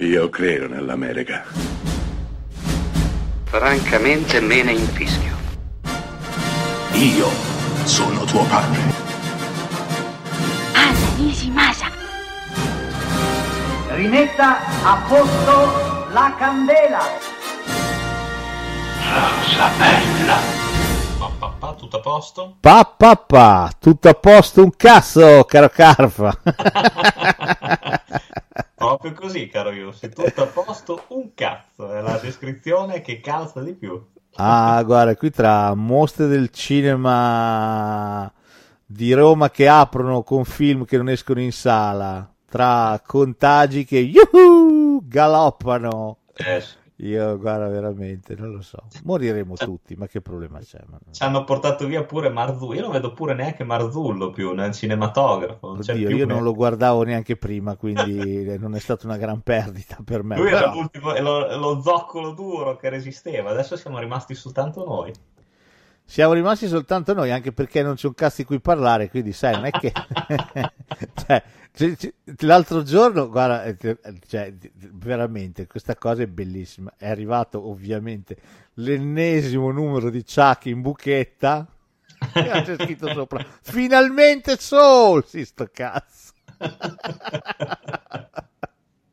Io credo nell'America. Francamente me ne infischio. Io sono tuo padre. Anna Nishimasa. Rimetta a posto la candela. Rosa bella. Papà, tutto a posto? Pa, pa, pa, tutto a posto un cazzo, caro Carfa. Proprio così, caro Yussi, tutto a posto, un cazzo, è la descrizione che calza di più. ah, guarda, qui tra mostre del cinema di Roma che aprono con film che non escono in sala, tra contagi che yuhu, galoppano. Eh. Io, guarda, veramente, non lo so. Moriremo tutti, ma che problema c'è? Ma non- Ci hanno portato via pure Marzullo, io non vedo pure neanche Marzullo più nel cinematografo. non Oddio, più io ne- non lo guardavo neanche prima, quindi non è stata una gran perdita per me. Lui era però- l'ultimo, è lo, lo zoccolo duro che resisteva, adesso siamo rimasti soltanto noi. Siamo rimasti soltanto noi, anche perché non c'è un cazzo di cui parlare, quindi sai, non è che... cioè, l'altro giorno, guarda, eh, cioè, veramente, questa cosa è bellissima. È arrivato ovviamente l'ennesimo numero di Chuck in buchetta, e c'è scritto sopra, finalmente Soul, sì, sto cazzo.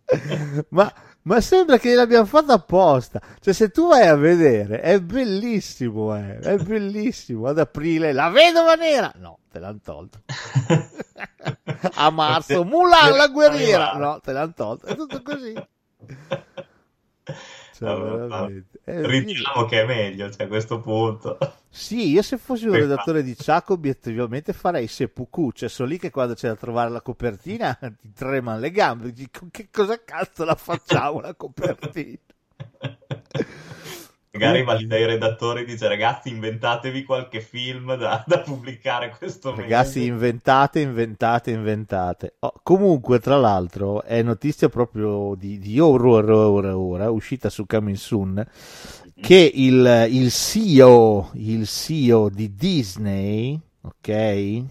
ma, ma sembra che l'abbiamo fatta apposta. Cioè, se tu vai a vedere, è bellissimo, eh, è bellissimo. Ad aprile, la vedova nera, no, te l'hanno tolto. a marzo, Mulan la guerriera, no, te l'hanno tolto. È tutto così. Cioè, Allora. Eh, Ritiriamo che è meglio, cioè, a questo punto. Sì, io se fossi un redattore di Chuck obiettivamente farei seppuku, cioè sono lì che quando c'è da trovare la copertina ti tremano le gambe, dici "Con che cosa cazzo la facciamo la copertina? Magari va lì dai redattori e dice ragazzi inventatevi qualche film da, da pubblicare questo Ragazzi, mese. inventate, inventate, inventate. Oh, comunque, tra l'altro, è notizia proprio di, di ora, ora, ora, ora, uscita su Coming Soon, che il, il CEO, il CEO di Disney, ok?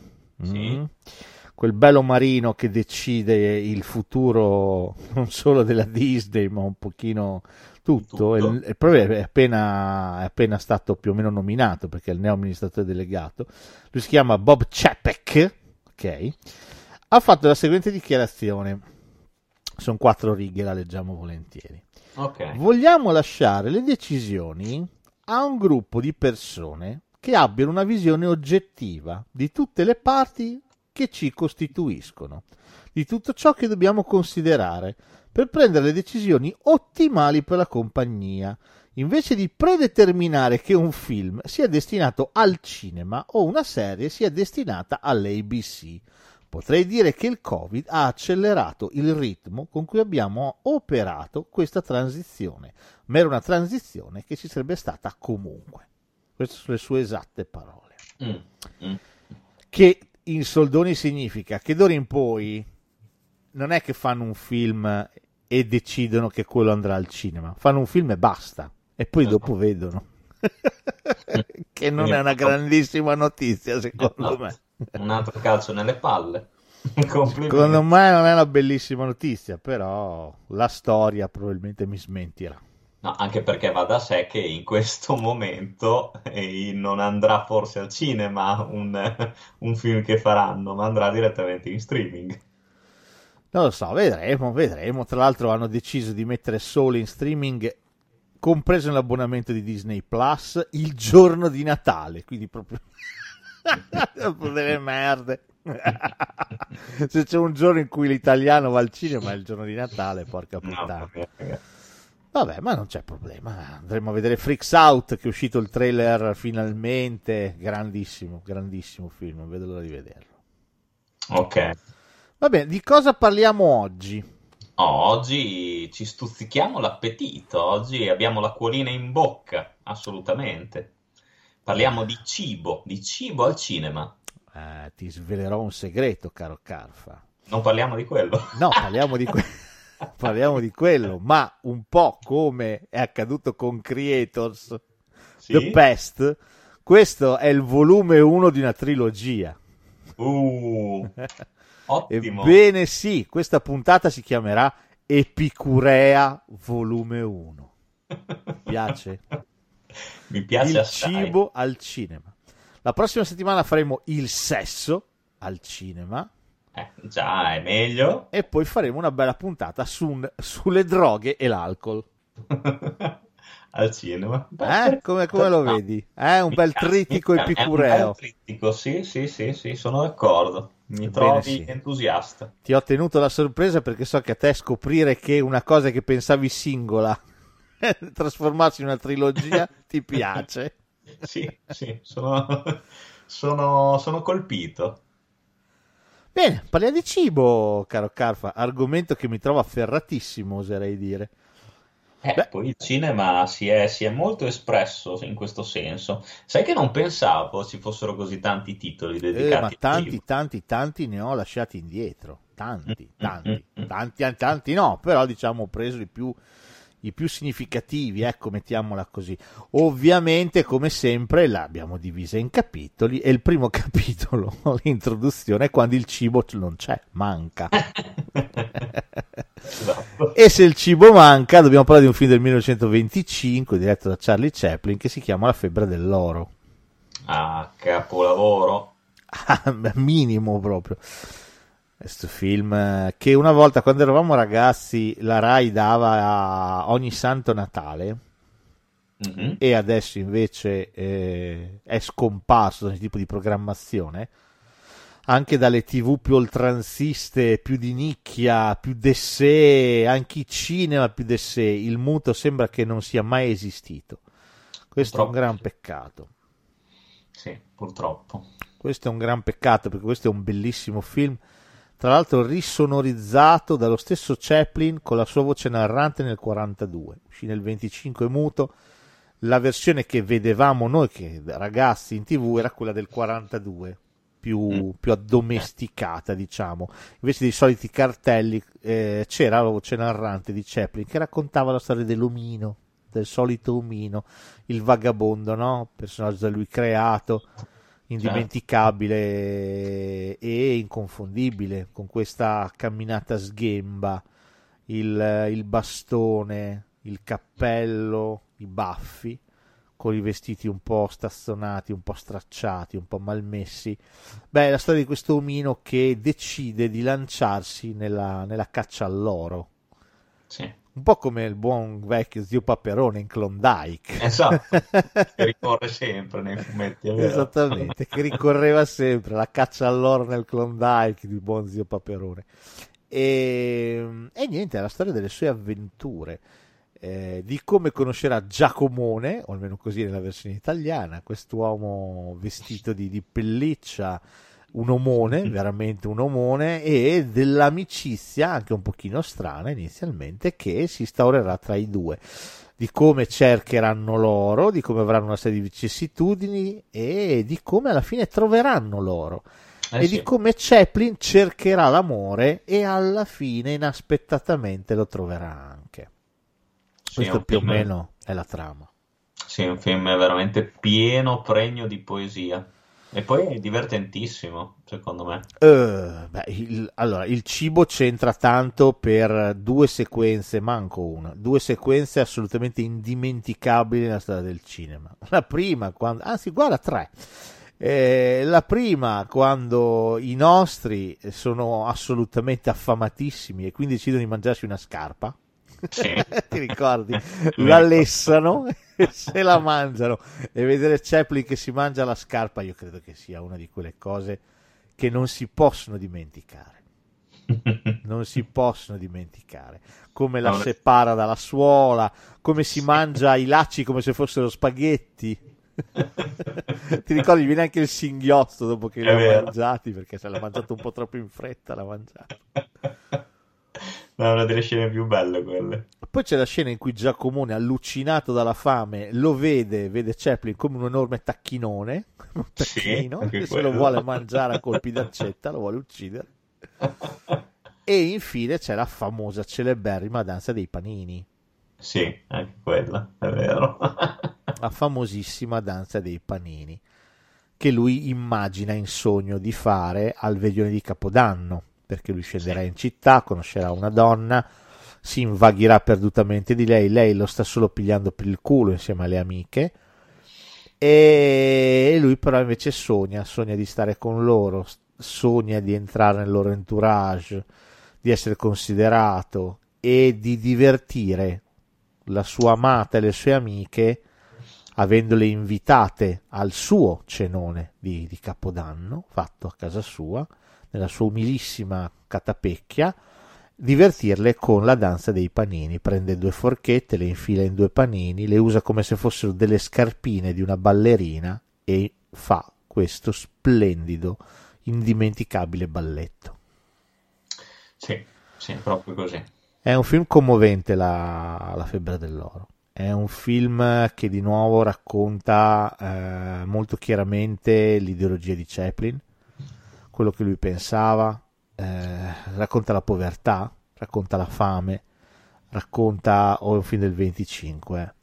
Sì. Mm, quel bello marino che decide il futuro non solo della Disney, ma un pochino tutto. Tutto. Problema è appena, è appena stato più o meno nominato perché è il neo amministratore delegato. Lui si chiama Bob Chapek, ok? Ha fatto la seguente dichiarazione. Sono quattro righe, la leggiamo volentieri. Ok. Vogliamo lasciare le decisioni a un gruppo di persone che abbiano una visione oggettiva di tutte le parti che ci costituiscono, di tutto ciò che dobbiamo considerare per prendere le decisioni ottimali per la compagnia, invece di predeterminare che un film sia destinato al cinema o una serie sia destinata all'ABC. Potrei dire che il Covid ha accelerato il ritmo con cui abbiamo operato questa transizione, ma era una transizione che ci sarebbe stata comunque. Queste sono le sue esatte parole. Mm, mm. Che in soldoni significa che d'ora in poi non è che fanno un film e decidono che quello andrà al cinema, fanno un film e basta, e poi dopo vedono. che non è una grandissima notizia, secondo me. Un altro calcio nelle palle. Secondo me non è una bellissima notizia, però la storia probabilmente mi smentirà. No, anche perché va da sé che in questo momento eh, non andrà forse al cinema un, un film che faranno, ma andrà direttamente in streaming. Non lo so, vedremo, vedremo. Tra l'altro hanno deciso di mettere solo in streaming, compreso l'abbonamento di Disney Plus, il giorno di Natale, quindi proprio delle merde. Se c'è un giorno in cui l'italiano va al cinema è il giorno di Natale, porca puttana. vabbè, ma non c'è problema. Andremo a vedere Freaks Out, che è uscito il trailer finalmente. Grandissimo, grandissimo film. Non vedo l'ora di vederlo. Ok. Va bene, di cosa parliamo oggi? Oh, oggi ci stuzzichiamo l'appetito, oggi abbiamo l'acquolina in bocca, assolutamente. Parliamo di cibo, di cibo al cinema. Eh, ti svelerò un segreto, caro Carfa. Non parliamo di quello. No, parliamo di, que- parliamo di quello, ma un po' come è accaduto con Creators Sì? The Pest, questo è il volume 1 di una trilogia. Uh, ottimo. Ebbene sì, questa puntata si chiamerà Epicurea volume 1. Piace? Mi piace il assai. cibo al cinema. La prossima settimana faremo il sesso al cinema Eh, già, è meglio. e poi faremo una bella puntata su- sulle droghe e l'alcol. al cinema. Eh? Come, come lo vedi? È un Mi bel trittico mi. È un epicureo. bel trittico, sì, sì, sì, sì, sono d'accordo. Mi trovi sì. entusiasta. Ti ho tenuto la sorpresa perché so che a te scoprire che una cosa che pensavi singola trasformarsi in una trilogia ti piace. Sì, sì, sono, sono, sono colpito. Bene, parliamo di cibo, caro Carfa, argomento che mi trova afferratissimo, oserei dire. Eh, poi il cinema si è, si è molto espresso in questo senso. Sai che non pensavo ci fossero così tanti titoli Eh, dedicati ma al tanti, tanti, tanti ne ho lasciati indietro. Tanti, Mm, tanti, mm, mm, mm. tanti, tanti no, però diciamo ho preso i più, i più significativi, ecco, mettiamola così. Ovviamente, come sempre, l'abbiamo divisa in capitoli e il primo capitolo, l'introduzione, è quando il cibo non c'è, manca. Esatto. E se il cibo manca, dobbiamo parlare di un film del 1925 diretto da Charlie Chaplin che si chiama La febbre dell'oro. Ah, capolavoro. minimo proprio. Questo film eh, che una volta quando eravamo ragazzi la Rai dava a ogni santo Natale Mhm. e adesso invece eh, è scomparso da ogni tipo di programmazione anche dalle tv più oltranziste, più di nicchia, più d'essè, anche i cinema più d'essè, il muto sembra che non sia mai esistito. Questo è un Purtroppo gran sì. peccato. Sì, purtroppo. Questo è un gran peccato perché questo è un bellissimo film, tra l'altro risonorizzato dallo stesso Chaplin con la sua voce narrante nel 42, uscì nel 25 muto. La versione che vedevamo noi che ragazzi in tv era quella del 42, più, Mm. più addomesticata diciamo. Invece dei soliti cartelli eh, c'era la voce narrante di Chaplin che raccontava la storia dell'omino, del solito omino, il vagabondo, no? personaggio da lui creato indimenticabile e inconfondibile con questa camminata sghemba, il, il bastone, il cappello, i baffi, con i vestiti un po' stazzonati, un po' stracciati, un po' malmessi. Beh, è la storia di questo omino che decide di lanciarsi nella, nella caccia all'oro. Sì. Un po' come il buon vecchio zio Paperone in Klondike. Esatto, che ricorre sempre nei fumetti. Esattamente, che ricorreva sempre alla caccia all'oro nel Klondike di buon zio Paperone. E, e niente, è la storia delle sue avventure, eh, di come conoscerà Giacomone, o almeno così nella versione italiana, quest'uomo vestito di, di pelliccia, un omone, veramente un omone, e dell'amicizia, anche un pochino strana inizialmente, che si instaurerà tra i due di come cercheranno loro, di come avranno una serie di vicissitudini e di come alla fine troveranno loro. Eh e sì. di come Chaplin cercherà l'amore e alla fine inaspettatamente lo troverà anche. Questo più o meno è la trama. Sì, è un film veramente pieno, pregno di poesia. E poi è divertentissimo, secondo me. Eh, beh, il, allora, il cibo c'entra tanto per due sequenze, manco una, due sequenze assolutamente indimenticabili nella storia del cinema. La prima, quando, anzi, guarda, tre. Eh, la prima, quando i nostri sono assolutamente affamatissimi e quindi decidono di mangiarsi una scarpa. Ti ricordi? La lessano e se la mangiano e vedere Chaplin che si mangia la scarpa, io credo che sia una di quelle cose che non si possono dimenticare. Non si possono dimenticare. Come la separa dalla suola, come si mangia i lacci come se fossero spaghetti. Ti ricordi? Viene anche il singhiozzo dopo che li ha mangiati perché se l'ha mangiato un po' troppo in fretta. L'ha mangiato. No, è una delle scene più belle quelle. Poi c'è la scena in cui Giacomone, allucinato dalla fame, lo vede, vede Chaplin come un enorme tacchinone, un Sì, tacchino, anche che se lo vuole mangiare a colpi d'accetta, lo vuole uccidere. E infine c'è la famosa, celeberrima danza dei panini, Sì, anche quella, è vero. la famosissima danza dei panini, che lui immagina in sogno di fare al veglione di Capodanno, perché lui scenderà in città, conoscerà una donna, si invaghirà perdutamente di lei, lei lo sta solo pigliando per il culo insieme alle amiche e lui però invece sogna, sogna di stare con loro, sogna di entrare nel loro entourage, di essere considerato e di divertire la sua amata e le sue amiche avendole invitate al suo cenone di, di Capodanno fatto a casa sua, nella sua umilissima catapecchia, divertirle con la danza dei panini. Prende due forchette, le infila in due panini, le usa come se fossero delle scarpine di una ballerina e fa questo splendido, indimenticabile balletto. Sì, sì, proprio così. È un film commovente, la, la febbre dell'oro. È un film che di nuovo racconta eh, molto chiaramente l'ideologia di Chaplin, quello che lui pensava, eh, racconta la povertà, racconta la fame, racconta oh, è un film del 25,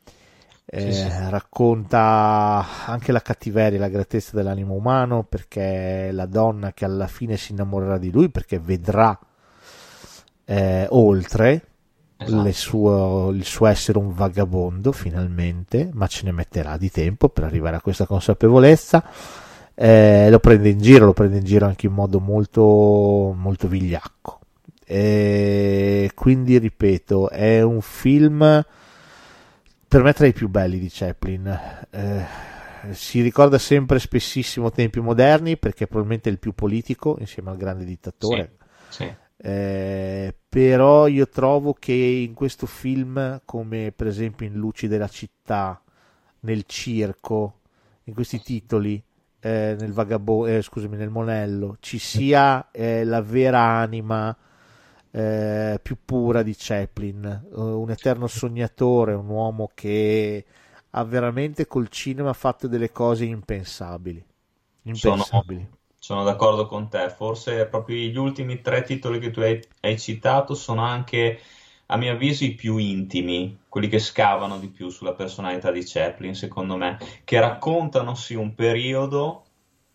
eh, sì, sì. racconta anche la cattiveria e la greatezza dell'animo umano perché la donna che alla fine si innamorerà di lui perché vedrà eh, oltre esatto. suo, il suo essere un vagabondo finalmente, ma ce ne metterà di tempo per arrivare a questa consapevolezza. Eh, lo prende in giro, lo prende in giro anche in modo molto, molto vigliacco. E quindi ripeto, è un film per me tra i più belli di Chaplin. Eh, si ricorda sempre spessissimo tempi moderni perché è probabilmente il più politico insieme al grande dittatore. Sì, sì. Eh, però io trovo che in questo film, come per esempio in Luci della città, nel circo, in questi titoli, eh, nel vagabondo, eh, scusami, nel monello, ci sia eh, la vera anima eh, più pura di Chaplin, eh, un eterno sognatore, un uomo che ha veramente col cinema fatto delle cose impensabili. Impensabili. Sono sono d'accordo con te. Forse proprio gli ultimi tre titoli che tu hai, hai, citato sono anche, a mio avviso, i più intimi, quelli che scavano di più sulla personalità di Chaplin, secondo me, che raccontano sì un periodo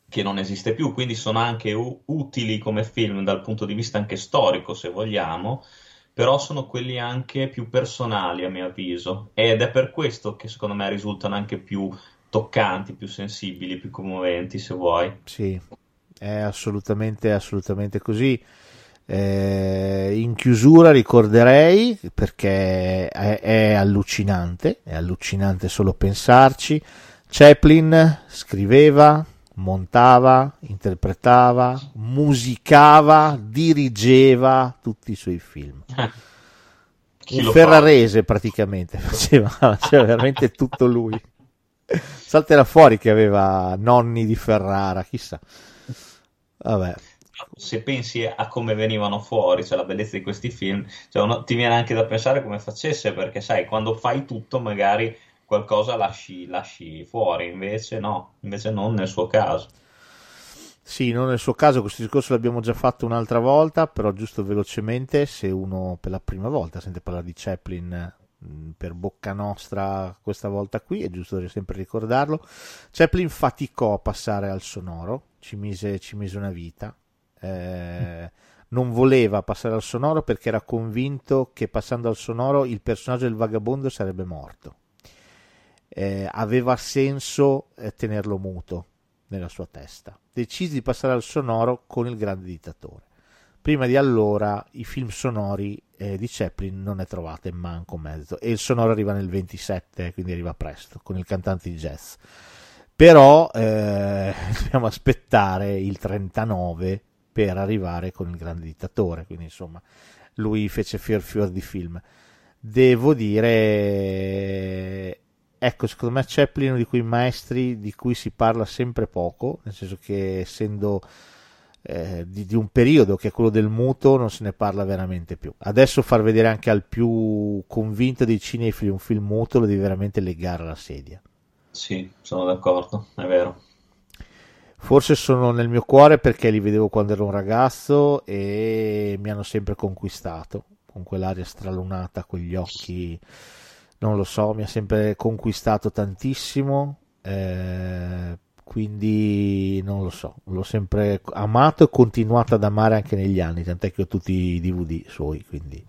che non esiste più, quindi sono anche u- utili come film dal punto di vista anche storico, se vogliamo, però sono quelli anche più personali, a mio avviso, ed è per questo che secondo me risultano anche più toccanti, più sensibili, più commoventi, se vuoi. Sì, è assolutamente, assolutamente così. Eh, in chiusura ricorderei perché è, è, allucinante, è allucinante solo pensarci. Chaplin scriveva, montava, interpretava, musicava, dirigeva tutti i suoi film. Un ferrarese praticamente faceva, faceva veramente tutto lui. Salterà fuori che aveva nonni di Ferrara, chissà. Vabbè. Se pensi a come venivano fuori, cioè la bellezza di questi film, cioè uno, ti viene anche da pensare come facesse, perché sai, quando fai tutto magari qualcosa lasci, lasci fuori, invece no, invece non nel suo caso. Sì, non nel suo caso, questo discorso l'abbiamo già fatto un'altra volta, però giusto velocemente, se uno per la prima volta sente parlare di Chaplin mm, per bocca nostra questa volta qui, è giusto sempre ricordarlo, Chaplin faticò a passare al sonoro, ci mise, ci mise una vita. Eh, non voleva passare al sonoro perché era convinto che passando al sonoro il personaggio del vagabondo sarebbe morto. Eh, aveva senso eh, tenerlo muto nella sua testa. Decise di passare al sonoro con il grande dittatore. Prima di allora i film sonori eh, di Chaplin non ne trovate manco mezzo e il sonoro arriva nel 27, quindi arriva presto, con il cantante di jazz però eh, dobbiamo aspettare il 39 per arrivare con il grande dittatore. Quindi insomma lui fece fior fior di film. Devo dire ecco secondo me Chaplin è uno di quei maestri di cui si parla sempre poco nel senso che essendo eh, di, di, un periodo che è quello del muto non se ne parla veramente più. Adesso far vedere anche al più convinto dei cinefili un film muto lo devi veramente legare alla sedia. Sì, sono d'accordo, è vero. Forse sono nel mio cuore perché li vedevo quando ero un ragazzo e mi hanno sempre conquistato con quell'aria stralunata, quegli occhi, non lo so, mi ha sempre conquistato tantissimo. Eh, quindi non lo so, l'ho sempre amato e continuato ad amare anche negli anni, tant'è che ho tutti i DVD suoi, quindi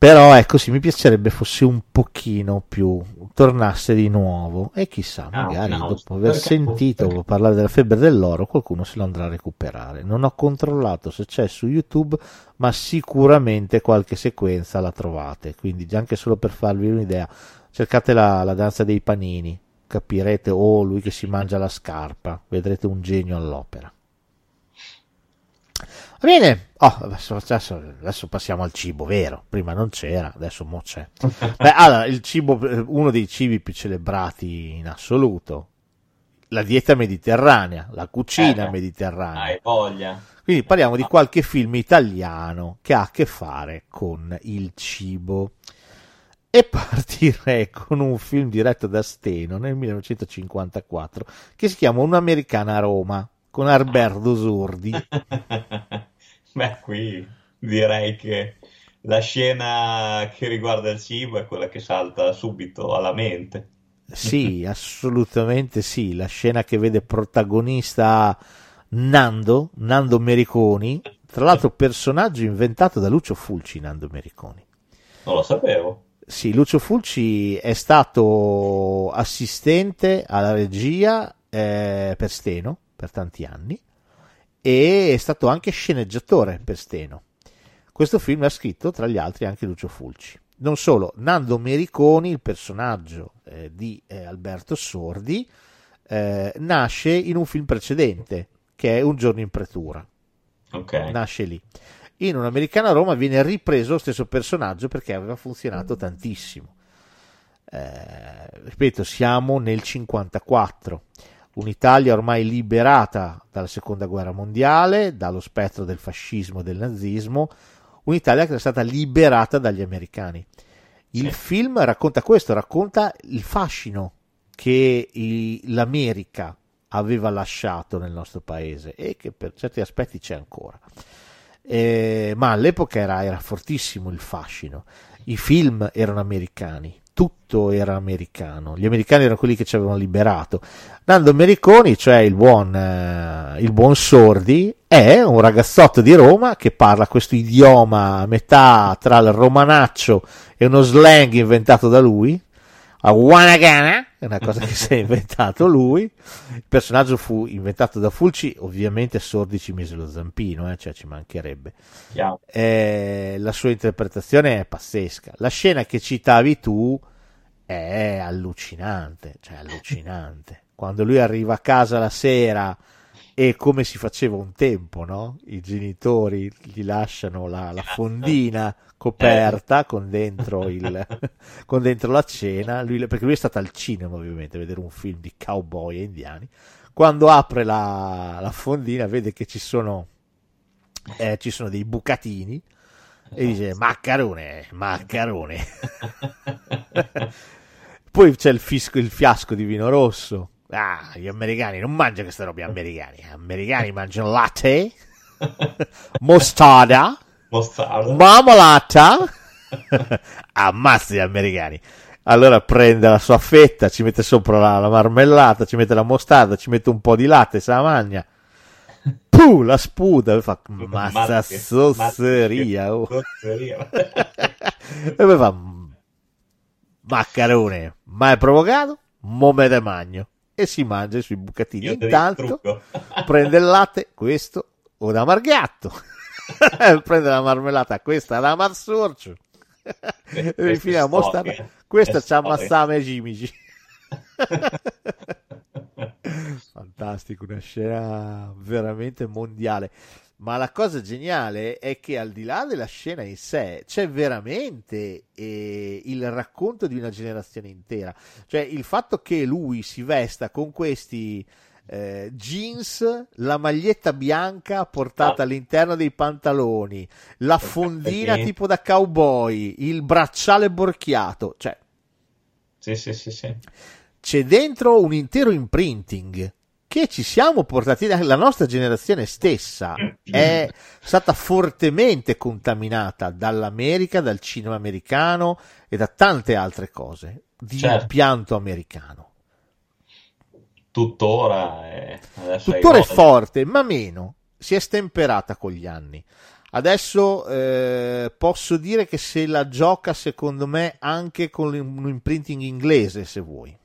Però ecco, sì, mi piacerebbe fosse un pochino più, tornasse di nuovo e chissà, No, magari no, dopo aver perché- sentito perché- parlare della febbre dell'oro qualcuno se lo andrà a recuperare. Non ho controllato se c'è su YouTube, ma sicuramente qualche sequenza la trovate, quindi già anche solo per farvi un'idea, cercate la, la danza dei panini, capirete, oh, lui che si mangia la scarpa, vedrete un genio all'opera. Va bene, oh, adesso, adesso- adesso passiamo al cibo, vero? Prima non c'era, adesso mo c'è. Beh, allora, il cibo, eh, uno dei cibi più celebrati in assoluto, la dieta mediterranea, la cucina Eh, mediterranea. Hai voglia. Quindi parliamo di qualche film italiano che ha a che fare con il cibo. E partirei con un film diretto da Steno nel 1954 che si chiama Un'americana a Roma con Alberto Sordi. Beh, qui direi che la scena che riguarda il cibo è quella che salta subito alla mente. Sì, assolutamente sì. La scena che vede protagonista Nando, Nando Mericoni, tra l'altro personaggio inventato da Lucio Fulci, Nando Mericoni. Non lo sapevo. Sì, Lucio Fulci è stato assistente alla regia eh, per Steno per tanti anni e è stato anche sceneggiatore per Steno. Questo film l'ha scritto tra gli altri anche Lucio Fulci. Non solo, Nando Mericoni, il personaggio eh, di eh, Alberto Sordi, eh, nasce in un film precedente che è Un giorno in pretura Ok. nasce lì. In un'americana Roma viene ripreso lo stesso personaggio perché aveva funzionato tantissimo. Eh, ripeto, siamo nel 54, un'Italia ormai liberata dalla seconda guerra mondiale, dallo spettro del fascismo e del nazismo, un'Italia che è stata liberata dagli americani. Il Sì. film racconta questo, racconta il fascino che i- l'America aveva lasciato nel nostro paese e che per certi aspetti c'è ancora. Eh, ma all'epoca era, era fortissimo il fascino. I film erano americani, tutto era americano. Gli americani erano quelli che ci avevano liberato. Nando Mericoni, cioè il buon, eh, il buon Sordi, è un ragazzotto di Roma che parla questo idioma a metà tra il romanaccio e uno slang inventato da lui. A Wanagana, è una cosa che si è inventato lui. Il personaggio fu inventato da Fulci, ovviamente Sordi ci mise lo zampino, eh, cioè ci mancherebbe. Eh, la sua interpretazione è pazzesca. La scena che citavi tu è allucinante, cioè allucinante. Quando lui arriva a casa la sera e come si faceva un tempo, no? I genitori gli lasciano la, la fondina coperta con dentro, il, con dentro la cena, lui, perché lui è stato al cinema ovviamente a vedere un film di cowboy e indiani. Quando apre la, la fondina vede che ci sono, eh, ci sono dei bucatini e dice maccarone, maccarone. Poi c'è il, fisco, il fiasco di vino rosso. Ah, gli americani non mangiano queste robe americani. Gli americani mangiano latte, mostarda, Mostarda. marmolata. Ammazza gli americani. Allora prende la sua fetta, ci mette sopra la, la marmellata, ci mette la mostarda, ci mette un po' di latte, se la mangia. Puh, la sputa, e fa mazza sosseria. oh. E poi fa maccarone mai provocato mo me ne magno. E si mangia i suoi bucatini. Io intanto prende il latte questo o da marghiatto. Prende la marmellata questa da marsorcio. E infine storie. questa c'ha massame e gimici fantastico una scena veramente mondiale ma la cosa geniale è che al di là della scena in sé c'è veramente eh, il racconto di una generazione intera. Cioè il fatto che lui si vesta con questi eh, jeans, la maglietta bianca portata Ah. all'interno dei pantaloni, la fondina tipo da cowboy, il bracciale borchiato, cioè Sì, sì, sì, sì. c'è dentro un intero imprinting che ci siamo portati, la nostra generazione stessa è stata fortemente contaminata dall'America, dal cinema americano e da tante altre cose di Certo. impianto americano. Tuttora è... adesso hai Tuttora è forte, ma meno, si è stemperata con gli anni. Adesso eh, posso dire che se la gioca secondo me anche con un imprinting inglese se vuoi.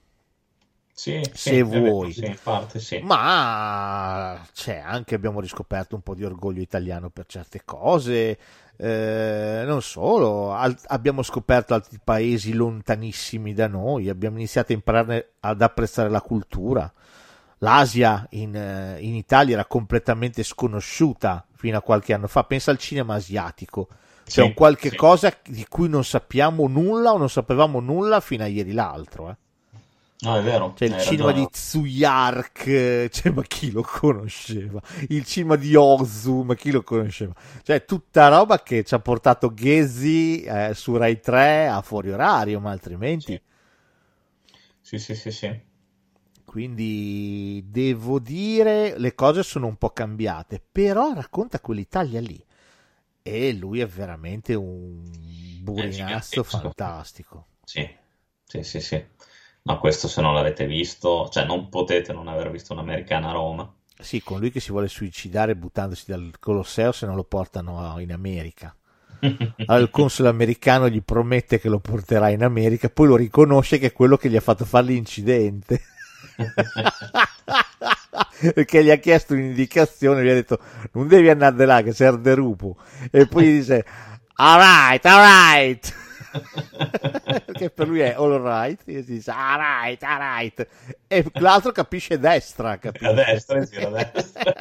Sì, se sì, vuoi. Sì, in parte sì. Ma c'è anche abbiamo riscoperto un po' di orgoglio italiano per certe cose. Eh, non solo, al- abbiamo scoperto altri paesi lontanissimi da noi, abbiamo iniziato a imparare ad apprezzare la cultura. L'Asia in, eh, in Italia era completamente sconosciuta fino a qualche anno fa. Pensa al cinema asiatico. C'è Sì, un qualche sì. cosa di cui non sappiamo nulla o non sapevamo nulla fino a ieri l'altro. Eh. No, è vero. C'è il cinema ragione. di Tsuyark, eh, cioè, ma chi lo conosceva? Il cinema di Ozu, ma chi lo conosceva? Cioè, tutta roba che ci ha portato Ghezzi eh, su Rai 3 a fuori orario, ma altrimenti. Sì, sì, sì, sì. Quindi devo dire, le cose sono un po' cambiate, però racconta quell'Italia lì. E lui è veramente un burinazzo fantastico. Sì, sì, sì, sì. Ma questo se non l'avete visto, cioè non potete non aver visto un'americana a Roma. Sì, con lui che si vuole suicidare buttandosi dal Colosseo se non lo portano in America. Allora, il console americano gli promette che lo porterà in America, poi lo riconosce che è quello che gli ha fatto fare l'incidente. Perché gli ha chiesto un'indicazione, gli ha detto non devi andare là che sei arderupo. E poi gli dice alright, alright. che per lui è all right, e si dice alright, alright. E l'altro capisce destra, capisce? A destra, sì, a destra.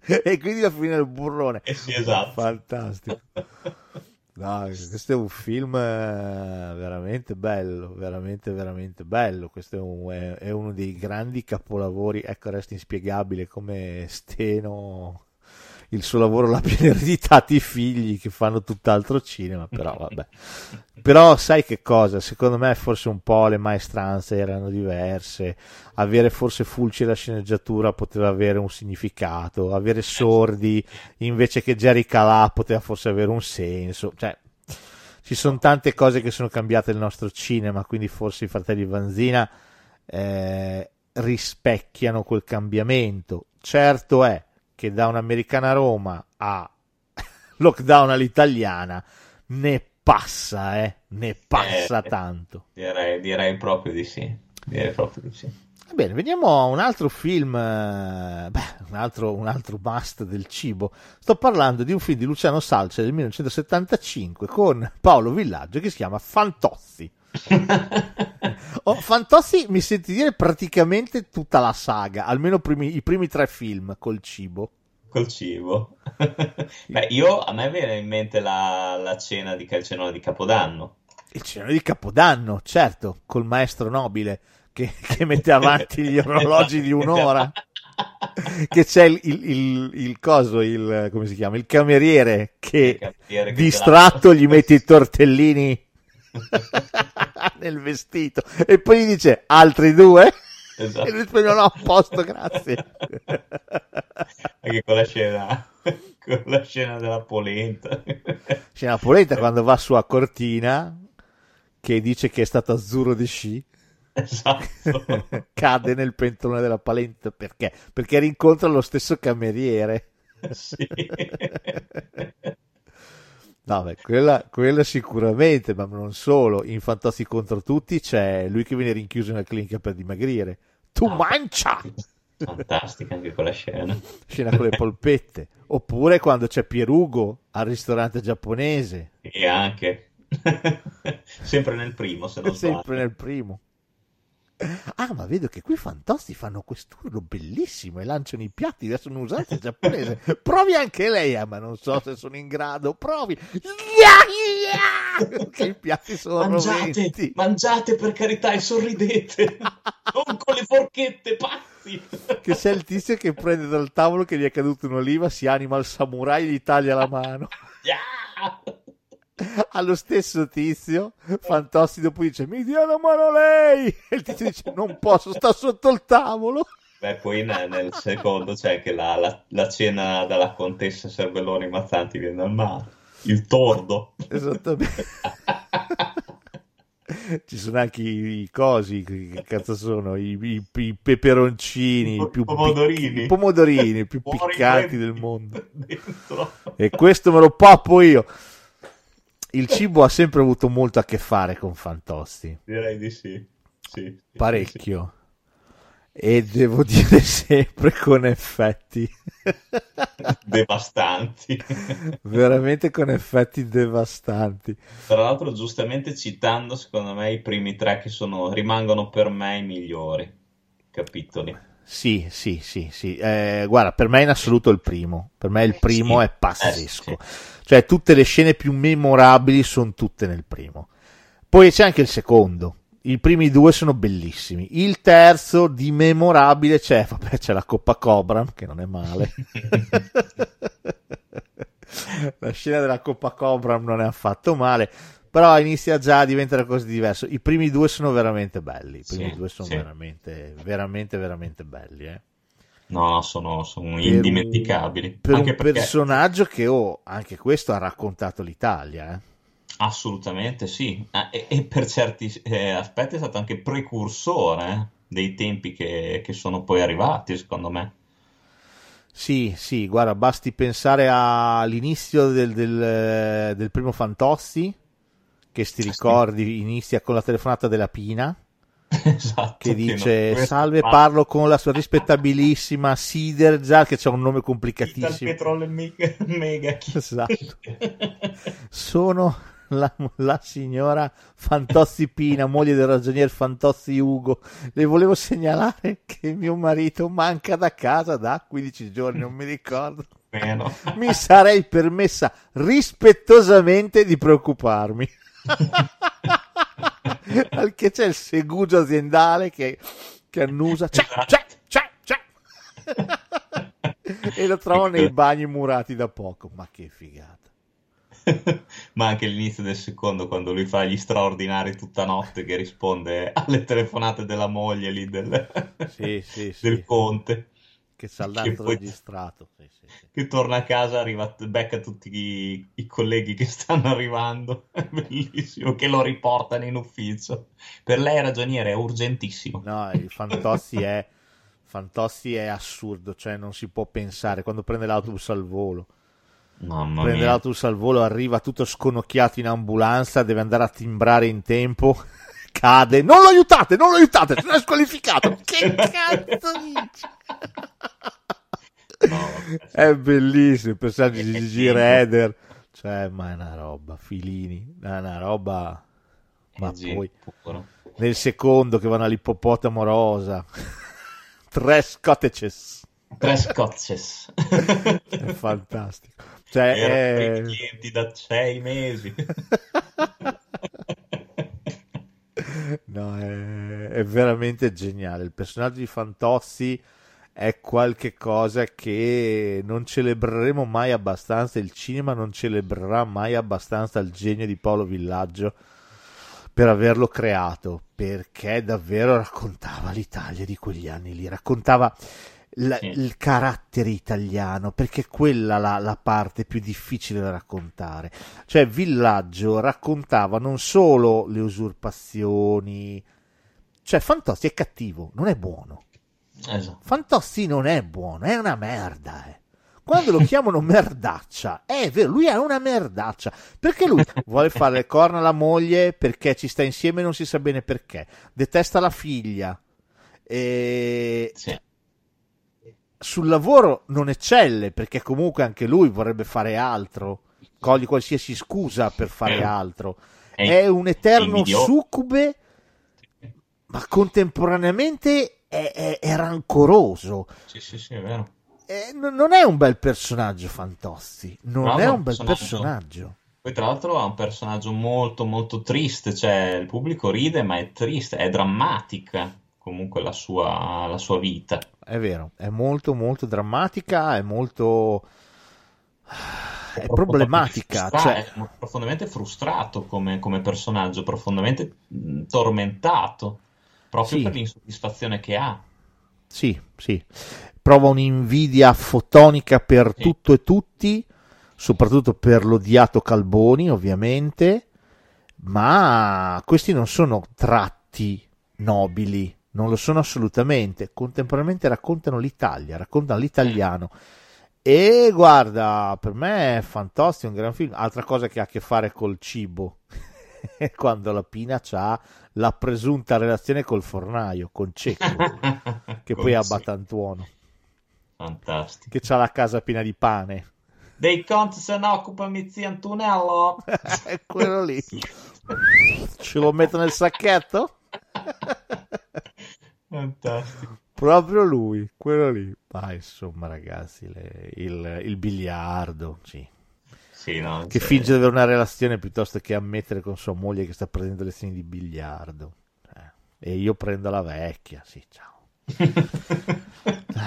e quindi va a finire il burrone. Eh sì, esatto. Fantastico. No, questo è un film eh, veramente bello, veramente, veramente bello. Questo è, un- è- è uno dei grandi capolavori. Ecco, resta inspiegabile come Steno, il suo lavoro l'abbiano ereditato i figli che fanno tutt'altro cinema. Però, vabbè. Però, sai che cosa? Secondo me, forse un po' le maestranze erano diverse. Avere forse Fulci la sceneggiatura poteva avere un significato. Avere sordi invece che Jerry Calà poteva forse avere un senso. Cioè, ci sono tante cose che sono cambiate nel nostro cinema, quindi forse i fratelli Vanzina eh, rispecchiano quel cambiamento. Certo è che da un'americana Roma a lockdown all'italiana ne passa, eh, ne passa Eh, tanto. Direi, direi proprio di sì. Direi proprio di sì. Bene, veniamo a un altro film, eh, beh, un altro, un altro must del cibo. Sto parlando di un film di Luciano Salce del 1975 con Paolo Villaggio che si chiama Fantozzi. Oh, Fantozzi mi senti dire praticamente tutta la saga, almeno primi- i primi tre film col cibo. Col cibo. Beh, io a me viene in mente la, la cena di Calcenola di Capodanno. Il cenone di Capodanno, certo, col maestro nobile che, che mette avanti gli orologi di un'ora. Che c'è il, il, il, il coso, il, come si chiama? Il cameriere che Il cameriere che distratto gli mette i tortellini nel vestito e poi gli dice altri due Esatto. e lui dice no no a posto grazie Anche con la scena, con la scena della polenta. una polenta quando va su a Cortina che dice che è stato azzurro di sci Esatto. cade nel pentolone della polenta perché? Perché rincontra lo stesso cameriere Sì. No, beh, quella, quella sicuramente, ma non solo. In Fantozzi contro tutti c'è lui che viene rinchiuso in una clinica per dimagrire. Tu Ah. mancia! Fantastica anche quella scena. Scena con le polpette. Oppure quando c'è Pierugo al ristorante giapponese, E anche. Sempre nel primo, se non sempre sbaglio. nel primo. Ah, ma vedo che qui i Fantozzi fanno quest'urlo bellissimo e lanciano i piatti, adesso il giapponese. Provi anche lei, ah, ma non so se sono in grado. Provi. Che i piatti sono Mangiate, roventi. mangiate per carità e sorridete. non con le forchette, pazzi. che c'è il tizio che prende dal tavolo che gli è caduta un'oliva, si anima al samurai e gli taglia la mano. Yeah! Allo stesso tizio, Fantozzi dopo dice mi dia la mano lei! E il tizio dice non posso, sta sotto il tavolo. Beh, poi nel, nel secondo c'è anche la, la- la cena dalla contessa Serbelloni Mazzanti viene dal mare. Il tordo. Esattamente. Ci sono anche i, i cosi, che cazzo sono? I, i, i peperoncini, I più pomodorini. pic- i pomodorini più piccanti del mondo. Dentro. E questo me lo pappo io. Il cibo ha sempre avuto molto a che fare con Fantosti, Direi di sì. Sì, sì, sì, parecchio. E devo dire sempre con effetti, sì. Devastanti. veramente con effetti devastanti. Tra l'altro, giustamente citando, secondo me, i primi tre che sono, rimangono per me i migliori capitoli. Sì, sì, sì, sì. Eh, guarda, per me in assoluto il primo. Per me il primo Sì, è pazzesco. eh, Cioè, tutte le scene più memorabili sono tutte nel primo. Poi c'è anche il secondo. I primi due sono bellissimi. Il terzo di memorabile c'è, vabbè, c'è la Coppa Cobram, che non è male. la scena della Coppa Cobram non è affatto male. Però inizia già a diventare cose diverse. I primi due sono veramente belli. I primi Sì, due sono sì. veramente, veramente, veramente belli. Eh. No, no, sono, sono Per un- indimenticabili. Per Anche un perché personaggio che, oh, anche questo ha raccontato l'Italia. Eh. assolutamente sì. Ah, e, e per certi eh, aspetti è stato anche precursore eh, dei tempi che, che sono poi arrivati, secondo me. Sì, sì, guarda, basti pensare all'inizio del, del, del primo Fantozzi, che ti sì. ricordi inizia con la telefonata della Pina, Esatto. che dice questo salve, parlo con la sua rispettabilissima Siderza, che c'ha un nome Ital complicatissimo. Petrol Mega, Mega Esatto. Sono la, la signora Fantozzi Pina, moglie del ragionier Fantozzi Ugo. Le volevo segnalare che mio marito manca da casa da 15 giorni, non mi ricordo. Meno. Mi sarei permessa rispettosamente di preoccuparmi. Che c'è il segugio aziendale che, che annusa. C'è, c'è, c'è, c'è. e lo trovo nei bagni murati da poco. Ma che figata. Ma anche l'inizio del secondo, quando lui fa gli straordinari tutta notte, che risponde alle telefonate della moglie lì del, Sì, sì, del sì. conte, Che Che l'altro poi- registrato. Sì, sì, sì. che torna a casa, arriva, becca tutti i, i colleghi che stanno arrivando, è bellissimo, che lo riportano in ufficio. Per lei ragioniere è urgentissimo. No, il Fantozzi è, Fantozzi è assurdo, cioè non si può pensare quando prende l'autobus al volo. Mamma prende mia. l'autobus al volo, arriva tutto sconocchiato in ambulanza, deve andare a timbrare in tempo, cade, non lo aiutate, non lo aiutate, è squalificato. che cazzo dici? È bellissimo, il personaggio di Gigi. Reder, cioè, ma è una roba, Filini, è una roba, ma Eh, sì, poi puro. nel secondo che vanno all'ippopotamo rosa, tre scottices, Tre scotches. è fantastico. Cioè, Erano è... primi clienti da sei mesi. No, è, è veramente geniale. Il personaggio di Fantozzi è qualche cosa che non celebreremo mai abbastanza. Il cinema non celebrerà mai abbastanza il genio di Paolo Villaggio per averlo creato, perché davvero raccontava l'Italia di quegli anni lì, raccontava la- Sì. il carattere italiano, perché è quella la, la parte più difficile da raccontare. Cioè, Villaggio raccontava non solo le usurpazioni, cioè Fantozzi è cattivo, non è buono. Esatto. Fantozzi non è buono, è una merda. eh. Quando lo chiamano merdaccia, è vero, lui è una merdaccia. Perché lui vuole fare le corna alla moglie perché ci sta insieme e non si sa bene perché. Detesta la figlia. E Sì. Sul lavoro non eccelle perché comunque anche lui vorrebbe fare altro. Coglie qualsiasi scusa per fare Eh. altro. È- È un eterno succube, ma contemporaneamente è, è- è rancoroso. Sì, sì, sì, è vero. Eh, n- non è un bel personaggio Fantozzi, non No, è un bel personaggio. personaggio. Poi tra l'altro ha un personaggio molto molto triste, cioè il pubblico ride ma è triste, è drammatica comunque la sua, la sua vita. È vero, è molto molto drammatica, è molto... è problematica, Frustra- cioè... È profondamente frustrato come, come personaggio, profondamente tormentato, proprio Sì. per l'insoddisfazione che ha. Sì, sì. Prova un'invidia fotonica per Sì. tutto e tutti, soprattutto per l'odiato Calboni, ovviamente. ma questi non sono tratti nobili, non lo sono assolutamente. Contemporaneamente raccontano l'Italia, raccontano l'italiano. E guarda, per me è fantastico, un gran film. Altra cosa che ha a che fare col cibo. Quando la Pina ha la presunta relazione col fornaio, con Cecco, che poi è a Batantuono. Fantastico. Che ha la casa piena di pane. Dei conti se ne occupa Mizzi Antonello. è quello lì. Ce lo metto nel sacchetto? Fantastico. Proprio lui, quello lì. Ma insomma, ragazzi, le, il, il, biliardo, sì. sì no, che finge di avere una relazione piuttosto che ammettere con sua moglie che sta prendendo lezioni di biliardo. Eh. E io prendo la vecchia, sì, ciao.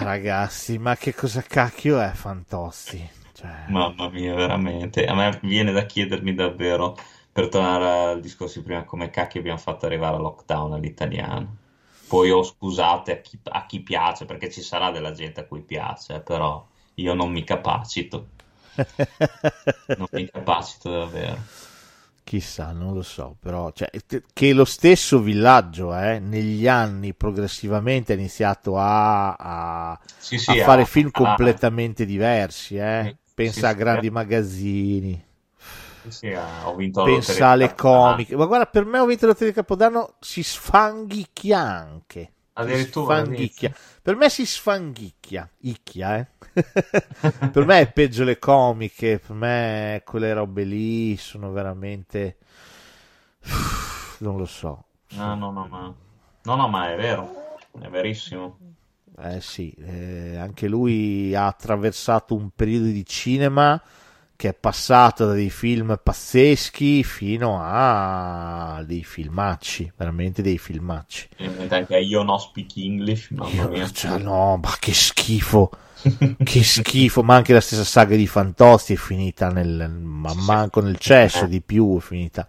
ragazzi, ma che cosa cacchio è Fantozzi? Cioè... Mamma mia, veramente. A me viene da chiedermi davvero, per tornare al discorso di prima, come cacchio abbiamo fatto arrivare al lockdown all'italiano. Poi oh, scusate a chi, a chi piace, perché ci sarà della gente a cui piace, però io non mi capacito. non mi capacito davvero. Chissà, non lo so, però cioè, che lo stesso villaggio eh, negli anni progressivamente ha iniziato a, a, sì, sì, a fare a, film completamente diversi. Eh. Pensa sì, a grandi magazzini. Sì, ho vinto Pensa alle comiche. Ma guarda, per me ho vinto la loteria di Capodanno si sfanghicchia anche. Addirittura. Sfanghicchia. Per me si sfanghicchia. Icchia, eh. per me è peggio le comiche. Per me quelle robe lì sono veramente. Non lo so. No, no, no, ma... no, no, ma è vero. È verissimo. Eh sì, eh, anche lui ha attraversato un periodo di cinema che è passato da dei film pazzeschi fino a dei filmacci, veramente dei filmacci. Anche io no speak English, mamma mia. Cioè, no, ma che schifo, che schifo, ma anche la stessa saga di Fantozzi è finita nel, ma manco nel cesso di più è finita.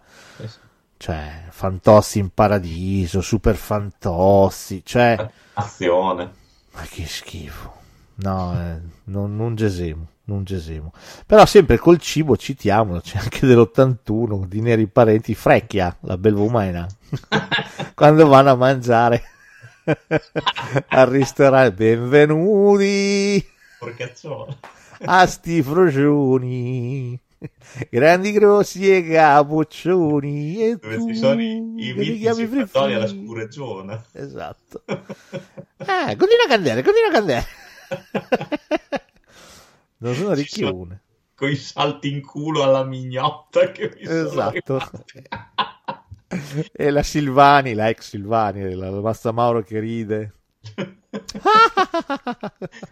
Cioè, Fantozzi in paradiso, Super Fantozzi, cioè... Azione. Ma che schifo. No, eh, non, non gesemo non gesemo. Però sempre col cibo citiamolo, c'è anche dell'81 di Neri Parenti, Frecchia, la belvumena, quando vanno a mangiare al ristorante, benvenuti a sti frocioni. Grandi grossi e capoccioni e Dove tu ci sono i, i mitici fattoni alla free. spureggiona. esatto eh, continua a candere continua a candere non sono ricchione Con i salti in culo alla mignotta che mi Esatto. e la Silvani, la ex Silvani, la, la Massa Mauro che ride.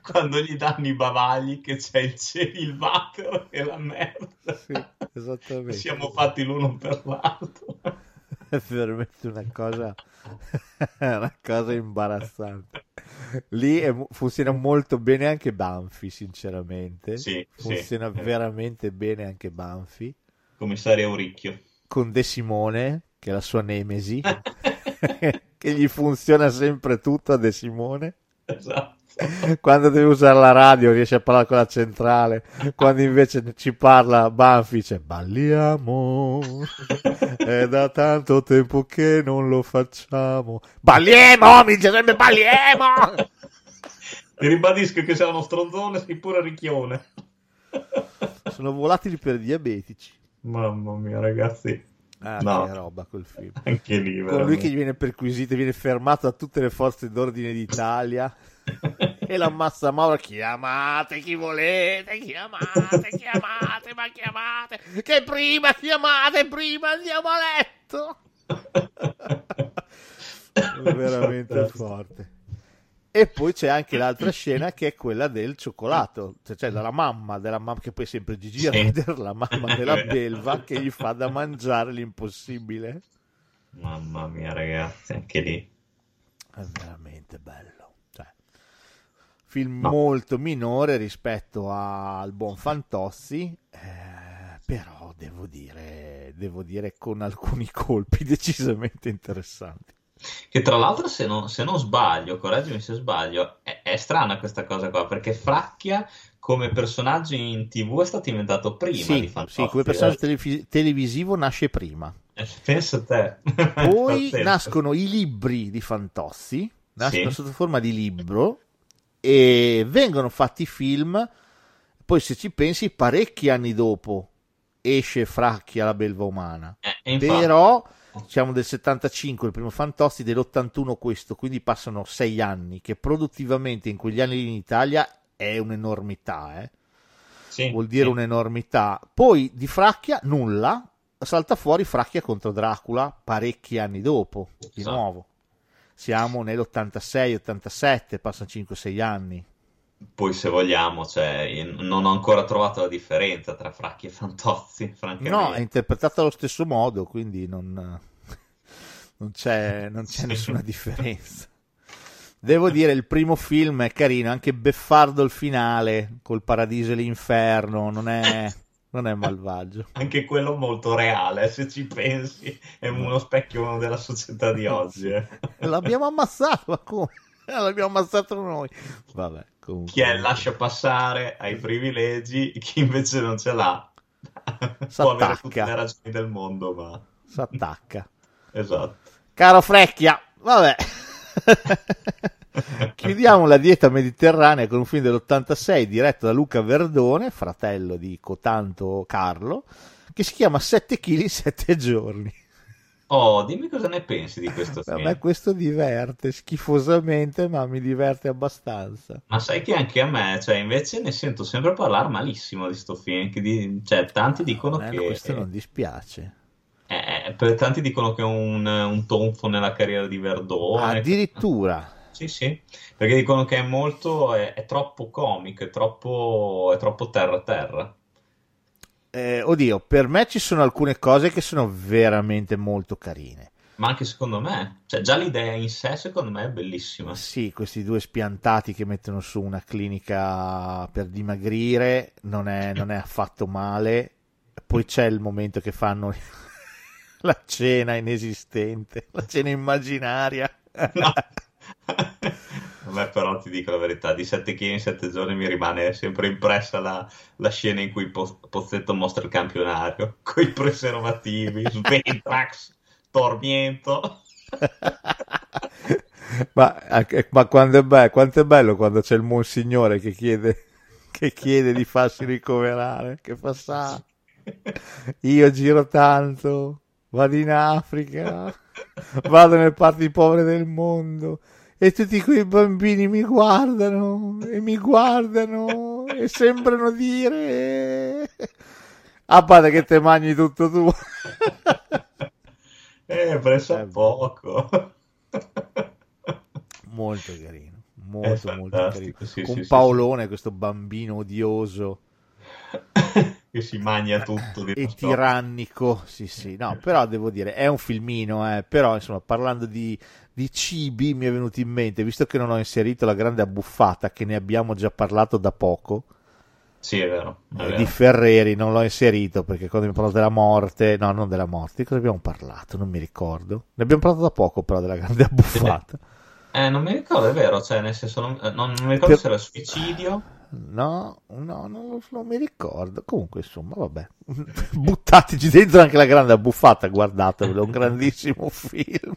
Quando gli danno i bavagli che c'è il, water e la merda. Sì, esattamente. Siamo fatti l'uno per l'altro. È veramente una cosa, una cosa imbarazzante. Lì è funziona molto bene anche Banfi, sinceramente. Sì, funziona sì. veramente bene anche Banfi. Commissario Auricchio. Con De Simone, che è la sua nemesi, che gli funziona sempre tutto a De Simone. Esatto. Quando deve usare la radio riesce a parlare con la centrale, quando invece ci parla Banfi dice balliamo, è da tanto tempo che non lo facciamo. Balliamo, mi dice sempre balliamo! Ti ribadisco che sei uno stronzone, sei pure ricchione. Sono volatili per diabetici. Mamma mia, ragazzi. Ah, No. che roba quel film. Anche lì, Con lui veramente. che gli viene perquisito, viene fermato da tutte le forze d'ordine d'Italia. E la massa Maura chiamate chi volete, chiamate, chiamate, ma chiamate, che prima chiamate, prima andiamo a letto. Veramente forte. E poi c'è anche l'altra scena che è quella del cioccolato, cioè, della mamma, della mamma che poi è sempre Gigi. Rider, la mamma della belva che gli fa da mangiare l'impossibile. Mamma mia, ragazzi, anche lì. È veramente bello. Film No. molto minore rispetto al buon Fantozzi, eh, però devo dire, devo dire con alcuni colpi decisamente interessanti. Che tra l'altro, se non, se non sbaglio, correggimi se sbaglio, è, è strana questa cosa qua, perché Fracchia come personaggio in TV è stato inventato prima di Sì, Fantozzi. sì, come personaggio eh. televi- televisivo nasce prima. Eh, Pensa a te. Poi nascono i libri di Fantozzi, nascono Sì. sotto forma di libro e vengono fatti film. Poi, se ci pensi, parecchi anni dopo esce Fracchia la belva umana. Eh, Però siamo del 75, il primo Fantozzi, dell'81 questo, quindi passano sei anni, che produttivamente in quegli anni in Italia è un'enormità, eh? sì, vuol dire sì. un'enormità. Poi di Fracchia nulla, salta fuori Fracchia contro Dracula parecchi anni dopo, di Esatto. nuovo. Siamo nell'86-87, passano 5-6 anni. Poi se vogliamo, cioè, io non ho ancora trovato la differenza tra Fracchi e Fantozzi. No, è interpretata allo stesso modo, quindi non, non c'è, non c'è Sì. nessuna differenza. Devo dire, il primo film è carino, anche beffardo il finale, col paradiso e l'inferno, non è, non è malvagio. Anche quello molto reale, se ci pensi, è uno specchio della società di oggi. eh. L'abbiamo ammazzato, ma come? L'abbiamo ammazzato noi. Vabbè, comunque. Chi è lascia passare ai privilegi, chi invece non ce l'ha può avere S'attacca. tutte le ragioni del mondo, ma S'attacca. esatto. Caro Frecchia, vabbè. Chiudiamo la dieta mediterranea con un film dell'86 diretto da Luca Verdone, fratello di Cotanto Carlo, che si chiama 7 kg in 7 giorni. Oh, dimmi cosa ne pensi di questo A film. me questo diverte schifosamente, ma mi diverte abbastanza. Ma sai che anche a me, cioè, invece ne sento sempre parlare malissimo di sto film. Di- cioè, tanti dicono A me che. questo non dispiace. eh, per tanti dicono che è un, un tonfo nella carriera di Verdone. Addirittura. Sì, sì, perché dicono che è molto. è, è troppo comico, è troppo, è troppo terra-terra. Eh, oddio, per me ci sono alcune cose che sono veramente molto carine. Ma anche secondo me, cioè, già l'idea in sé, secondo me, è bellissima. Sì, questi due spiantati che mettono su una clinica per dimagrire non è, non è affatto male. Poi c'è il momento che fanno la cena inesistente, la cena immaginaria. No. A me però ti dico la verità, di 7 kg in 7 giorni mi rimane sempre impressa la, la scena in cui Po- Pozzetto mostra il campionario, con i preservativi, Sventrax, Tormiento. ma, ma quando è bello, quanto è bello quando c'è il monsignore che chiede, che chiede di farsi ricoverare, che fa sa, io giro tanto, vado in Africa, vado nelle parti povere del mondo e tutti quei bambini mi guardano e mi guardano e sembrano dire a parte che te mangi tutto tu. Eh, presa Eh, poco. molto carino molto molto carino. sì, con sì, sì, Paolone questo bambino odioso che si mangia tutto di e tirannico sì sì no però devo dire è un filmino eh. però insomma parlando di, di cibi mi è venuto in mente visto che non ho inserito la grande abbuffata che ne abbiamo già parlato da poco Sì, è vero. È eh, vero. di Ferreri non l'ho inserito perché quando abbiamo parlato della morte no non della morte di cosa abbiamo parlato non mi ricordo ne abbiamo parlato da poco però della grande abbuffata Eh, non mi ricordo, è vero, cioè, nel senso, non, eh, non- non mi ricordo Per- se era suicidio. No, no, non, non mi ricordo. Comunque, insomma, vabbè. Buttateci dentro anche la grande abbuffata, guardatevelo, un grandissimo film.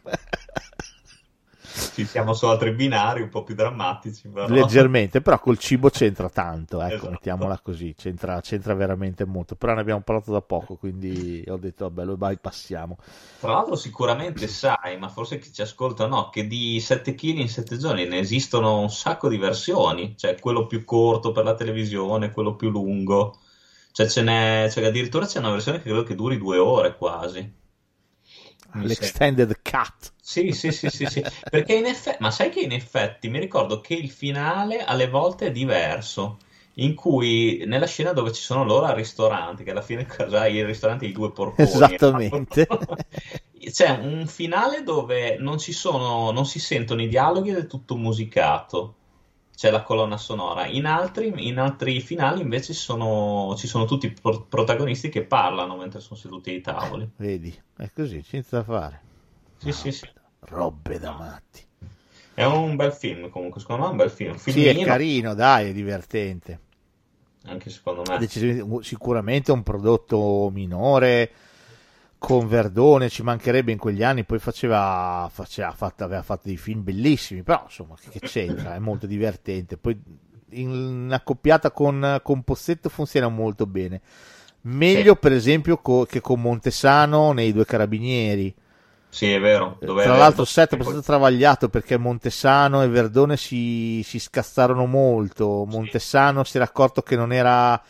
Ci siamo su altri binari un po' più drammatici, però. Leggermente, però col cibo c'entra tanto, ecco, Esatto. mettiamola così, c'entra, c'entra veramente molto. Però ne abbiamo parlato da poco, quindi ho detto, vabbè, lo bypassiamo. Tra l'altro sicuramente sai, ma forse chi ci ascolta no, che di 7 kg in 7 giorni ne esistono un sacco di versioni, cioè quello più corto per la televisione, quello più lungo, cioè ce n'è, cioè addirittura c'è una versione che credo che duri due ore quasi. Mi L'extended cut. Sì, sì, sì, sì, sì, perché in effetti, ma sai che in effetti mi ricordo che il finale alle volte è diverso, in cui nella scena dove ci sono loro al ristorante, che alla fine cos'hai il ristorante dei due porconi. Esattamente. C'è un finale dove non ci sono, non si sentono i dialoghi ed è tutto musicato. C'è la colonna sonora. In altri, in altri finali invece sono- ci sono tutti i pro- protagonisti che parlano mentre sono seduti ai tavoli. Vedi, è così, da fare. Sì, sì, sì. Robe da matti. È un bel film comunque, secondo me è un bel film. Sì, è carino, dai, è divertente. anche secondo me. Decisamente- sicuramente un prodotto minore con Verdone ci mancherebbe in quegli anni, poi faceva, faceva fatto, aveva fatto dei film bellissimi, però insomma che c'entra, è molto divertente. Poi in accoppiata con, con Pozzetto funziona molto bene. Meglio, sì. per esempio, co- che con Montesano nei due carabinieri. Sì, è vero. Dove Tra l'altro, il set è stato travagliato perché Montesano e Verdone si, si scazzarono molto. Montesano si era accorto che non era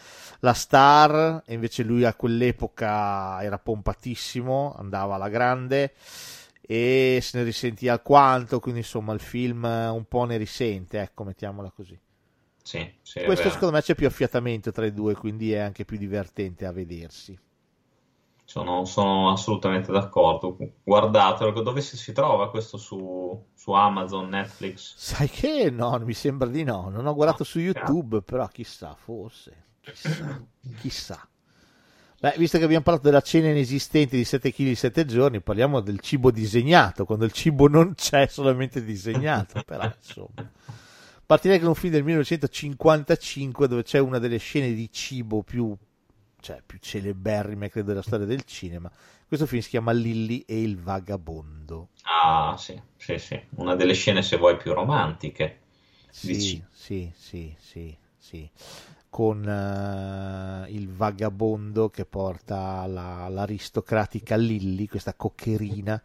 la star, e invece lui a quell'epoca era pompatissimo, andava alla grande e se ne risentiva alquanto, quindi insomma il film un po' ne risente, ecco, mettiamola così. Sì, sì, Questo secondo me c'è più affiatamento tra i due, quindi è anche più divertente a vedersi. Sono, sono assolutamente d'accordo. Guardatelo, dove si, si trova questo su, su, Amazon, Netflix? Sai che no, mi sembra di no. Non ho guardato no, su YouTube, no. però chissà, forse. Chissà, chissà. Beh, visto che abbiamo parlato della cena inesistente di 7 kg in 7 giorni, parliamo del cibo disegnato, quando il cibo non c'è, solamente disegnato. Però, insomma. Partirei con un film del 1955 dove c'è una delle scene di cibo più, cioè, più celeberrime, credo, della storia del cinema. Questo film si chiama Lilly e il vagabondo. Ah, sì, sì, sì. Una delle scene, se vuoi, più romantiche. Sì, sì, sì, sì, sì con uh, il vagabondo che porta la, l'aristocratica Lilly, questa coccherina,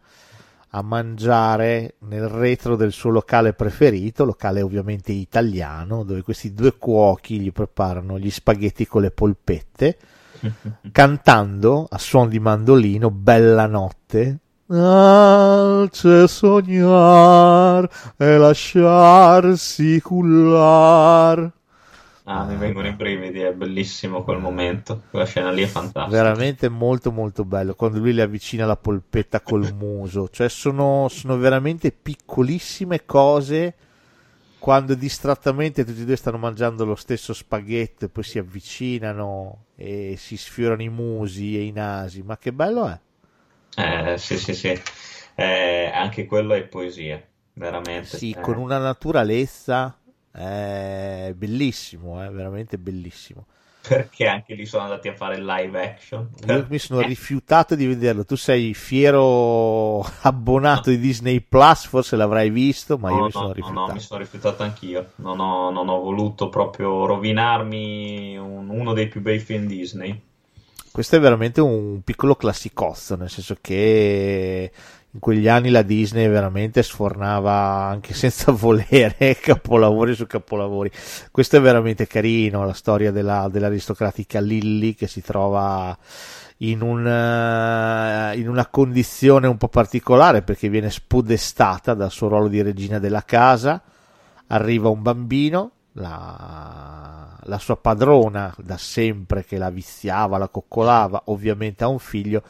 a mangiare nel retro del suo locale preferito, locale ovviamente italiano, dove questi due cuochi gli preparano gli spaghetti con le polpette, cantando a suon di mandolino Bella notte. Alce sognar e lasciarsi cullar Ah, mi vengono i brividi, è bellissimo quel momento, quella scena lì è fantastica. Veramente molto molto bello, quando lui le avvicina la polpetta col muso, cioè sono, sono veramente piccolissime cose quando distrattamente tutti e due stanno mangiando lo stesso spaghetto e poi si avvicinano e si sfiorano i musi e i nasi, ma che bello è! Eh, sì, sì, sì, eh, anche quello è poesia, veramente. Sì, eh. con una naturalezza è bellissimo, è veramente bellissimo. Perché anche lì sono andati a fare live action. Io mi sono rifiutato di vederlo. Tu sei fiero abbonato di Disney Plus, forse l'avrai visto, ma no, io mi sono rifiutato. No, no, mi sono rifiutato anch'io. Non ho, non ho voluto proprio rovinarmi un, uno dei più bei film Disney. Questo è veramente un piccolo classicozzo, nel senso che in quegli anni la Disney veramente sfornava anche senza volere capolavori su capolavori. Questo è veramente carino, la storia della, dell'aristocratica Lilly che si trova in, un, in, una condizione un po' particolare perché viene spodestata dal suo ruolo di regina della casa. Arriva un bambino, la, la sua padrona da sempre che la viziava, la coccolava, ovviamente ha un figlio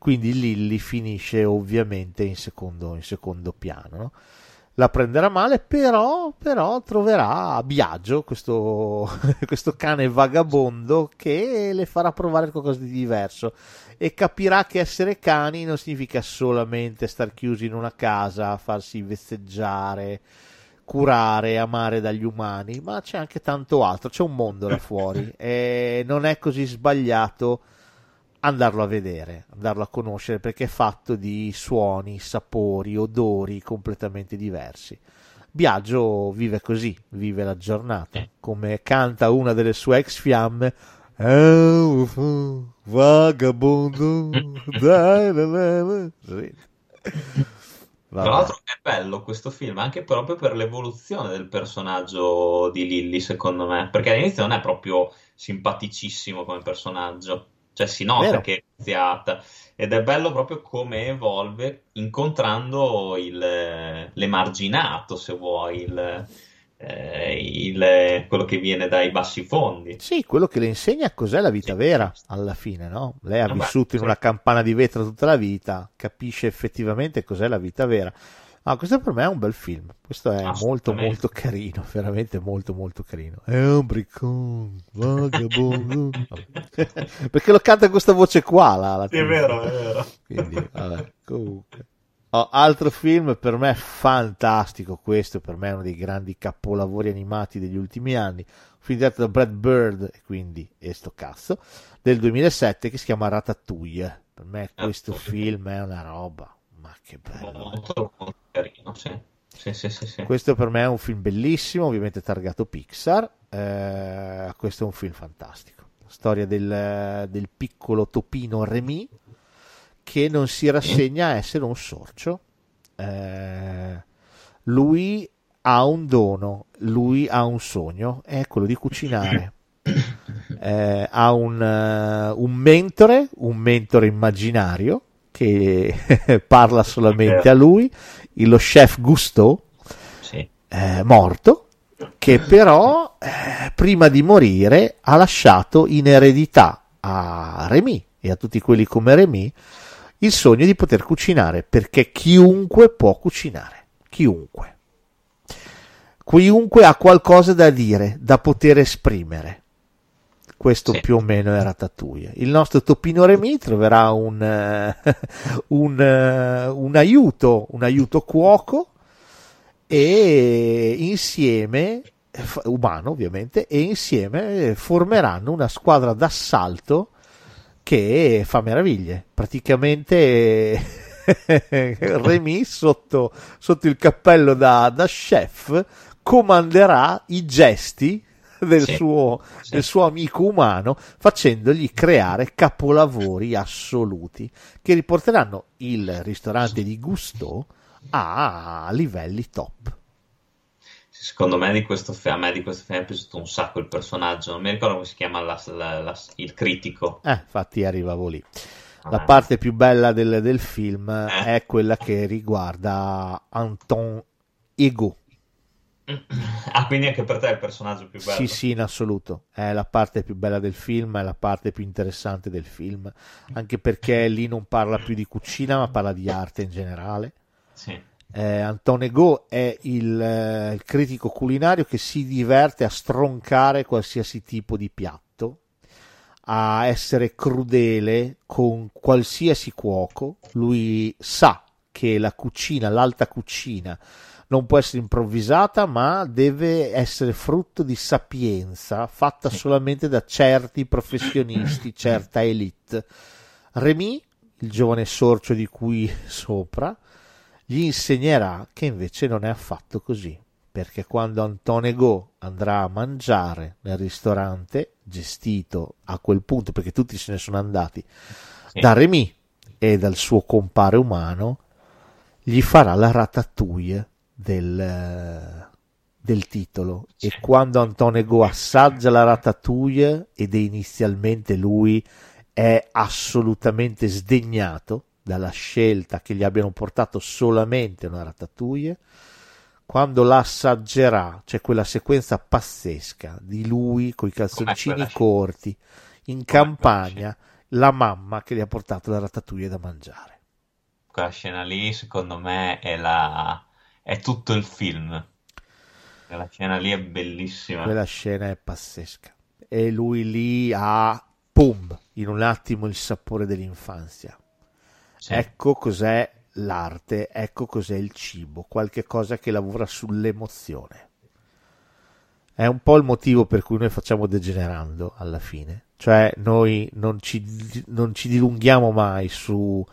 quindi Lilly finisce ovviamente in secondo, in secondo piano. No? La prenderà male, però, però troverà Biagio, questo, questo cane vagabondo, che le farà provare qualcosa di diverso e capirà che essere cani non significa solamente star chiusi in una casa, farsi vezzeggiare, curare, amare dagli umani, ma c'è anche tanto altro, c'è un mondo là fuori e non è così sbagliato andarlo a vedere, andarlo a conoscere perché è fatto di suoni, sapori, odori completamente diversi. Biagio vive così, vive la giornata, come canta una delle sue ex fiamme. Vagabondo, sì. Tra l'altro è bello questo film anche proprio per l'evoluzione del personaggio di Lilly, secondo me, perché all'inizio non è proprio simpaticissimo come personaggio cioè si nota Vero. che è viziata ed è bello proprio come evolve incontrando il, l'emarginato, se vuoi, il, eh, il, quello che viene dai bassi fondi. Sì, quello che le insegna cos'è la vita sì. vera alla fine, no? Lei ha Vabbè, vissuto in sì. una campana di vetro tutta la vita, capisce effettivamente cos'è la vita vera. Ah, questo per me è un bel film. Questo è molto molto carino, veramente molto molto carino. È un briccone, vagabondo. Perché lo canta con questa voce qua, là, sì, è vero, è vero. Quindi, vabbè, comunque. Oh, altro film per me fantastico, questo per me è uno dei grandi capolavori animati degli ultimi anni, un film diretto da Brad Bird, e quindi e sto cazzo, del 2007 che si chiama Ratatouille. Per me questo film è una roba, ma che bello. Molto, molto carino, sì. Sì, sì, sì, sì. Questo per me è un film bellissimo, ovviamente targato Pixar, eh, questo è un film fantastico. Storia del, del piccolo topino Remy che non si rassegna a essere un sorcio. Eh, lui ha un dono, lui ha un sogno, è quello di cucinare. Eh, ha un, uh, un, mentore, un mentore immaginario che parla solamente a lui, lo chef Gusto, Sì. eh, morto, che però eh, prima di morire ha lasciato in eredità a Remy e a tutti quelli come Remy il sogno di poter cucinare, perché chiunque può cucinare, chiunque. Chiunque ha qualcosa da dire, da poter esprimere. Questo Sì. più o meno è Ratatouille. Il nostro Topino Remy troverà un, eh, un, eh, un aiuto, un aiuto cuoco e insieme, umano ovviamente, e insieme formeranno una squadra d'assalto che fa meraviglie. Praticamente Remy sotto, sotto il cappello da, da chef comanderà i gesti del, Sì, suo, sì. del suo amico umano facendogli creare capolavori assoluti che riporteranno il ristorante di Gusto a livelli top. Secondo me di questo film, a me di questo film è piaciuto un sacco il personaggio, non mi ricordo come si chiama la- la- la- il critico. Eh, infatti arrivavo lì. La parte più bella del, del film Eh. è quella che riguarda Anton Ego. Ah, quindi anche per te è il personaggio più bello. Sì, sì, in assoluto. È la parte più bella del film, è la parte più interessante del film, anche perché lì non parla più di cucina, ma parla di arte in generale. Sì. Eh, Anton Ego è il, eh, il critico culinario che si diverte a stroncare qualsiasi tipo di piatto, a essere crudele con qualsiasi cuoco. Lui sa che la cucina, l'alta cucina, non può essere improvvisata, ma deve essere frutto di sapienza fatta solamente da certi professionisti, certa elite. Remy, il giovane sorcio di cui sopra, gli insegnerà che invece non è affatto così, perché quando Antone Go andrà a mangiare nel ristorante gestito a quel punto, perché tutti se ne sono andati, Sì. da Remy e dal suo compare umano, gli farà la ratatouille del, del titolo. E quando Antone Go assaggia la ratatouille, ed è inizialmente lui è assolutamente sdegnato dalla scelta che gli abbiano portato solamente una ratatouille, quando la assaggerà, c'è quella sequenza pazzesca di lui con i calzoncini corti in campagna, la mamma che gli ha portato la ratatouille da mangiare. Quella scena lì, secondo me, è la... è tutto il film. Quella scena lì è bellissima. Quella scena è pazzesca. E lui lì ha, pum, in un attimo il sapore dell'infanzia. Sì. Ecco cos'è l'arte, ecco cos'è il cibo, qualche cosa che lavora sull'emozione. È un po' il motivo per cui noi facciamo degenerando alla fine. Cioè noi non ci, non ci dilunghiamo mai su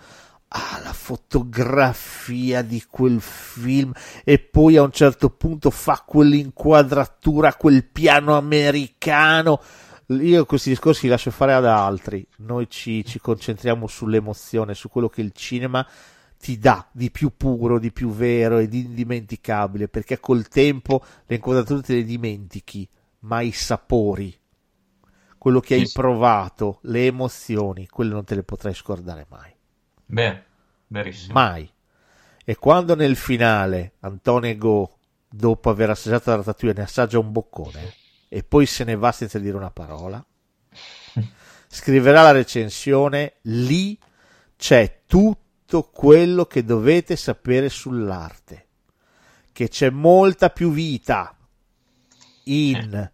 ah, la fotografia di quel film e poi a un certo punto fa quell'inquadratura, quel piano americano. Io questi discorsi li lascio fare ad altri, noi ci, ci concentriamo sull'emozione, su quello che il cinema ti dà di più puro, di più vero e di indimenticabile, perché col tempo le inquadrature te le dimentichi, ma i sapori, quello che hai provato, le emozioni, quelle non te le potrai scordare mai. Beh, verissimo. Mai. E quando nel finale Antone Go, dopo aver assaggiato la ratatouille, ne assaggia un boccone e poi se ne va senza dire una parola, scriverà la recensione, lì c'è tutto quello che dovete sapere sull'arte, che c'è molta più vita in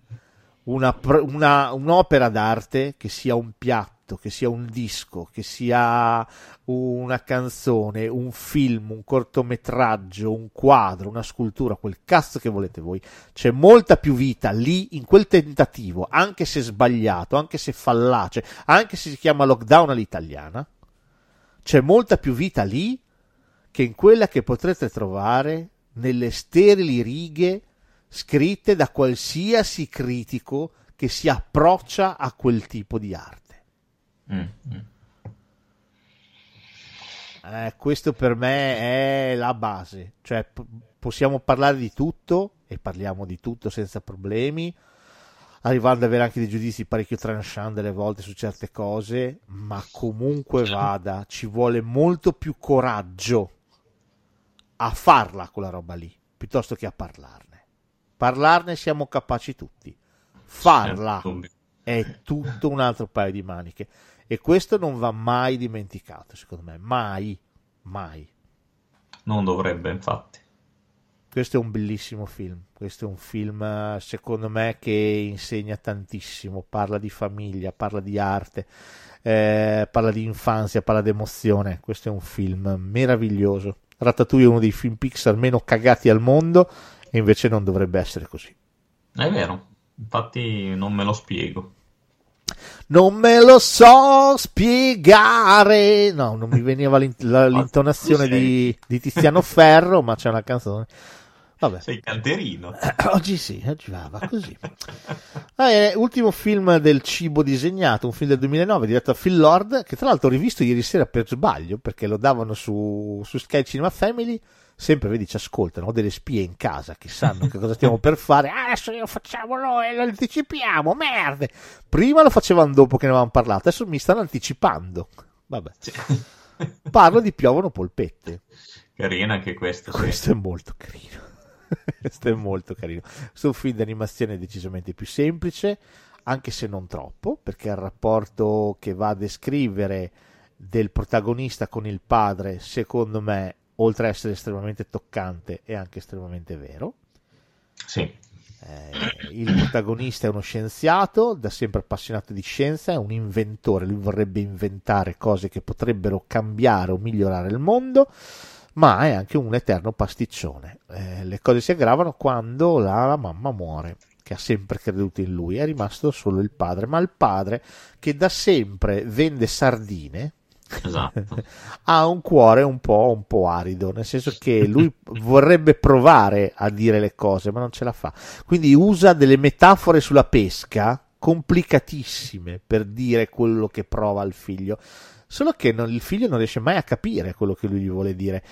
una, pr- una- un'opera d'arte, che sia un piatto, ritratto, che sia un disco, che sia una canzone, un film, un cortometraggio, un quadro, una scultura, quel cazzo che volete voi. C'è molta più vita lì in quel tentativo, anche se sbagliato, anche se fallace, anche se si chiama lockdown all'italiana. C'è molta più vita lì che in quella che potrete trovare nelle sterili righe scritte da qualsiasi critico che si approccia a quel tipo di arte. Mm, mm. Eh, questo per me è la base, cioè p- possiamo parlare di tutto e parliamo di tutto senza problemi, arrivando ad avere anche dei giudizi parecchio tranchant delle volte su certe cose, ma comunque vada, ci vuole molto più coraggio a farla quella roba lì, piuttosto che a parlarne. Parlarne siamo capaci tutti, farla è tutto un altro paio di maniche e questo non va mai dimenticato, secondo me, mai, mai. Non dovrebbe, infatti. Questo è un bellissimo film, questo è un film secondo me che insegna tantissimo, parla di famiglia, parla di arte, eh, parla di infanzia, parla di emozione, questo è un film meraviglioso. Ratatouille è uno dei film Pixar meno cagati al mondo e invece non dovrebbe essere così. È vero, infatti non me lo spiego. Non me lo so spiegare. No, non mi veniva l'int- la- l'intonazione di, di Tiziano Ferro, ma c'è una canzone. Vabbè. Sei canterino. Oggi sì, oggi va, va così. Ah, è ultimo film del cibo disegnato, un film del 2009 diretto da Phil Lord, che tra l'altro ho rivisto ieri sera per sbaglio, perché lo davano su, su Sky Cinema Family. Sempre, vedi, ci ascoltano, ho delle spie in casa che sanno che cosa stiamo per fare. Ah, adesso lo facciamo noi, lo anticipiamo, merde. Prima lo facevamo dopo che ne avevamo parlato, adesso mi stanno anticipando. Vabbè. Parlo di Piovono polpette. Carino anche questo. sì. Questo è molto carino. Questo è molto carino. Questo è un film d'animazione decisamente più semplice, anche se non troppo, perché il rapporto che va a descrivere del protagonista con il padre, secondo me, oltre a essere estremamente toccante, è anche estremamente vero. Sì. Eh, il protagonista è uno scienziato, da sempre appassionato di scienza, è un inventore, lui vorrebbe inventare cose che potrebbero cambiare o migliorare il mondo, ma è anche un eterno pasticcione. Eh, le cose si aggravano quando la, la mamma muore, che ha sempre creduto in lui, è rimasto solo il padre, ma il padre che da sempre vende sardine, Esatto. ha un cuore un po', un po' arido, nel senso che lui vorrebbe provare a dire le cose, ma non ce la fa. Quindi usa delle metafore sulla pesca complicatissime per dire quello che prova al figlio. Solo che non- il figlio non riesce mai a capire quello che lui gli vuole dire.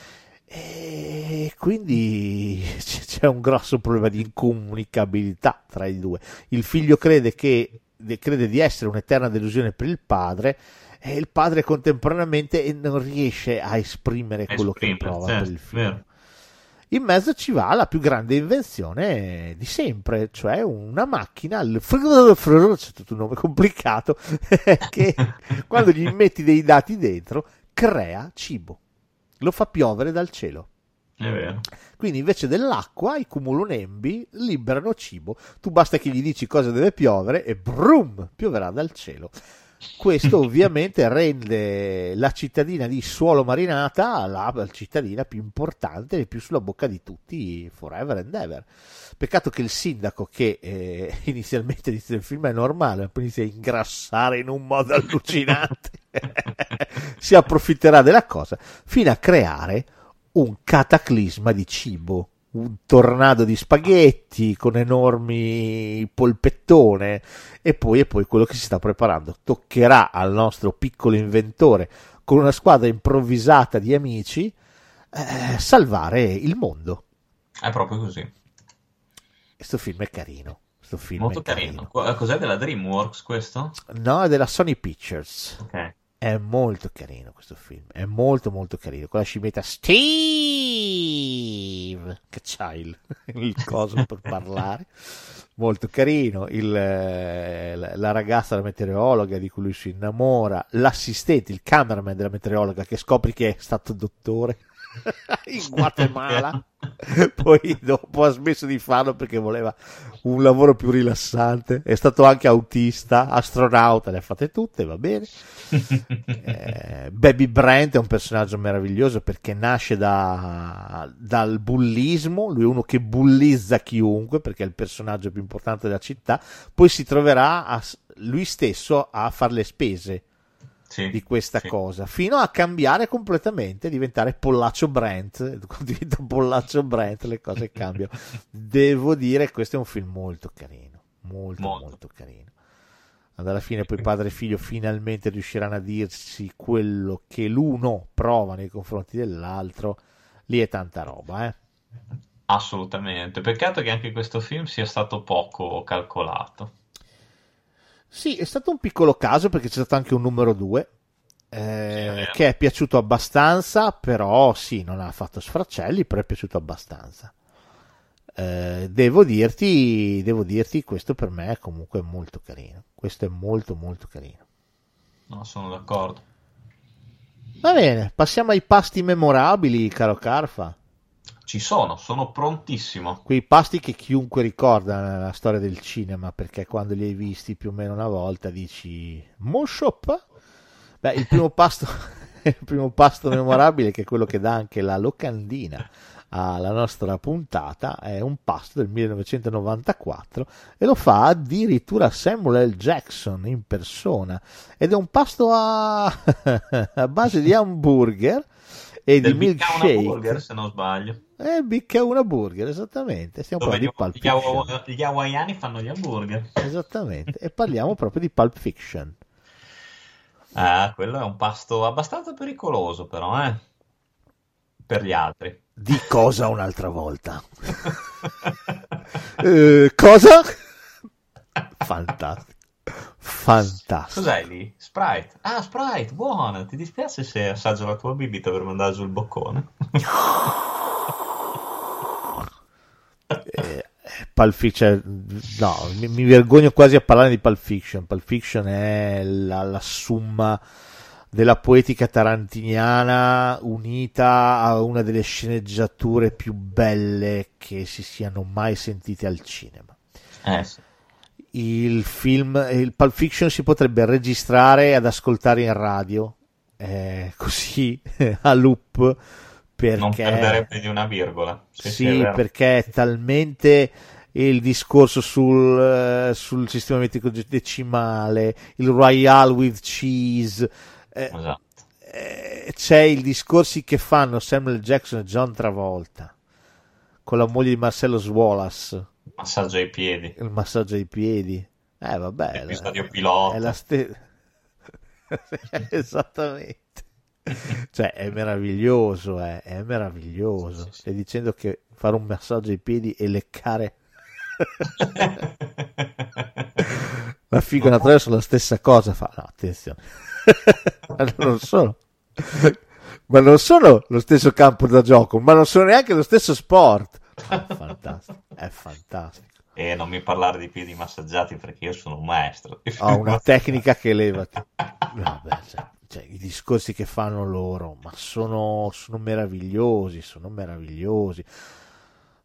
E quindi c'è un grosso problema di incomunicabilità tra i due. Il figlio crede che crede di essere un'eterna delusione per il padre e il padre contemporaneamente non riesce a esprimere quello che Esprimere, prova certo, per il figlio. vero. In mezzo ci va la più grande invenzione di sempre, cioè una macchina, il c'è tutto un nome complicato, che quando gli metti dei dati dentro crea cibo, lo fa piovere dal cielo. È vero. Quindi invece dell'acqua i cumulonembi liberano cibo. Tu basta che gli dici cosa deve piovere e brum, pioverà dal cielo. Questo ovviamente rende la cittadina di Suolo Marinata la, la cittadina più importante e più sulla bocca di tutti forever and ever. Peccato che il sindaco, che eh, inizialmente inizia il film è normale, ma poi inizia a ingrassare in un modo allucinante, si approfitterà della cosa fino a creare un cataclisma di cibo, un tornado di spaghetti con enormi polpettone e poi, e poi quello che si sta preparando. Toccherà al nostro piccolo inventore con una squadra improvvisata di amici eh, salvare il mondo. È proprio così. Questo film è carino. Questo film Molto è carino. Qu- Cos'è della DreamWorks questo? No, è della Sony Pictures. Ok. È molto carino questo film, è molto molto carino, con la scimmietta Steve, che c'ha il, il coso per parlare, molto carino, il, eh, la ragazza, la meteorologa di cui lui si innamora, l'assistente, il cameraman della meteorologa che scopri che è stato dottore in Guatemala, poi dopo ha smesso di farlo perché voleva un lavoro più rilassante. È stato anche autista, astronauta, le ha fatte tutte, va bene. eh, Baby Brent è un personaggio meraviglioso perché nasce da, dal bullismo, lui è uno che bullizza chiunque perché è il personaggio più importante della città, poi si troverà a, lui stesso a fare le spese sì, di questa sì. cosa, fino a cambiare completamente, diventare Pollaccio Brent, quando diventa Pollaccio Brent le cose cambiano. Devo dire questo è un film molto carino, molto molto, molto carino. Alla fine poi padre e figlio finalmente riusciranno a dirsi quello che l'uno prova nei confronti dell'altro, lì è tanta roba, eh. Assolutamente, peccato che anche questo film sia stato poco calcolato. Sì, è stato un piccolo caso perché c'è stato anche un numero 2 eh, che è piaciuto abbastanza, però sì, non ha fatto sfracelli, però è piaciuto abbastanza. Eh, devo dirti, devo dirti, questo per me è comunque molto carino. Questo è molto molto carino. No, sono d'accordo. Va bene, passiamo ai pasti memorabili, caro Carfa. Ci sono, sono prontissimo. Quei pasti che chiunque ricorda nella storia del cinema, perché quando li hai visti più o meno una volta dici Moshop? Beh, il primo pasto, il primo pasto memorabile, che è quello che dà anche la locandina alla nostra puntata, è un pasto del 1994 e lo fa addirittura Samuel L. Jackson in persona. Ed è un pasto a, a base di hamburger e Del di milkshake. Burger, se non sbaglio. Eh, bicca una burger, esattamente. Stiamo Dove parlando di Pulp gli, Fiction. gli, gli hawaiani fanno gli hamburger. Esattamente. e parliamo proprio di Pulp Fiction. Ah, quello è un pasto abbastanza pericoloso, però, eh? Per gli altri. Di cosa un'altra volta? Eh, cosa? Fantastico. Fantastico. Cos'hai lì? Sprite. Ah, Sprite, buona. Ti dispiace se assaggio la tua bibita per mandare giù il boccone? Pulp Fiction, no, mi, mi vergogno quasi a parlare di Pulp Fiction. Pulp Fiction è la, la summa della poetica tarantiniana unita a una delle sceneggiature più belle che si siano mai sentite al cinema. Eh sì. Il film, il Pulp Fiction si potrebbe registrare ed ascoltare in radio, eh, così a loop perché Non perderebbe di una virgola. Sì, sì, perché è talmente il discorso sul, eh, sul sistema metrico decimale, il Royale with cheese, eh, Esatto. eh, c'è i discorsi che fanno Samuel Jackson e John Travolta con la moglie di Marcello Wallace, Massaggio ai piedi. il massaggio ai piedi. Eh, vabbè, Episodio è- pilota. È la stessa. Esattamente. Cioè, è meraviglioso, eh, è meraviglioso. Sì, sì, sì. Stai dicendo che fare un massaggio ai piedi e leccare la figa attraverso la stessa cosa fa. No, attenzione. ma non sono. Ma non sono lo stesso campo da gioco, ma non sono neanche lo stesso sport. Ah, fantastico, è fantastico. E non mi parlare di piedi massaggiati perché io sono un maestro. Ho una tecnica che levati. Vabbè, cioè, cioè, i discorsi che fanno loro, ma sono, sono meravigliosi, sono meravigliosi.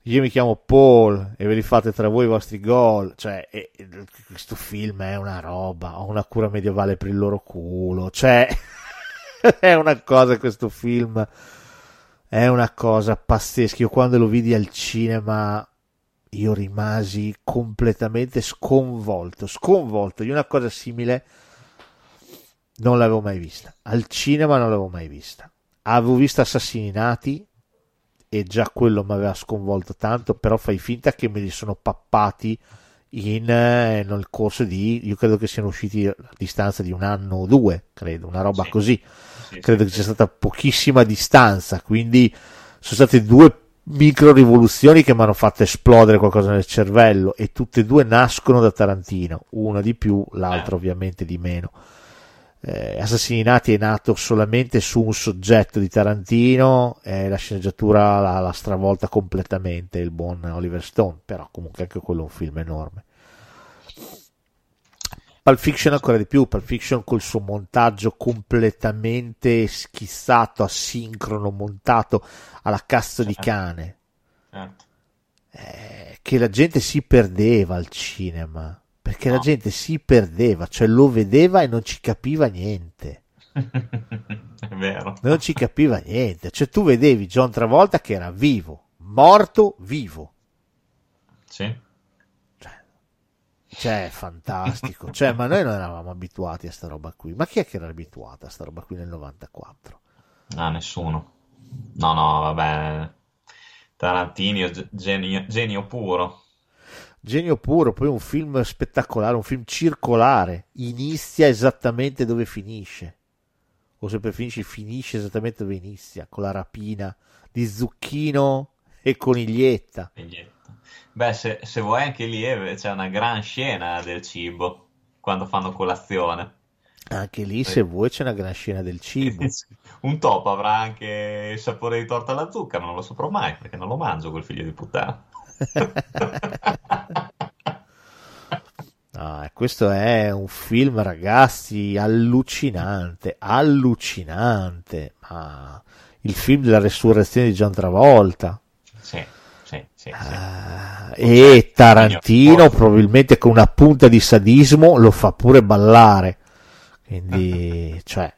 Io mi chiamo Paul e ve li fate tra voi i vostri gol. Cioè, e- e- questo film è una roba. Ho una cura medievale per il loro culo. Cioè, è una cosa questo film. È una cosa pazzesca. Io quando lo vidi al cinema, io rimasi completamente sconvolto. Sconvolto. Io una cosa simile non l'avevo mai vista. Al cinema non l'avevo mai vista. Avevo visto Assassini Nati e già quello mi aveva sconvolto tanto, però fai finta che me li sono pappati in, eh, nel corso di, io credo che siano usciti a distanza di un anno o due, credo, una roba Sì. così. Sì, Credo sì, che sia stata pochissima distanza, quindi sono state due micro rivoluzioni che mi hanno fatto esplodere qualcosa nel cervello e tutte e due nascono da Tarantino, una di più, l'altra Eh. ovviamente di meno. Eh, Assassinati è nato solamente su un soggetto di Tarantino e la sceneggiatura l'ha, l'ha stravolta completamente il buon Oliver Stone, però comunque anche quello è un film enorme. Pulp Fiction ancora di più, Pulp Fiction col suo montaggio completamente schizzato, asincrono, montato alla cazzo di Certo. cane. certo. Eh, che la gente si perdeva al cinema, perché la No. gente si perdeva, cioè lo vedeva e non ci capiva niente. È vero. Non ci capiva niente, cioè tu vedevi John Travolta che era vivo, morto, vivo. Sì. Cioè, è fantastico. Cioè, ma noi non eravamo abituati a sta roba qui. Ma chi è che era abituata a sta roba qui nel 94? Ah, nessuno. No, no, vabbè. Tarantino, ge- genio, genio puro. Genio puro, poi un film spettacolare, un film circolare. Inizia esattamente dove finisce. O se preferisci, finisce esattamente dove inizia, con la rapina di Zucchino e Coniglietta. Beh, se, se vuoi anche lì eh, c'è una gran scena del cibo quando fanno colazione. Anche lì, se vuoi, c'è una gran scena del cibo. Un topo avrà anche il sapore di torta alla zucca, non lo saprò mai perché non lo mangio quel figlio di puttana. Ah, questo è un film, ragazzi, allucinante, allucinante. Ma il film della resurrezione di John Travolta. Sì, sì, sì, sì. Ah, e Tarantino, probabilmente con una punta di sadismo, lo fa pure ballare. Quindi, cioè,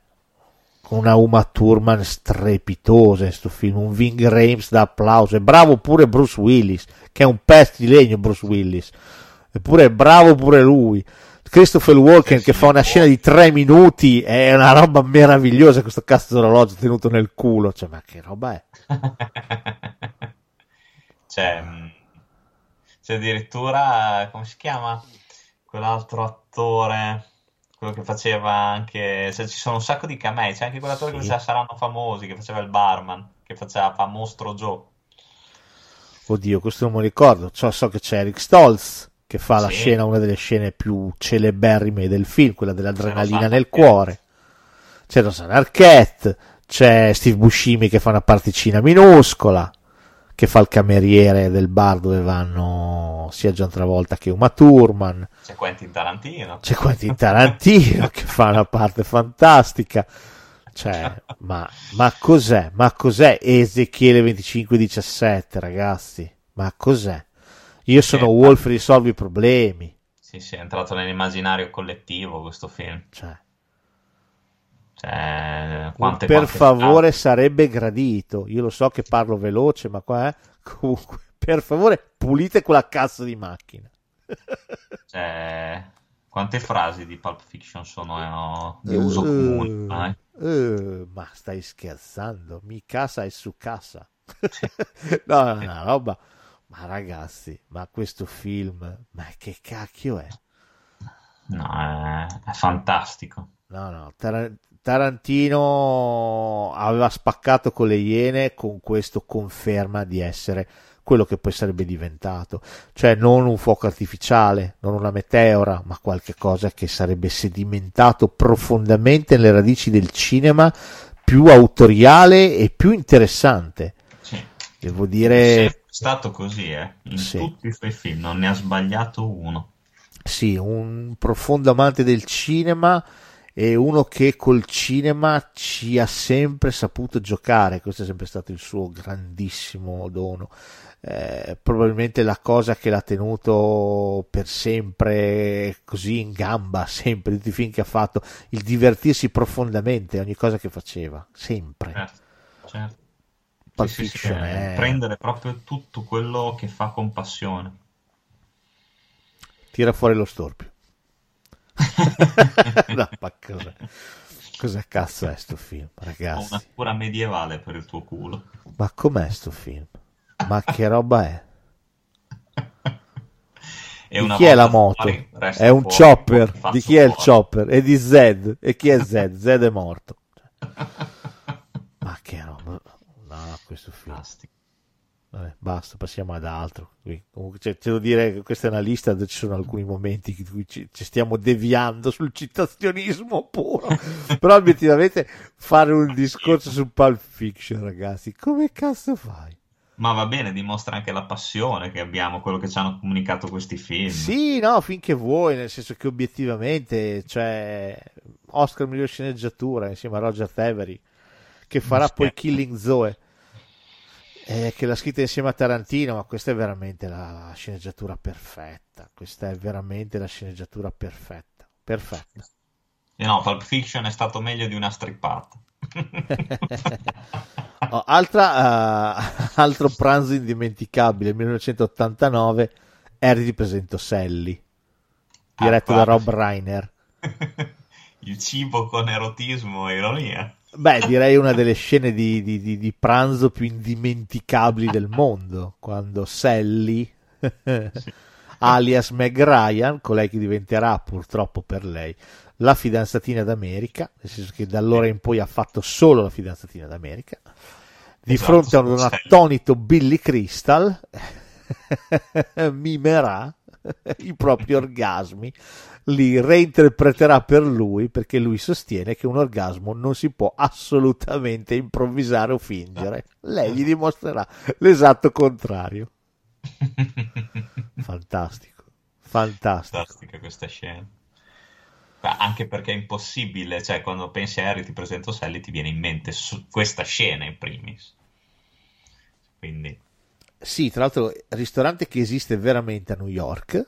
con una Uma Thurman strepitosa in questo film, un Ving Rhames da applauso. E bravo pure Bruce Willis, che è un pezzo di legno Bruce Willis. Eppure bravo pure lui. Christopher Walken Sì, che sì, fa una scena di tre minuti è una roba meravigliosa questo cazzo di orologio tenuto nel culo cioè ma che roba è mh, c'è addirittura, come si chiama? Quell'altro attore, quello che faceva anche, cioè, ci sono un sacco di camei, c'è anche quell'attore che Sì. faceva Saranno Famosi, che faceva il barman, che faceva fa Mostro Joe. Oddio, questo non mi ricordo. Cioè, so che c'è Eric Stolz che fa la Sì. scena, una delle scene più celeberrime del film, quella dell'adrenalina nel Arquette. cuore. C'è Rosanna Arquette, c'è Steve Buscemi che fa una particina minuscola, che fa il cameriere del bar dove vanno sia John Travolta che Uma Thurman. C'è Quentin Tarantino. C'è Quentin Tarantino che fa una parte fantastica. Cioè, ma, ma cos'è? Ma cos'è Ezechiele 2517, ragazzi? Ma cos'è? Io sono Sì. Wolf risolvo i problemi. Sì, sì, è entrato nell'immaginario collettivo questo film. Cioè, Cioè, quante, per quante favore sarebbe gradito. Io lo so che parlo veloce, ma qua, eh, comunque, per favore, pulite quella cazzo di macchina. Cioè, quante frasi di Pulp Fiction sono eh, di uso comune? dai? Eh, ma stai scherzando? Mi casa è su casa. no, no, no, roba. Ma ragazzi, ma questo film, ma che cacchio è? No, è, è fantastico. No, no, Tar- Tarantino aveva spaccato con le Iene, con questo conferma di essere quello che poi sarebbe diventato, cioè non un fuoco artificiale, non una meteora, ma qualche cosa che sarebbe sedimentato profondamente nelle radici del cinema, più autoriale e più interessante. Sì. Devo È dire, sempre stato così, eh. In Sì. tutti i suoi film, non ne ha sbagliato uno. sì, un profondo amante del cinema e uno che col cinema ci ha sempre saputo giocare, questo è sempre stato il suo grandissimo dono. Eh, probabilmente la cosa che l'ha tenuto per sempre così in gamba, sempre, tutti i film che ha fatto, il divertirsi profondamente ogni cosa che faceva, sempre. Certo, certo. Sì, sì, sì, è è- prendere proprio tutto quello che fa con passione. Tira fuori lo storpio. no, ma cos'è? Cosa cazzo è sto film, Ho una ragazzi? cura medievale per il tuo culo. Ma com'è sto film? Ma che roba è? E Di chi è la moto? fuori, È un fuori, chopper. Di chi è il fuori. chopper? È di Zed. E chi è Zed? Zed è morto. Ma che roba? No, questo film. Fantastico. Vabbè, basta, passiamo ad altro. Qui, Comunque, cioè, c'è da dire che questa è una lista dove ci sono alcuni momenti in cui ci, ci stiamo deviando sul citazionismo puro. Però obiettivamente fare un discorso su Pulp Fiction, ragazzi, come cazzo fai? Ma va bene, dimostra anche la passione che abbiamo, quello che ci hanno comunicato questi film. Sì, no, finché vuoi, nel senso che obiettivamente, cioè, Oscar miglior sceneggiatura insieme a Roger Avery, che farà poi. Killing Zoe. Eh, che l'ha scritta insieme a Tarantino, ma questa è veramente la sceneggiatura perfetta. Questa è veramente la sceneggiatura perfetta. Perfetta. Eh no, Pulp Fiction è stato meglio di una strippata. oh, altra, uh, altro pranzo indimenticabile, 1989, Harry ti presento Sally, diretto ah, da Rob Reiner. Il cibo con erotismo e ironia. Beh, direi una delle scene di, di, di, di pranzo più indimenticabili del mondo, quando Sally, alias Meg Ryan, colei che diventerà purtroppo per lei la fidanzatina d'America, nel senso che da allora in poi ha fatto solo la fidanzatina d'America, di esatto, fronte a un attonito Billy Crystal, mimerà i propri orgasmi li reinterpreterà per lui perché lui sostiene che un orgasmo non si può assolutamente improvvisare o fingere. Lei gli dimostrerà l'esatto contrario. Fantastico, fantastico. Fantastica questa scena. Anche perché è impossibile, cioè quando pensi a Harry ti presento Sally ti viene in mente questa scena in primis. Quindi... Sì, tra l'altro, ristorante che esiste veramente a New York,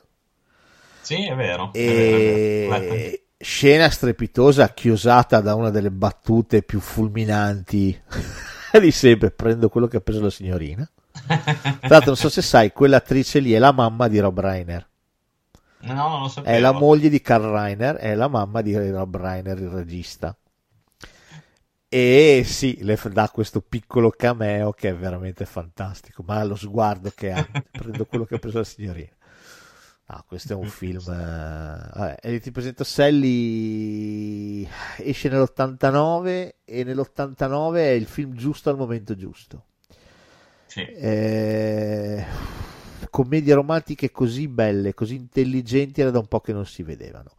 sì, è vero. E... È vero. Scena strepitosa chiosata da una delle battute più fulminanti di sempre. Prendo quello che ha preso la signorina. Tra l'altro, non so se sai, quell'attrice lì è la mamma di Rob Reiner. No, non lo sapevo. È la moglie di Carl Reiner, è la mamma di Rob Reiner, il regista. E sì, le dà questo piccolo cameo che è veramente fantastico. Ma lo sguardo che ha, prendo quello che ha preso la signorina. Ah, questo è un film. Eh, vabbè, e ti presento Sally. Esce nell'89 e nell'89 è il film giusto al momento giusto. Sì. Eh, commedie romantiche così belle, così intelligenti era da un po' che non si vedevano.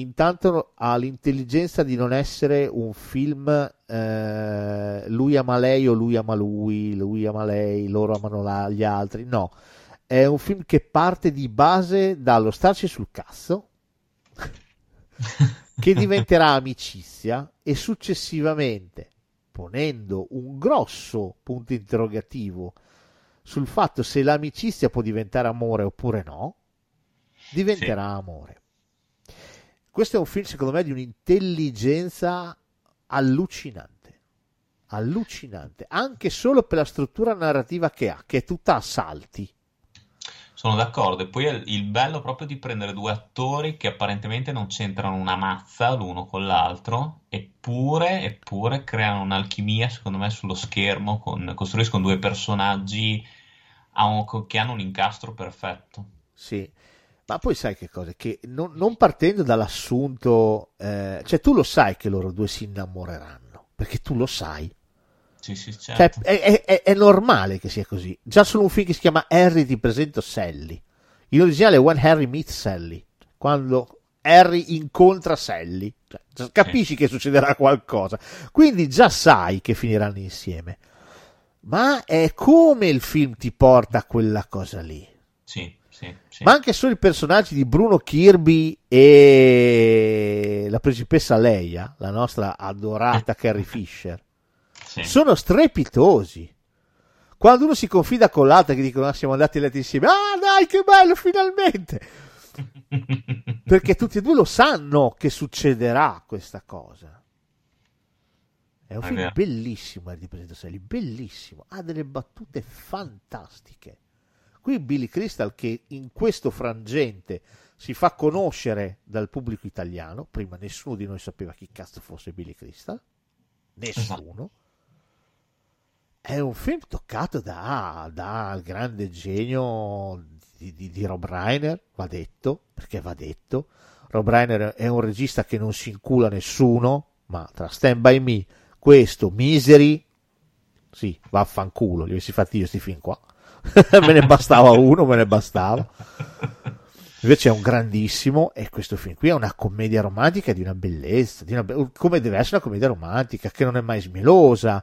Intanto ha l'intelligenza di non essere un film eh, lui ama lei o lui ama lui, lui ama lei, loro amano gli altri. No è un film che parte di base dallo starci sul cazzo, che diventerà amicizia e successivamente, ponendo un grosso punto interrogativo sul fatto se l'amicizia può diventare amore oppure no, diventerà sì. amore. Questo è un film, secondo me, di un'intelligenza allucinante. Allucinante, anche solo per la struttura narrativa che ha, che è tutta a salti sono d'accordo, e poi è il bello proprio di prendere due attori che apparentemente non c'entrano una mazza l'uno con l'altro, eppure, eppure creano un'alchimia, secondo me, sullo schermo, con, costruiscono due personaggi che hanno un incastro perfetto. Sì, ma poi sai che cosa? Che non, non partendo dall'assunto, eh, cioè tu lo sai che loro due si innamoreranno, perché tu lo sai. Sì, sì, cioè, certo. Cioè, è, è, è, normale che sia così. Già solo un film che si chiama Harry ti presento Sally. In originale When Harry Meets Sally. Quando Harry incontra Sally. Cioè, capisci sì. che succederà qualcosa. Quindi già sai che finiranno insieme. Ma è come il film ti porta a quella cosa lì. Sì, sì, sì. Ma anche solo i personaggi di Bruno Kirby e la principessa Leia, la nostra adorata Carrie Fisher sì. sono strepitosi. Quando uno si confida con l'altro che dicono ah, siamo andati a letto insieme, ah dai che bello finalmente! Perché tutti e due lo sanno che succederà questa cosa. È un film bellissimo, di Presento Sally, bellissimo, ha delle battute fantastiche. Qui Billy Crystal che in questo frangente si fa conoscere dal pubblico italiano, prima nessuno di noi sapeva chi cazzo fosse Billy Crystal, nessuno. È un film toccato dal da grande genio di, di, di, Rob Reiner, va detto, perché va detto. Rob Reiner è un regista che non si incula nessuno, ma tra Stand By Me, questo, Misery, sì, vaffanculo, li avessi fatti io sti film qua. me ne bastava uno, me ne bastava. Invece è un grandissimo e questo film qui è una commedia romantica di una bellezza, di una be- come deve essere una commedia romantica, che non è mai smelosa,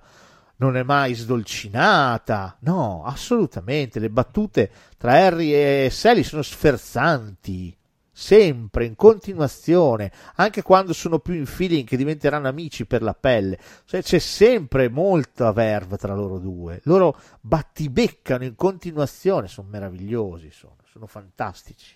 non è mai sdolcinata. No, assolutamente. Le battute tra Harry e Sally sono sferzanti. Sempre in continuazione, anche quando sono più in feeling che diventeranno amici per la pelle. Cioè, c'è sempre molta verve tra loro due. Loro battibeccano in continuazione, sono meravigliosi, sono, sono fantastici.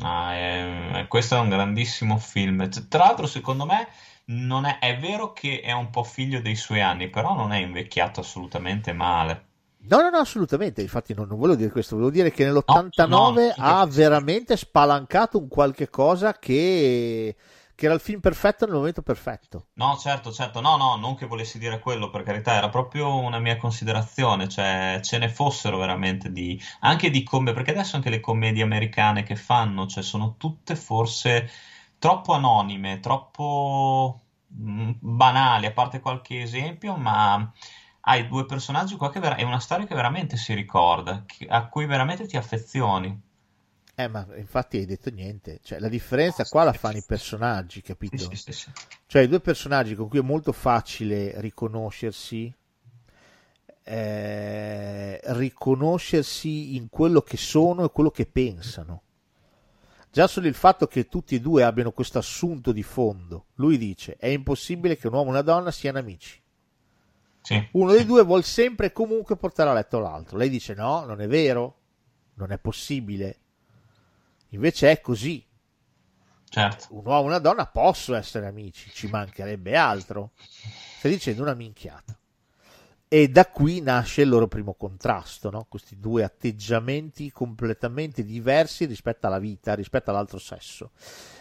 Ah, è- questo è un grandissimo film. Tra l'altro, secondo me, non è, è vero che è un po' figlio dei suoi anni, però non è invecchiato assolutamente male. No, no, no, assolutamente. Infatti, non, non volevo dire questo, volevo dire che No, nell'89 no, sì, ha veramente spalancato un qualche cosa che, che era il film perfetto nel momento perfetto. No, certo, certo, no, no, non che volessi dire quello, per carità, era proprio una mia considerazione, cioè ce ne fossero veramente di, anche di commedie, perché adesso anche le commedie americane che fanno, cioè sono tutte forse troppo anonime, troppo mm, banali, a parte qualche esempio, ma hai due personaggi qua che vera- è una storia che veramente si ricorda, che- a cui veramente ti affezioni. Eh, ma infatti hai detto niente. Cioè, la differenza qua la fanno i personaggi, capito? sì, sì, sì. Cioè, i due personaggi con cui è molto facile riconoscersi, eh, riconoscersi in quello che sono e quello che pensano. Già solo il fatto che tutti e due abbiano questo assunto di fondo. Lui dice: è impossibile che un uomo e una donna siano amici. Sì, Uno dei due vuol sempre e comunque portare a letto l'altro. Lei dice: no, non è vero, non è possibile. Invece è così. certo. un uomo e una donna possono essere amici, ci mancherebbe altro. Stai dicendo una minchiata. E da qui nasce il loro primo contrasto, no? questi due atteggiamenti completamente diversi rispetto alla vita, rispetto all'altro sesso.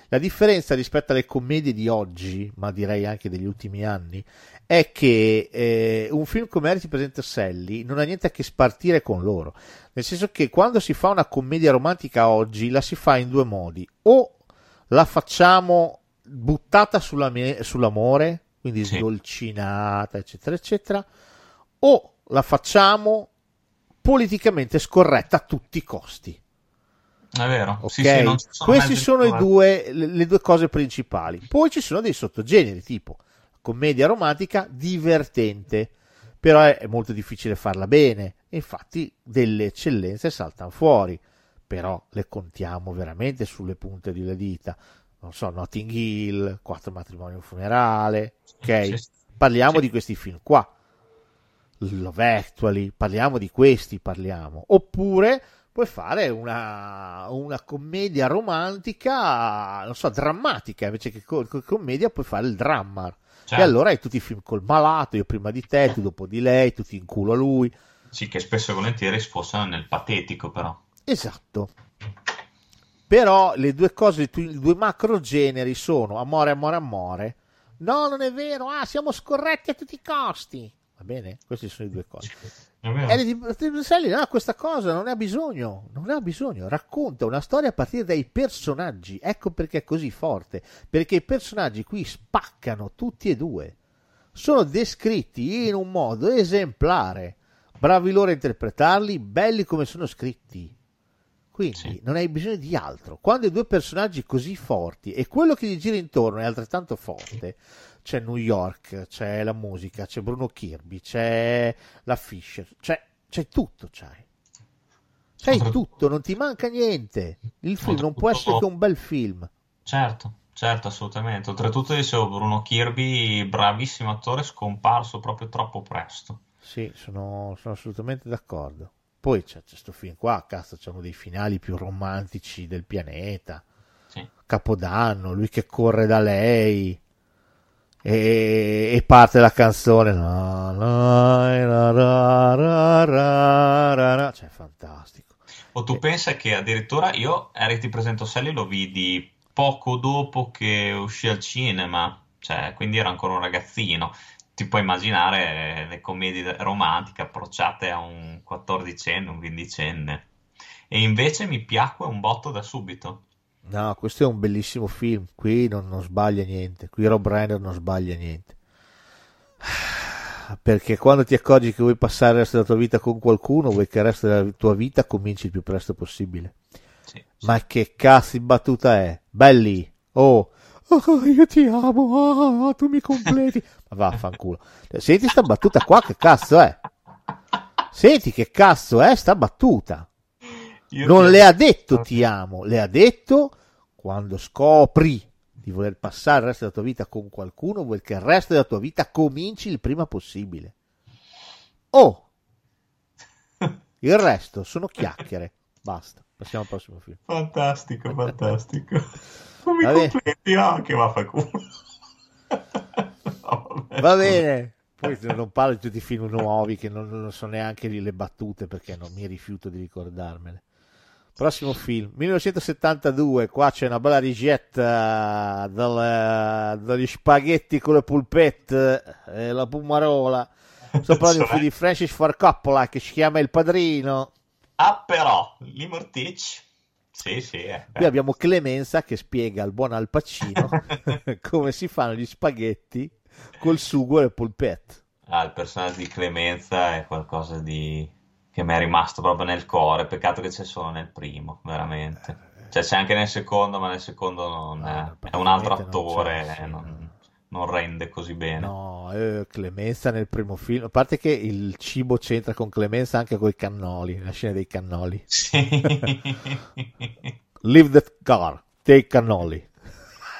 La differenza rispetto alle commedie di oggi, ma direi anche degli ultimi anni, è che eh, un film come Harry ti presenta Sally non ha niente a che spartire con loro. Nel senso che quando si fa una commedia romantica oggi la si fa in due modi. O la facciamo buttata sulla me- sull'amore, quindi Sì. sdolcinata, eccetera, eccetera, o la facciamo politicamente scorretta a tutti i costi. È vero. Ok, Sì, sì, sono questi sono due, le, le due cose principali. Poi ci sono dei sottogeneri, tipo commedia romantica divertente, però è, è molto difficile farla bene. Infatti, delle eccellenze saltano fuori, però le contiamo veramente sulle punte di le dita. Non so, Notting Hill, Quattro matrimoni e un funerale, ok? Sì. Parliamo di questi film qua. Love Actually, parliamo di questi, parliamo. Oppure puoi fare una, una commedia romantica, non so, drammatica, invece che co- co- commedia puoi fare il dramma. E Certo. allora hai tutti i film col malato, io prima di te, tu dopo di lei, tutti in culo a lui. Sì, che spesso e volentieri sfociano nel patetico, però. Esatto. Però le due cose, i tu- i due macro generi sono amore, amore, amore. No, non è vero, ah, siamo scorretti a tutti i costi. Va bene? Queste sono le due cose. È. Harry di Sally ha questa cosa, non ne ha bisogno, non ne ha bisogno, racconta una storia a partire dai personaggi, ecco perché è così forte, perché i personaggi qui spaccano tutti e due, sono descritti in un modo esemplare, bravi loro a interpretarli, belli come sono scritti, quindi Sì. non hai bisogno di altro, quando hai due personaggi così forti e quello che gli gira intorno è altrettanto forte, c'è New York, c'è la musica, c'è Bruno Kirby, c'è la Fisher, c'è, c'è tutto, c'hai. C'hai tutto, non ti manca niente. Il film non può essere che un bel film. Certo, certo, assolutamente. Oltretutto, dicevo, Bruno Kirby, bravissimo attore, scomparso proprio troppo presto. Sì, sono, sono assolutamente d'accordo. Poi c'è questo film qua, cazzo, c'è uno dei finali più romantici del pianeta. Sì. Capodanno, lui che corre da lei e, e parte la canzone. Ra, ra. Cioè, fantastico. O tu pensa che addirittura io, Harry ti presento Sally, lo vidi poco dopo che uscì al cinema, cioè, quindi ero ancora un ragazzino. Ti puoi immaginare le commedie romantiche approcciate a un quattordicenne, un quindicenne. E invece mi piacque un botto da subito. No, questo è un bellissimo film. Qui non, non sbaglia niente. Qui Rob Reiner non sbaglia niente. Perché quando ti accorgi che vuoi passare il resto della tua vita con qualcuno, vuoi che il resto della tua vita cominci il più presto possibile. Sì, sì. Ma che cazzo di battuta è? Belli! Oh! Oh, io ti amo! Ah, tu mi completi! Ma vaffanculo. Senti sta battuta qua, che cazzo è? Senti che cazzo è sta battuta? Io Non le ha detto ti amo, le ha detto quando scopri di voler passare il resto della tua vita con qualcuno, vuoi che il resto della tua vita cominci il prima possibile. Oh, il resto sono chiacchiere. Basta, passiamo al prossimo film. Fantastico, fantastico. Come Vabbè. completi? Ah, che vaffanculo. No, Va bene. Poi non parlo di tutti i film nuovi che non, non so neanche le battute perché non mi rifiuto di ricordarmele. Prossimo film, 1972, qua c'è una bella rigetta del- degli spaghetti con le pulpette e la pumarola. Sto parlando di un Cioè? film di Francis Ford Coppola che si chiama Il Padrino. Ah, però, Limortic. Sì, sì, eh. Qui abbiamo Clemenza che spiega al buon Al Pacino come si fanno gli spaghetti col sugo e le polpette. Ah, il personaggio di Clemenza è qualcosa di... che mi è rimasto proprio nel cuore. Peccato che c'è solo nel primo, veramente. Cioè, c'è anche nel secondo, ma nel secondo non Ah, è, un altro non attore, sì. eh, non, non rende così bene. No, eh, Clemenza nel primo film, a parte che il cibo c'entra con Clemenza anche con i cannoli, la scena dei cannoli. Sì. Leave that car, take cannoli.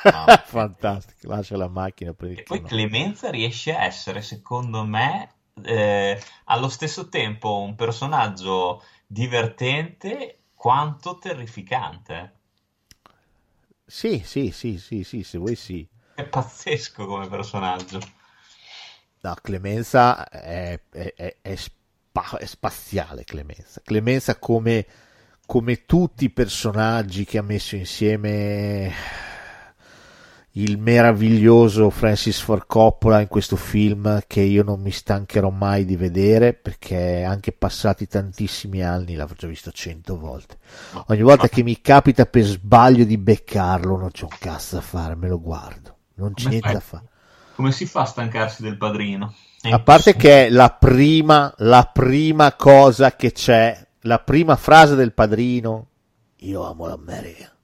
No. Fantastico, lascia la macchina per il E poi. Clemenza riesce a essere, secondo me, eh, allo stesso tempo un personaggio divertente quanto terrificante. Sì, sì, sì, sì, sì, se vuoi sì. È pazzesco come personaggio. No, Clemenza è, è- è- è spa- è spaziale, Clemenza. Clemenza come, come tutti i personaggi che ha messo insieme il meraviglioso Francis Ford Coppola in questo film che io non mi stancherò mai di vedere perché anche passati tantissimi anni l'avrò già visto cento volte. Ogni volta che mi capita per sbaglio di beccarlo non c'è un cazzo da fare, me lo guardo. Non c'è niente da fare. Come si fa a stancarsi del padrino? È A parte che è la prima, la prima cosa che c'è, la prima frase del padrino, io amo l'America.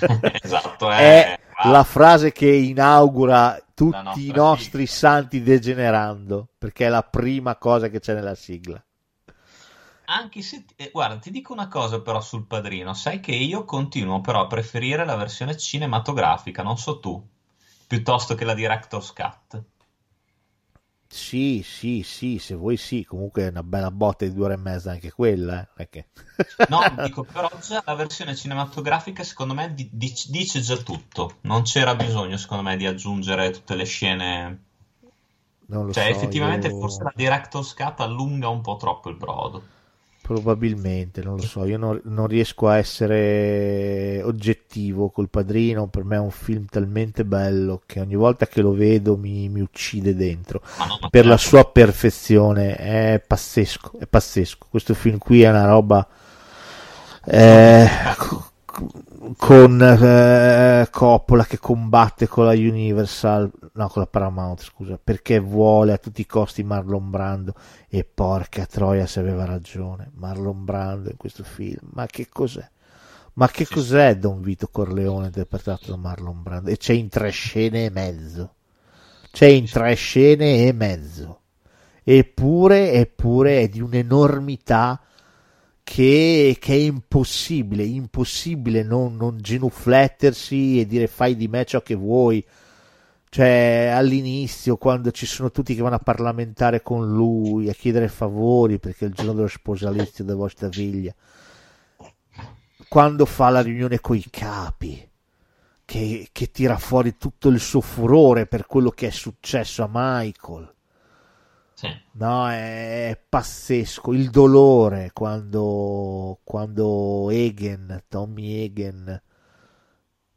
esatto, è eh, la frase che inaugura tutti i nostri sigla. santi degenerando, perché è la prima cosa che c'è nella sigla. Anche se, eh, guarda, ti dico una cosa però sul padrino, sai che io continuo però a preferire la versione cinematografica, non so tu, piuttosto che la Director's Cut. Sì, sì, sì, se vuoi sì, comunque è una bella botta di due ore e mezza anche quella, eh, che- No, dico, però già la versione cinematografica secondo me di- dic- dice già tutto, non c'era bisogno secondo me di aggiungere tutte le scene, non lo cioè so, effettivamente io- forse la Director's Cut allunga un po' troppo il brodo. Probabilmente, non lo so, io non, non riesco a essere oggettivo col padrino, per me è un film talmente bello che ogni volta che lo vedo mi, mi uccide dentro, per la certo. sua perfezione, è pazzesco, è pazzesco, questo film qui è una roba eh, con eh, Coppola che combatte con la Universal, no con la Paramount scusa, perché vuole a tutti i costi Marlon Brando e porca troia se aveva ragione, Marlon Brando in questo film, ma che cos'è? Ma che cos'è Don Vito Corleone interpretato da Marlon Brando? E c'è in tre scene e mezzo. C'è in tre scene e mezzo. Eppure, eppure è di un'enormità che, che è impossibile, impossibile non, non genuflettersi e dire fai di me ciò che vuoi. Cioè, all'inizio, quando ci sono tutti che vanno a parlamentare con lui, a chiedere favori perché è il giorno dello sposalizio della vostra figlia, quando fa la riunione coi capi, che, che tira fuori tutto il suo furore per quello che è successo a Michael. Sì. No, è pazzesco. Il dolore quando, quando Egan, Tommy Egan,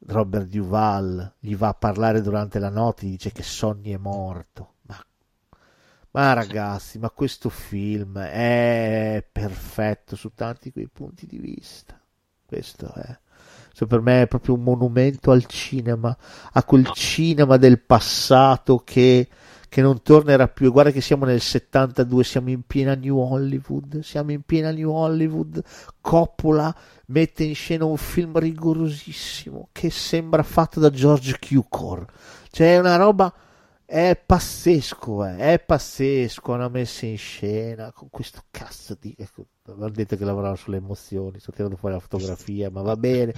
Robert Duval, gli va a parlare durante la notte, gli dice che Sonny è morto. Ma, ma ragazzi, ma questo film è perfetto su tanti quei punti di vista. Questo è. Questo per me è proprio un monumento al cinema, a quel cinema del passato che che non tornerà più. Guarda che siamo nel 72, siamo in piena New Hollywood. Siamo in piena New Hollywood. Coppola mette in scena un film rigorosissimo che sembra fatto da George Cukor. Cioè, è una roba. È pazzesco, eh, è pazzesco. Hanno messo in scena con questo cazzo di. Avevo detto che lavoravo sulle emozioni. Sto tirando fuori la fotografia, ma va bene.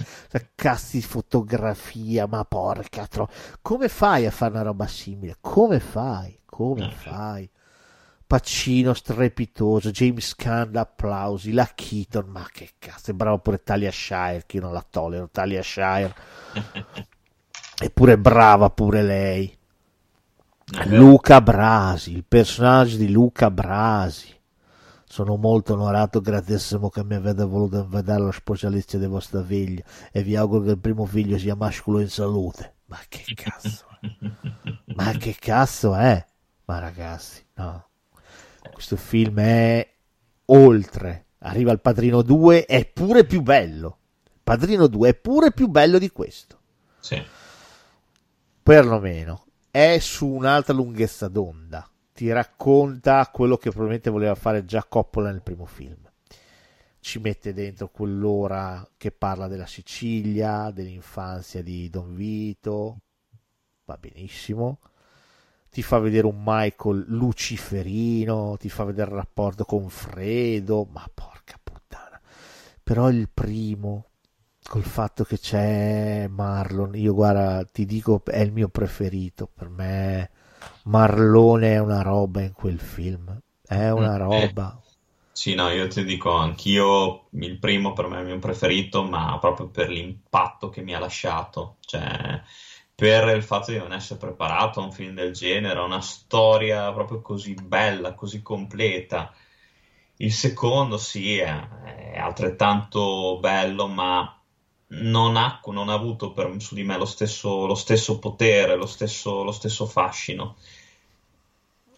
Cazzo di fotografia, ma porca tro... Come fai a fare una roba simile? Come fai? Come fai? Pacino strepitoso, James Caan applausi, la Keaton, ma che cazzo, è bravo pure Talia Shire, che io non la tollero, Talia Shire. Eppure brava pure lei. Luca Brasi, il personaggio di Luca Brasi. Sono molto onorato, gratissimo che mi avete voluto vedere lo specialista di vostra figlia e vi auguro che il primo figlio sia mascolo in salute. Ma che cazzo? Ma che cazzo è? Ma ragazzi, no. Questo film è oltre. Arriva il Padrino 2, è pure più bello. Padrino 2 è pure più bello di questo. Sì. Perlomeno è su un'altra lunghezza d'onda. Ti racconta quello che probabilmente voleva fare già Coppola nel primo film. Ci mette dentro quell'ora che parla della Sicilia, dell'infanzia di Don Vito. Va benissimo. Ti fa vedere un Michael luciferino, ti fa vedere il rapporto con Fredo, ma porca puttana. Però il primo, col fatto che c'è Marlon, io guarda, ti dico, è il mio preferito. Per me Marlone è una roba in quel film, è una Eh, roba. Sì, no, io ti dico anch'io, il primo per me è il mio preferito, ma proprio per l'impatto che mi ha lasciato, cioè per il fatto di non essere preparato a un film del genere, a una storia proprio così bella, così completa. Il secondo sì, è, è altrettanto bello, ma non ha, non ha avuto per, su di me lo stesso, lo stesso potere, lo stesso, lo stesso fascino.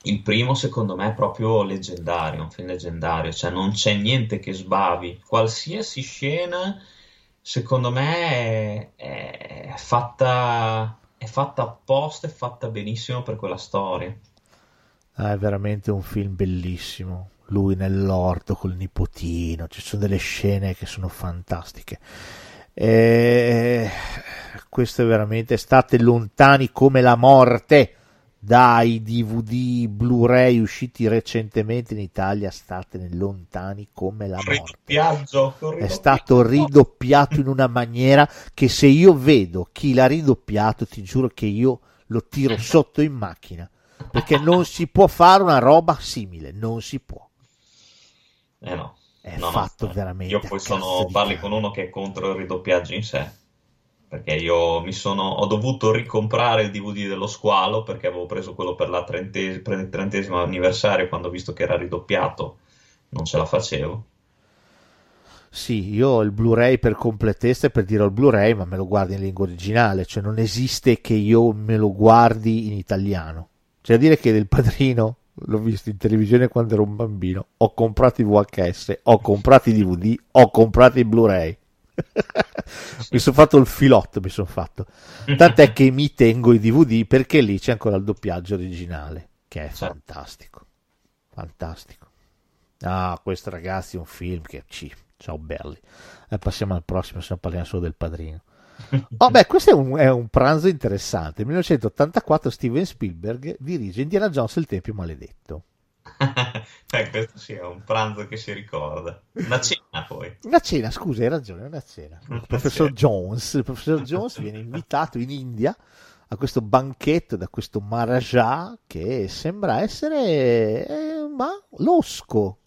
Il primo, secondo me, è proprio leggendario, un film leggendario, cioè non c'è niente che sbavi. Qualsiasi scena, secondo me, è, è fatta, è fatta apposta, è fatta benissimo per quella storia. Ah, è veramente un film bellissimo. Lui nell'orto col nipotino, ci sono delle scene che sono fantastiche. E... Questo è veramente state lontani come la morte dai DVD Blu-ray usciti recentemente in Italia. State lontani come la morte. È stato ridoppiato in una maniera che se io vedo chi l'ha ridoppiato, ti giuro che io lo tiro sotto in macchina perché non si può fare una roba simile, non si può. Eh no. È No, no, fatto eh, veramente. Io poi sono, parli con uno che è contro il ridoppiaggio in sé, perché io mi sono, ho dovuto ricomprare il DVD dello squalo perché avevo preso quello per la trentesi- per il trentesimo anniversario quando ho visto che era ridoppiato, non ce la facevo. Sì, io ho il Blu-ray per completezza e per dire il Blu-ray, ma me lo guardi in lingua originale, cioè non esiste che io me lo guardi in italiano. C'è da dire che del padrino l'ho visto in televisione quando ero un bambino, ho comprato i VHS, ho comprato i DVD, ho comprato i Blu-ray. Mi sono fatto il filotto, mi sono fatto. Tant'è che mi tengo i DVD perché lì c'è ancora il doppiaggio originale, che è Sì. fantastico. Fantastico. Ah, questo ragazzi è un film che ci ciao belli. Eh, passiamo al prossimo, se no parliamo solo del padrino. Oh, beh, questo è un, è un pranzo interessante. 1984 Steven Spielberg dirige Indiana Jones e il Tempio Maledetto. Eh, questo sì, è un pranzo che si ricorda. Una cena poi. Una cena, scusa, hai ragione, una cena. Il professor Jones, il professor Jones viene invitato in India a questo banchetto da questo Maharaja che sembra essere eh, ma losco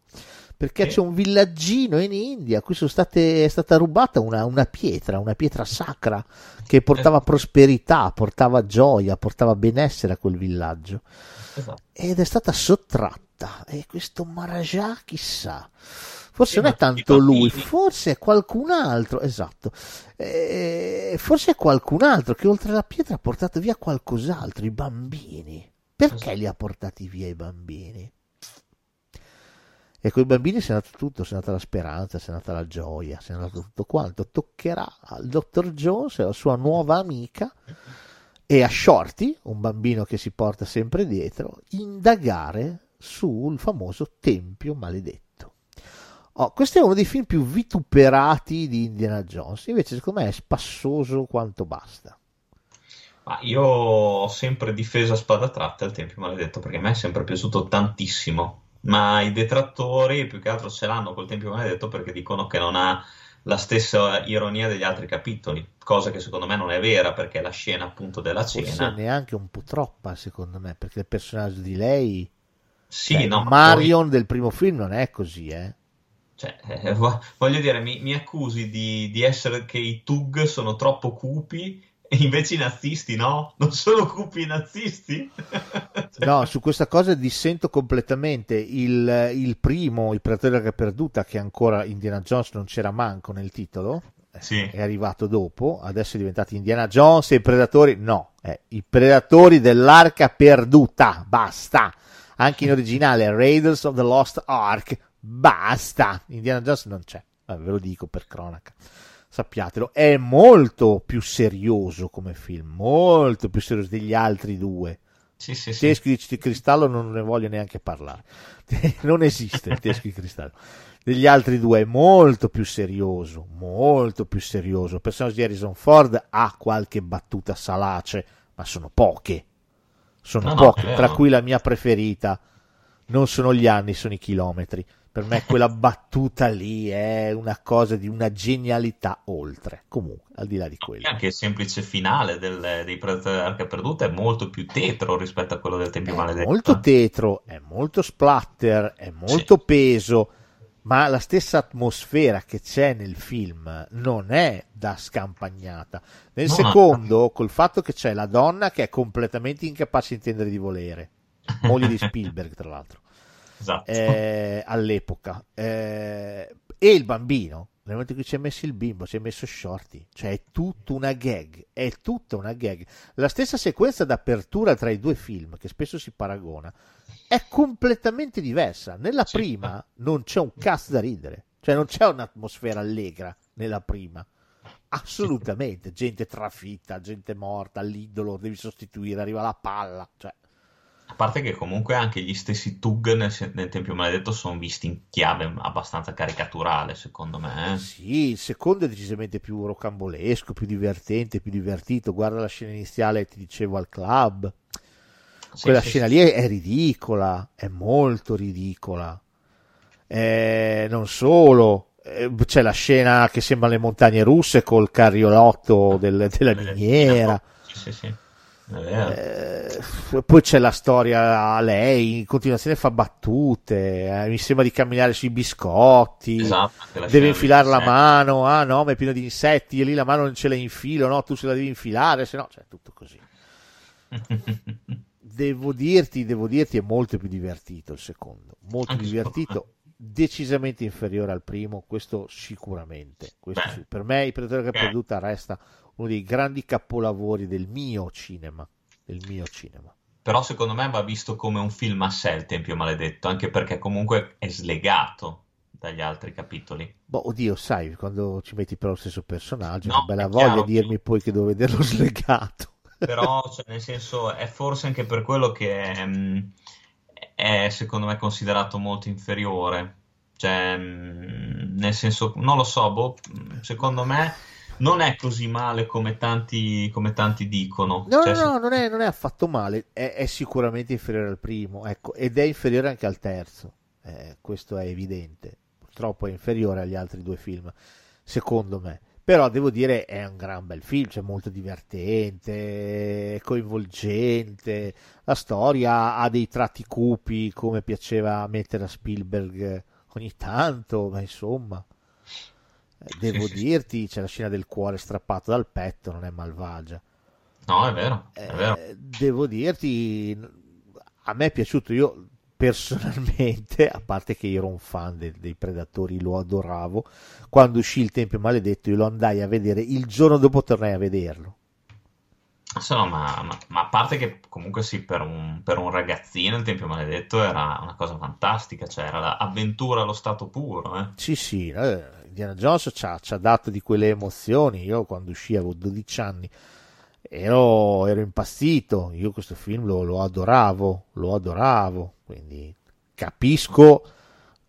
perché c'è un villaggino in India a cui sono state, è stata rubata una, una pietra, una pietra sacra che portava prosperità, portava gioia, portava benessere a quel villaggio Esatto. ed è stata sottratta e questo Maharaja chissà. Forse Sì, non è tanto lui forse è qualcun altro esatto. Eh, forse è qualcun altro che oltre alla pietra ha portato via qualcos'altro i bambini. Perché li ha portati via i bambini? E con i bambini si è andato tutto, si è andata la speranza, si è andata la gioia, si è andato tutto quanto. Toccherà al dottor Jones e alla sua nuova amica e a Shorty, un bambino che si porta sempre dietro, indagare sul famoso Tempio Maledetto. Oh, questo è uno dei film più vituperati di Indiana Jones, invece secondo me è spassoso quanto basta. Ma io ho sempre difeso a spada tratta il Tempio Maledetto perché a me è sempre piaciuto tantissimo. Ma i detrattori più che altro ce l'hanno col Tempio Maledetto perché dicono che non ha la stessa ironia degli altri capitoli, cosa che secondo me non è vera perché la scena appunto della Forse cena. neanche un po' troppa, secondo me, perché il personaggio di lei, Sì, cioè, no, ma Marion del primo film non è così, eh. Cioè, eh, vo- voglio dire, mi, mi accusi di, di essere che i Tug sono troppo cupi e invece i nazisti no? Non sono cupi i nazisti? No, su questa cosa dissento completamente. Il, il primo, il Predatore della perduta, che ancora Indiana Jones non c'era manco nel titolo, Sì. è arrivato dopo, adesso è diventato Indiana Jones e i Predatori, no, eh, i Predatori dell'Arca Perduta, basta. Anche in originale Raiders of the Lost Ark, basta. Indiana Jones non c'è, Eh, ve lo dico per cronaca. Sappiatelo, è molto più serioso come film, molto più serioso degli altri due. Sì, sì, sì. Teschi di cristallo non ne voglio neanche parlare. non esiste il teschi di cristallo. Degli altri due è molto più serioso, molto più serioso. Il personaggio di Harrison Ford ha qualche battuta salace, ma sono poche. Sono No, poche, è tra cui la mia preferita. Non sono gli anni, sono i chilometri. Per me quella battuta lì è una cosa di una genialità oltre. Comunque, al di là di quello. Anche il semplice finale del- dei Predatori dell'Arca Perduta è molto più tetro rispetto a quello del Tempio è Maledetto. molto tetro, è molto splatter, è molto peso, ma la stessa atmosfera che c'è nel film non è da scampagnata. Nel No, secondo, col fatto che c'è la donna che è completamente incapace di intendere di volere, moglie di Spielberg tra l'altro, Esatto. eh, all'epoca, eh, e il bambino. Nel momento in cui ci hai messo il bimbo, ci hai messo shorty, cioè è tutta una gag, è tutta una gag. La stessa sequenza d'apertura tra i due film, che spesso si paragona, è completamente diversa. Nella Sì. prima non c'è un cazzo da ridere, cioè non c'è un'atmosfera allegra nella prima. Assolutamente, gente trafitta, gente morta, l'idolo devi sostituire, arriva la palla, cioè A parte che comunque anche gli stessi Tug nel, nel Tempio Maledetto sono visti in chiave abbastanza caricaturale, secondo me. eh. Sì, il secondo è decisamente più rocambolesco, più divertente, più divertito. Guarda la scena iniziale, ti dicevo al club. Quella sì, scena sì. lì è, è ridicola, è molto ridicola. Eh, non solo, eh, c'è la scena che sembra le montagne russe col carriolotto del- della miniera. Sì, sì. Eh, poi c'è la storia a lei, in continuazione fa battute, eh, mi sembra di camminare sui biscotti, Esatto, deve infilare la mano, ah no, ma è pieno di insetti, io lì la mano non ce la infilo, no, tu se la devi infilare, se no, cioè tutto così. Devo dirti, devo dirti, è molto più divertito il secondo, molto più divertito, decisamente inferiore al primo, questo sicuramente. Questo sì. Per me, I Predatori che Eh. perduta resta uno dei grandi capolavori del mio cinema, del mio cinema. Però secondo me va visto come un film a sé il Tempio Maledetto, anche perché comunque è slegato dagli altri capitoli. Boh, oddio, sai, quando ci metti però lo stesso personaggio, No, una bella è voglia chiaro di dirmi poi che devo vederlo slegato. Però, cioè, nel senso, è forse anche per quello che ehm, è, secondo me considerato molto inferiore. Cioè, mm, nel senso, non lo so, boh, secondo me non è così male come tanti, come tanti dicono. No, Cioè, no, no, non è, non è affatto male, è, è sicuramente inferiore al primo, ecco, ed è inferiore anche al terzo, eh, questo è evidente, purtroppo è inferiore agli altri due film, secondo me. Però devo dire è un gran bel film, cioè molto divertente, coinvolgente, la storia ha dei tratti cupi come piaceva mettere a Spielberg ogni tanto, ma insomma, eh, devo dirti, c'è la scena del cuore strappato dal petto, non è malvagia. No, è vero, è vero. Eh, devo dirti, a me è piaciuto, io personalmente, a parte che ero un fan de- dei Predatori, lo adoravo, quando uscì il Tempio Maledetto io lo andai a vedere, il giorno dopo tornai a vederlo. No, ma, ma- ma a parte che comunque sì, per un, per un ragazzino il Tempio Maledetto era una cosa fantastica, cioè era l'avventura allo stato puro, eh. Sì, sì, eh, Indiana Jones ci ha, ci ha dato di quelle emozioni, io quando uscì avevo 12 anni, ero, ero impazzito, io questo film lo, lo adoravo, lo adoravo, quindi capisco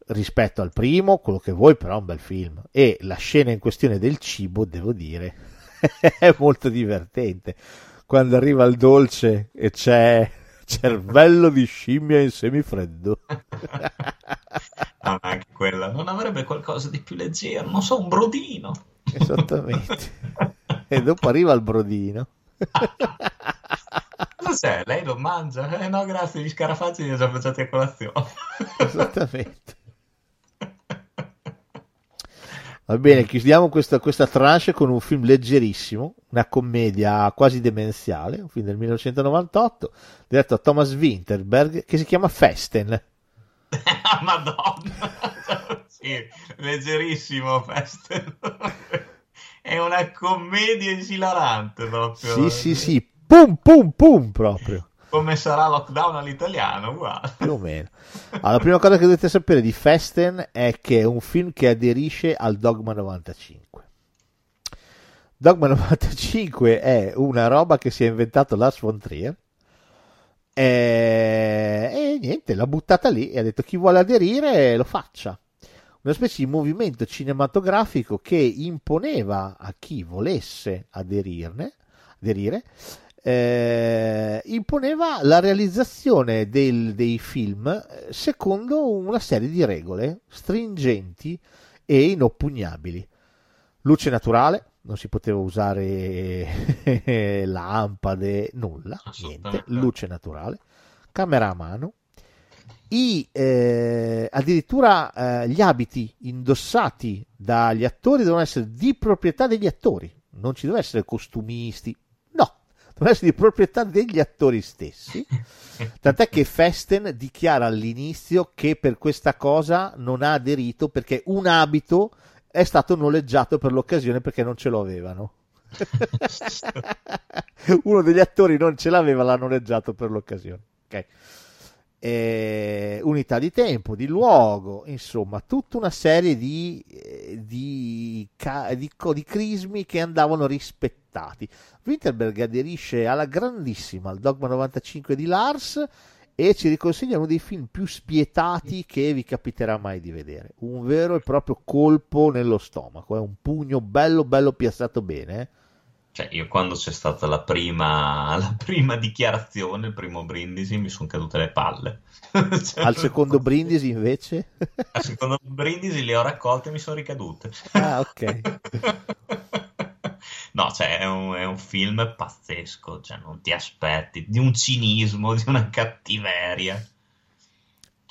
rispetto al primo quello che vuoi, però è un bel film. E la scena in questione del cibo, devo dire, è molto divertente. quando arriva il dolce e c'è cervello di scimmia in semifreddo. ah, anche quella. Non avrebbe qualcosa di più leggero, non so, un brodino. Esattamente. e dopo arriva il brodino. Cos'è? Lei lo mangia? Eh no, grazie, gli scarafaggi li ho già mangiati a colazione. Esattamente. Va bene, chiudiamo questa, questa tranche con un film leggerissimo, una commedia quasi demenziale, un film del 1998, diretto da Thomas Winterberg, che si chiama Festen. Madonna! sì, leggerissimo Festen. È una commedia esilarante proprio. Sì, sì, sì, pum pum pum proprio come sarà lockdown all'italiano, guarda. Più o meno. Allora, la prima cosa che dovete sapere di Festen è che è un film che aderisce al Dogma 95. Dogma 95 è una roba che si è inventato Lars von Trier e, e niente, l'ha buttata lì e ha detto chi vuole aderire lo faccia. Una specie di movimento cinematografico che imponeva a chi volesse aderirne, aderire eh, imponeva la realizzazione del, dei film eh, secondo una serie di regole stringenti e inoppugnabili. Luce naturale, non si poteva usare lampade, nulla, niente, luce naturale, camera a mano, i, eh, addirittura eh, gli abiti indossati dagli attori devono essere di proprietà degli attori, non ci devono essere costumisti, devono essere di proprietà degli attori stessi. Tant'è che Festen dichiara all'inizio che per questa cosa non ha aderito perché un abito è stato noleggiato per l'occasione perché non ce lo avevano. Uno degli attori non ce l'aveva, l'ha noleggiato per l'occasione. Ok. Eh, unità di tempo, di luogo, insomma, tutta una serie di, eh, di, di, di crismi che andavano rispettati. Winterberg aderisce alla grandissima al Dogma 95 di Lars e ci riconsiglia uno dei film più spietati che vi capiterà mai di vedere. Un vero e proprio colpo nello stomaco, è un pugno bello bello piazzato bene. Eh? Cioè, io quando c'è stata la prima, la prima dichiarazione, il primo brindisi, mi sono cadute le palle. cioè, Al secondo brindisi invece? Al secondo brindisi le ho raccolte e mi sono ricadute. Ah, ok. No, cioè è un, è un, film pazzesco, cioè non ti aspetti, di un cinismo, di una cattiveria.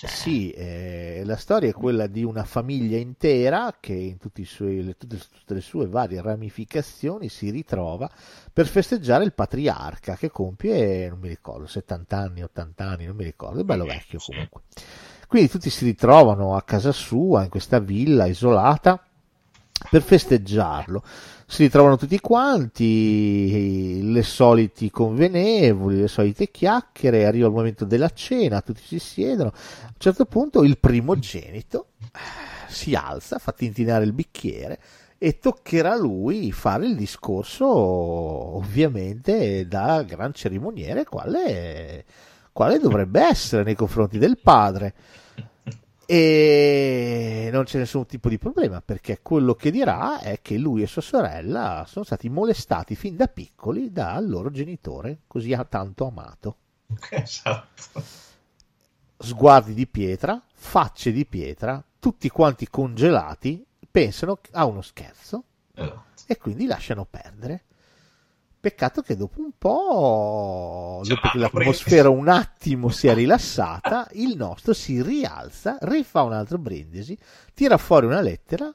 Cioè... Sì, eh, la storia è quella di una famiglia intera che in suoi, le, tutte, tutte, le sue varie ramificazioni si ritrova per festeggiare il patriarca che compie, non mi ricordo, 70 anni, 80 anni, non mi ricordo, è bello vecchio comunque. Quindi tutti si ritrovano a casa sua, in questa villa isolata, per festeggiarlo. Si ritrovano tutti quanti, le soliti convenevoli, le solite chiacchiere, arriva il momento della cena, tutti si siedono, a un certo punto il primogenito eh, si alza, fa tintinare il bicchiere e toccherà a lui fare il discorso ovviamente da gran cerimoniere quale, quale dovrebbe essere nei confronti del padre e non c'è nessun tipo di problema perché quello che dirà è che lui e sua sorella sono stati molestati fin da piccoli dal loro genitore così tanto amato. Esatto. Sguardi di pietra, facce di pietra, tutti quanti congelati, pensano a uno scherzo esatto. e quindi lasciano perdere. Peccato che dopo un po', C'è dopo che l'atmosfera un attimo si è rilassata, il nostro si rialza, rifà un altro brindisi, tira fuori una lettera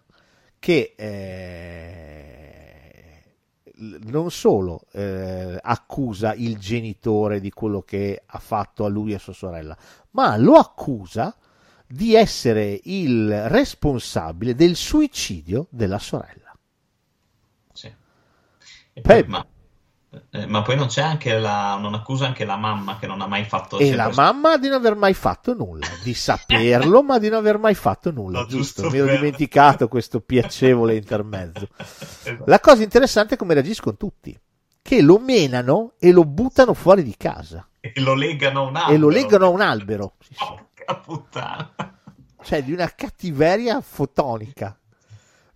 che eh, non solo eh, accusa il genitore di quello che ha fatto a lui e a sua sorella, ma lo accusa di essere il responsabile del suicidio della sorella. Sì. Poi, ma eh, ma poi non c'è anche la. non accusa anche la mamma che non ha mai fatto. E la mamma di non aver mai fatto nulla, di saperlo, ma di non aver mai fatto nulla. No, giusto, giusto, mi ero dimenticato questo piacevole intermezzo. Esatto. La cosa interessante è come reagiscono tutti, che lo menano e lo buttano fuori di casa. E lo legano a un albero. E lo legano a un albero. Sì, Porca puttana. Cioè, di una cattiveria fotonica.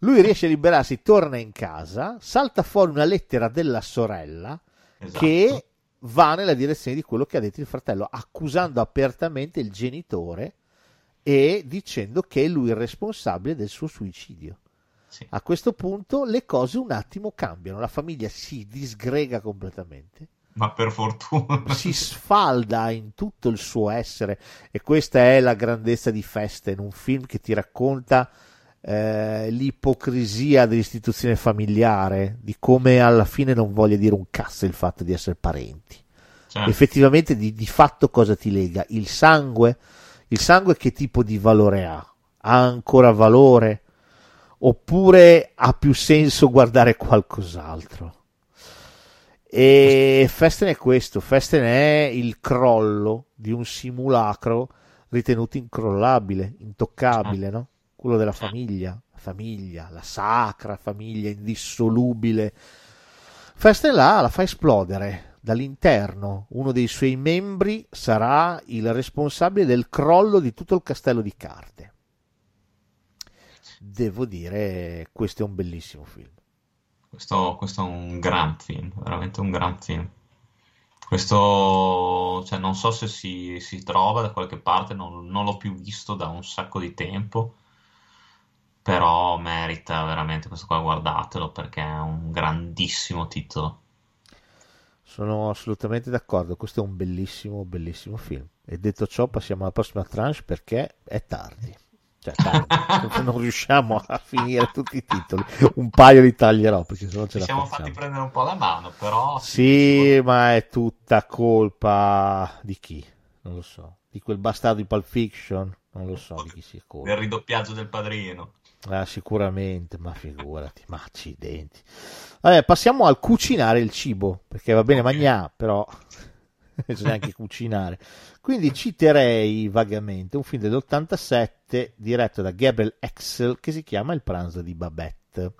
Lui riesce a liberarsi, torna in casa, salta fuori una lettera della sorella Esatto. che va nella direzione di quello che ha detto il fratello, accusando apertamente il genitore e dicendo che è lui il responsabile del suo suicidio. Sì. A questo punto le cose un attimo cambiano, la famiglia si disgrega completamente, Ma per fortuna. si sfalda in tutto il suo essere e questa è la grandezza di Festen, un film che ti racconta eh, l'ipocrisia dell'istituzione familiare, di come alla fine non voglia dire un cazzo il fatto di essere parenti. Cioè, Effettivamente di, di fatto cosa ti lega? Il sangue? Il sangue che tipo di valore ha? Ha ancora valore? Oppure ha più senso guardare qualcos'altro? E Festen è questo, Festen è il crollo di un simulacro ritenuto incrollabile, intoccabile, no? Quello della famiglia, la famiglia, la sacra famiglia indissolubile. Festen là la fa esplodere dall'interno. Uno dei suoi membri sarà il responsabile del crollo di tutto il castello di carte. Devo dire, questo è un bellissimo film. questo, questo è un gran film, veramente un gran film. Questo, cioè, non so se si, si trova da qualche parte, non, non l'ho più visto da un sacco di tempo, però merita veramente questo qua, guardatelo perché è un grandissimo titolo. Sono assolutamente d'accordo, questo è un bellissimo, bellissimo film. E detto ciò, passiamo alla prossima tranche perché è tardi. Cioè, tardi. non riusciamo a finire tutti i titoli. Un paio li taglierò perché sennò ce Ci la siamo facciamo. fatti prendere un po' la mano, però Sì, ma è tutta colpa di chi? Non lo so. Di quel bastardo di Pulp Fiction? Non lo so di chi sia del colpa. ridoppiaggio del padrino. Ah, sicuramente, ma figurati, ma accidenti. Vabbè, passiamo al cucinare il cibo, perché va bene Ok. mangiare, però bisogna anche cucinare. Quindi citerei vagamente un film dell'87 diretto da Gabriel Axel che si chiama Il pranzo di Babette,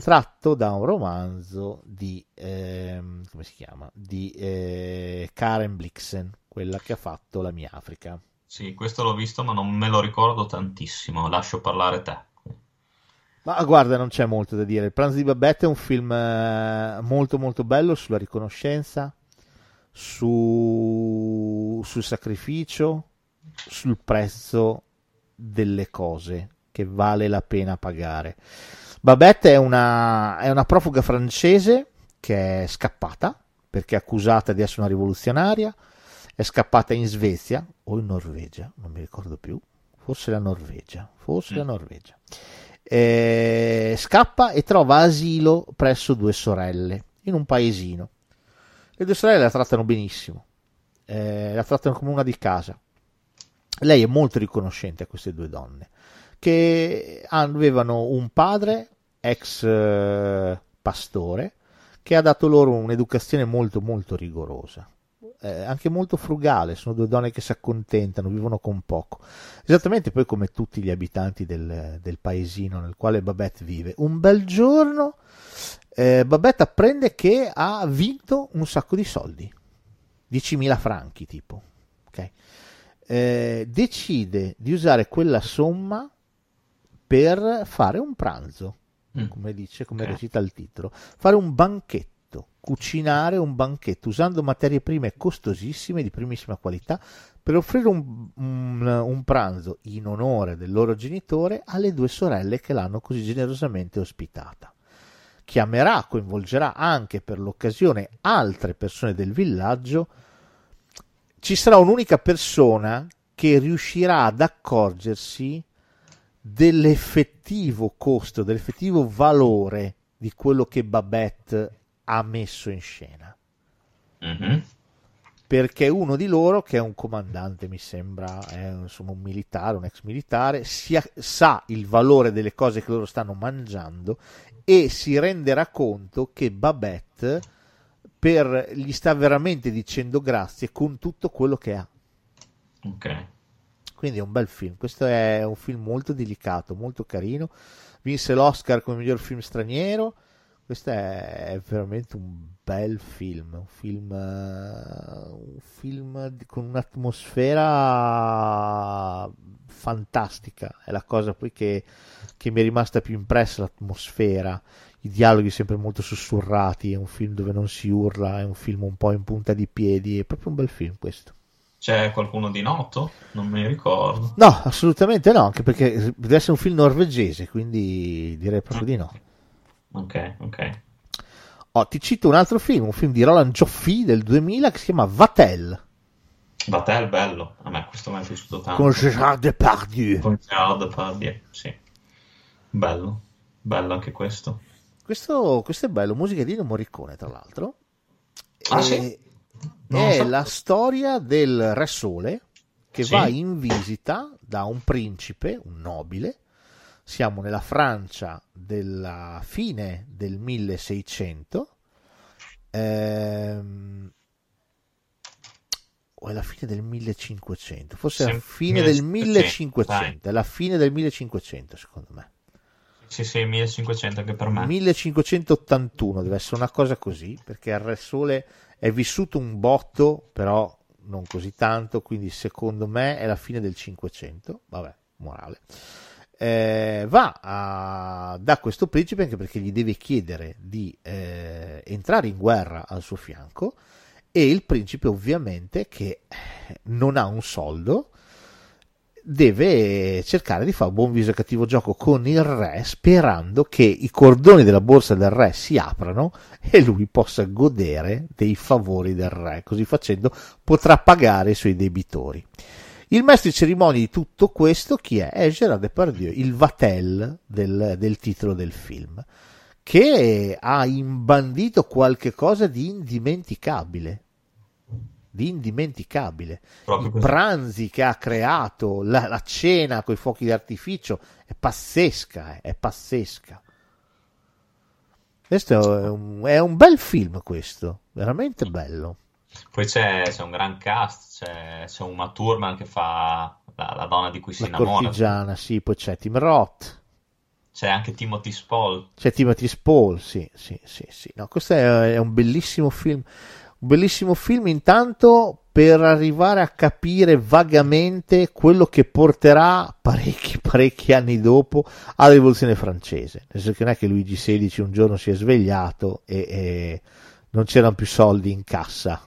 tratto da un romanzo di, ehm, come si chiama? Di eh, Karen Blixen, quella che ha fatto La mia Africa. Sì, questo l'ho visto, ma non me lo ricordo tantissimo. Lascio parlare te. Ma guarda, non c'è molto da dire. Il pranzo di Babette è un film eh, molto molto bello sulla riconoscenza, su- sul sacrificio, sul prezzo delle cose che vale la pena pagare. Babette è una, è una profuga francese che è scappata perché è accusata di essere una rivoluzionaria, è scappata in Svezia o in Norvegia, non mi ricordo più, forse la Norvegia, forse la Mm. Norvegia. Eh, scappa e trova asilo presso due sorelle in un paesino. Le due sorelle la trattano benissimo, eh, la trattano come una di casa. Lei è molto riconoscente a queste due donne che avevano un padre ex eh, pastore che ha dato loro un'educazione molto molto rigorosa eh, anche molto frugale sono due donne che si accontentano vivono con poco. Esattamente poi come tutti gli abitanti del, del paesino nel quale Babette vive. Un bel giorno eh, Babette apprende che ha vinto un sacco di soldi. 10.000 franchi tipo ok? Eh, decide di usare quella somma per fare un pranzo, Mm. come dice, come recita il titolo, fare un banchetto, cucinare un banchetto usando materie prime costosissime di primissima qualità per offrire un, un- un pranzo in onore del loro genitore alle due sorelle che l'hanno così generosamente ospitata. Chiamerà, coinvolgerà anche per l'occasione altre persone del villaggio ci sarà un'unica persona che riuscirà ad accorgersi dell'effettivo costo, dell'effettivo valore di quello che Babette ha messo in scena. Mhm. Perché uno di loro, che è un comandante, mi sembra, è insomma un militare, un ex militare, si- sa il valore delle cose che loro stanno mangiando e si renderà conto che Babette per, gli sta veramente dicendo grazie con tutto quello che ha. Ok. Quindi è un bel film. Questo è un film molto delicato, molto carino. Vinse l'Oscar come miglior film straniero Questo è veramente un bel film, un film, eh, un film con un'atmosfera fantastica. È la cosa poi che, che mi è rimasta più impressa, l'atmosfera, i dialoghi sempre molto sussurrati. È un film dove non si urla, è un film un po' in punta di piedi. È proprio un bel film questo. C'è qualcuno di noto? Non mi ricordo. No, assolutamente no, anche perché deve essere un film norvegese, quindi direi proprio di no. Ok, ok. Oh, ti cito un altro film, un film di Roland Joffé del 2000 che si chiama Vatel Vatel, bello. A me questo mi è piaciuto tanto. con Gérard Depardieu. Con Gerard Depardieu, sì. Bello. Bello anche questo. Questo, questo è bello, musica di Ennio Morricone, tra l'altro. Ah, E- sì? Non È so. la storia del Re Sole che Sì. va in visita da un principe, un nobile. Siamo nella Francia della fine del 1600. Ehm, o è la fine del 1500? Forse è la fine del 1500, 1500. È la fine del 1500, secondo me. Sì, sì, 1500 anche per me. 1581 deve essere una cosa così, perché il Re Sole è vissuto un botto, però non così tanto, quindi secondo me è la fine del 500. Vabbè, morale. Eh, va a- da questo principe anche perché gli deve chiedere di eh, entrare in guerra al suo fianco e il principe ovviamente che eh, non ha un soldo deve cercare di fare buon viso e cattivo gioco con il re sperando che i cordoni della borsa del re si aprano e lui possa godere dei favori del re così facendo potrà pagare i suoi debitori il maestro di cerimonie di tutto questo chi è? È Gérard Depardieu, il Vatel del, del titolo del film, che ha imbandito qualche cosa di indimenticabile. Di indimenticabile. Proprio I così. pranzi che ha creato, la, la cena con i fuochi d'artificio, è pazzesca, eh, è pazzesca. Questo è un, è un bel film, questo, veramente bello. Poi c'è, c'è un gran cast, c'è, c'è Uma Thurman che fa la, la donna di cui si La innamora. cortigiana, sì, poi c'è Tim Roth. C'è anche Timothy Spall. C'è Timothy Spall, sì, sì, sì, sì. No, questo è, è un bellissimo film. Un bellissimo film intanto per arrivare a capire vagamente quello che porterà parecchi, parecchi anni dopo alla rivoluzione francese. Nel senso che non è che Luigi XVI un giorno si è svegliato e, e non c'erano più soldi in cassa.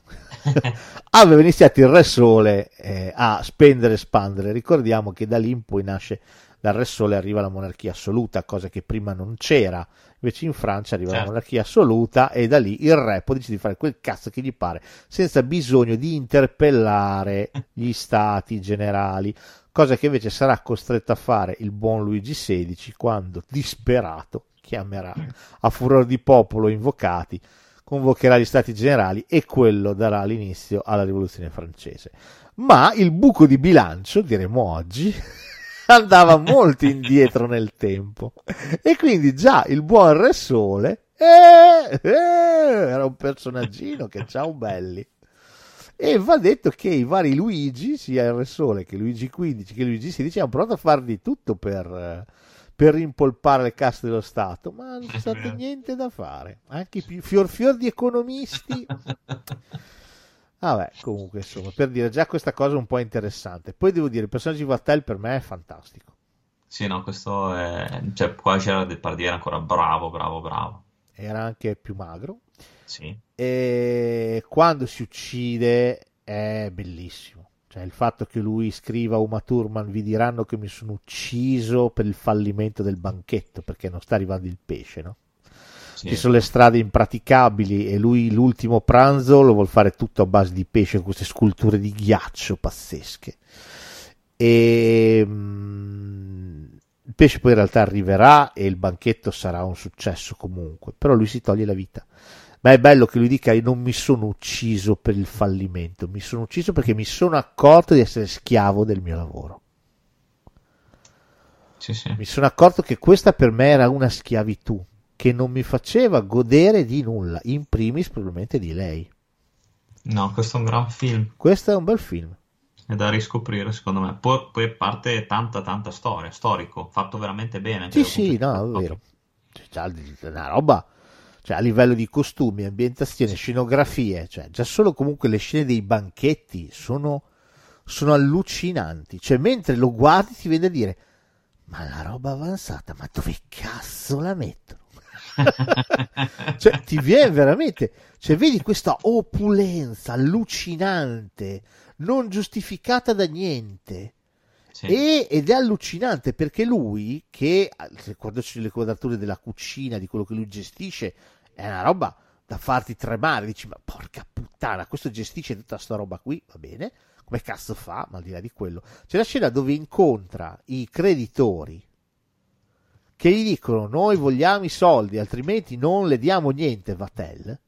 Aveva iniziato il Re Sole eh, a spendere e spandere. Ricordiamo che da lì in poi nasce dal Re Sole arriva la monarchia assoluta, cosa che prima non c'era. Invece in Francia arriva la Certo. monarchia assoluta e da lì il re può decidere di fare quel cazzo che gli pare, senza bisogno di interpellare gli stati generali, cosa che invece sarà costretto a fare il buon Luigi XVI quando, disperato, chiamerà a furor di popolo invocati, convocherà gli stati generali e quello darà l'inizio alla rivoluzione francese. Ma il buco di bilancio, diremo oggi, andava molto indietro nel tempo e quindi già il buon Re Sole eh, eh, era un personaggino che ciao belli e va detto che i vari Luigi sia il Re Sole che Luigi XV che Luigi XVI hanno provato a far di tutto per, eh, per rimpolpare le casse dello Stato ma non c'è stato niente da fare anche i più fior fior di economisti Vabbè, comunque, insomma, per dire già questa cosa è un po' interessante. Poi devo dire, il personaggio di Vattel per me è fantastico. Sì, no, questo è... Cioè, qua c'era Depardieu era ancora bravo, bravo, bravo. Era anche più magro. Sì. E quando si uccide è bellissimo. Cioè, il fatto che lui scriva Uma Thurman, vi diranno che mi sono ucciso per il fallimento del banchetto, perché non sta arrivando il pesce, no? sì. Ci sono le strade impraticabili e lui l'ultimo pranzo lo vuol fare tutto a base di pesce con queste sculture di ghiaccio pazzesche. E mm, il pesce poi in realtà arriverà e il banchetto sarà un successo comunque, però lui si toglie la vita. Ma è bello che lui dica: Io non mi sono ucciso per il fallimento, mi sono ucciso perché mi sono accorto di essere schiavo del mio lavoro. Sì, sì. Mi sono accorto che questa per me era una schiavitù che non mi faceva godere di nulla, in primis probabilmente di lei. No, questo è un gran film. Questo è un bel film. È da riscoprire, secondo me. Poi, poi parte tanta, tanta storia, storico, fatto veramente bene. Sì, Cioè, sì, no, è vero. C'è già una roba cioè a livello di costumi, ambientazione, scenografie, cioè già solo comunque le scene dei banchetti sono, sono allucinanti, cioè mentre lo guardi ti viene a dire ma la roba avanzata, ma dove cazzo la mettono? cioè, ti viene veramente, cioè, vedi questa opulenza allucinante, non giustificata da niente. Sì. Ed è allucinante perché lui, che c'è le quadrature della cucina, di quello che lui gestisce, è una roba da farti tremare. Dici, ma porca puttana, questo gestisce tutta sta roba qui, va bene. Come cazzo fa? Ma al di là di quello, c'è la scena dove incontra i creditori che gli dicono: Noi vogliamo i soldi, altrimenti non le diamo niente, Vatel.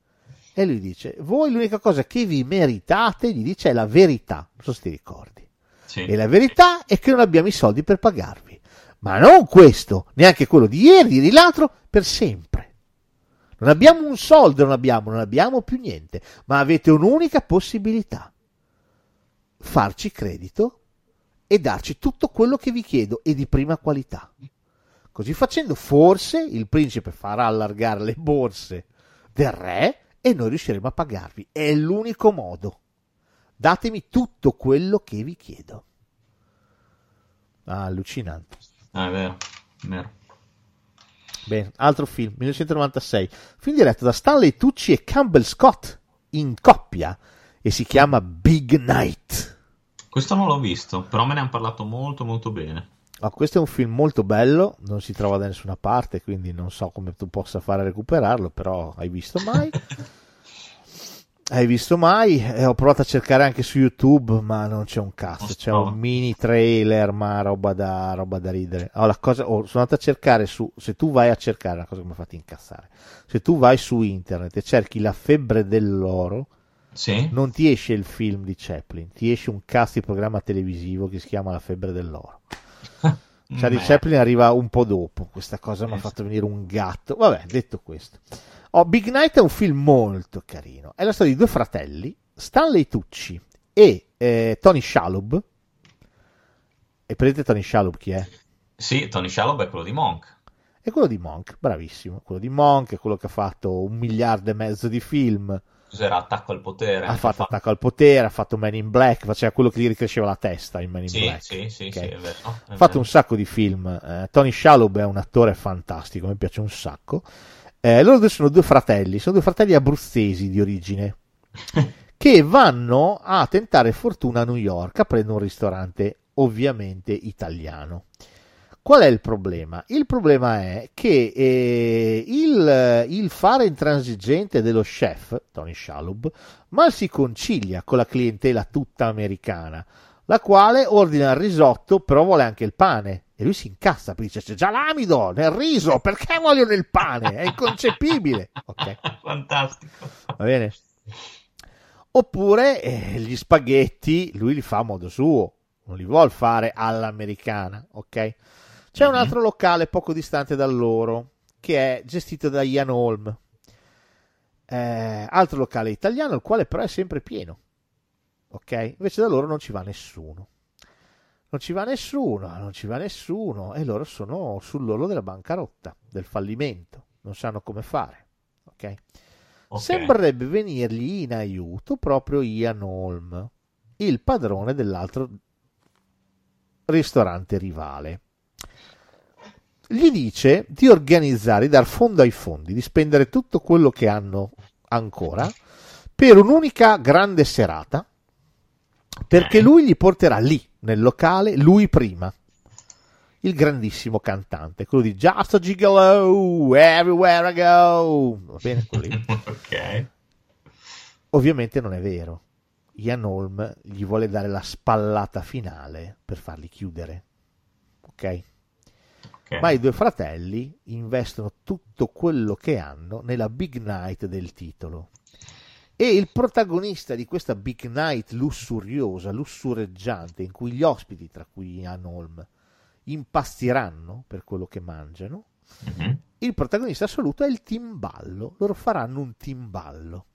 E lui dice: Voi l'unica cosa che vi meritate, gli dice, è la verità. Non so se ti ricordi. E la verità è che non abbiamo i soldi per pagarvi. Ma non questo, neanche quello di ieri, di l'altro, per sempre. Non abbiamo un soldo, non abbiamo, non abbiamo più niente, ma avete un'unica possibilità. Farci credito e darci tutto quello che vi chiedo e di prima qualità. Così facendo, forse il principe farà allargare le borse del re e noi riusciremo a pagarvi. È l'unico modo. Datemi tutto quello che vi chiedo. Ah, allucinante. Ah, è vero, è vero. Bene, altro film, 1996. Film diretto da Stanley Tucci e Campbell Scott in coppia e si chiama Big Night. Questo non l'ho visto, però me ne hanno parlato molto molto bene. Ah, questo è un film molto bello, non si trova da nessuna parte, quindi non so come tu possa fare a recuperarlo, però hai visto mai? hai visto mai? Eh, ho provato a cercare anche su YouTube, ma non c'è un cazzo, c'è un mini trailer, ma roba da, roba da ridere. Oh, la cosa, oh, sono andato a cercare su, se tu vai a cercare, una cosa che mi ha fatto incassare, se tu vai su internet e cerchi la febbre dell'oro, Sì? non ti esce il film di Chaplin, ti esce un cast di programma televisivo che si chiama La febbre dell'oro. Charlie Beh, Chaplin arriva un po' dopo, questa cosa mi ha fatto venire un gatto. Vabbè, detto questo. Oh, Big Night è un film molto carino. È la storia di due fratelli, Stanley Tucci e eh, Tony Shalhoub. E prendete Tony Shalhoub chi è? Sì, Tony Shalhoub è quello di Monk. È quello di Monk, bravissimo. Quello di Monk è quello che ha fatto un miliardo e mezzo di film. Cos'era Attacco al potere? Ha fatto Attacco al potere, ha fatto Man in Black, faceva quello che gli ricresceva la testa in Man in Sì, Black. sì, sì, Ok. sì, è vero. Ha fatto vero. un sacco di film. Eh, Tony Shalhoub è un attore fantastico, mi piace un sacco. Eh, loro due sono due fratelli, sono due fratelli abruzzesi di origine che vanno a tentare fortuna a New York aprendo un ristorante ovviamente italiano. Qual è il problema? Il problema è che eh, il, il fare intransigente dello chef, Tony Shalhoub, mal si concilia con la clientela tutta americana, la quale ordina il risotto, però vuole anche il pane. E lui si incazza, perché dice c'è già l'amido nel riso, perché vogliono il pane? È inconcepibile. Ok, Fantastico. va bene? Oppure eh, gli spaghetti lui li fa a modo suo, non li vuol fare all'americana, ok? C'è un Mhm. altro locale poco distante da loro che è gestito da Ian Holm, eh, altro locale italiano, il quale però è sempre pieno, ok? Invece da loro non ci va nessuno. Non ci va nessuno, non ci va nessuno e loro sono sull'orlo della bancarotta, del fallimento, non sanno come fare, ok? Ok. Sembrerebbe venirgli in aiuto proprio Ian Holm, il padrone dell'altro ristorante rivale. Gli dice di organizzare, di dar fondo ai fondi, di spendere tutto quello che hanno ancora per un'unica grande serata, perché Ok. lui gli porterà lì, nel locale, lui prima, il grandissimo cantante, quello di Just a Gigolo, Everywhere I Go, va bene, quello lì. ok. Ovviamente non è vero. Ian Holm gli vuole dare la spallata finale per farli chiudere. Ok? ok. Ma i due fratelli investono tutto quello che hanno nella Big Night del titolo. E il protagonista di questa Big Night lussuriosa, lussureggiante, in cui gli ospiti, tra cui Ian Holm, impastiranno per quello che mangiano, Mhm. il protagonista assoluto è il timballo. Loro faranno un timballo.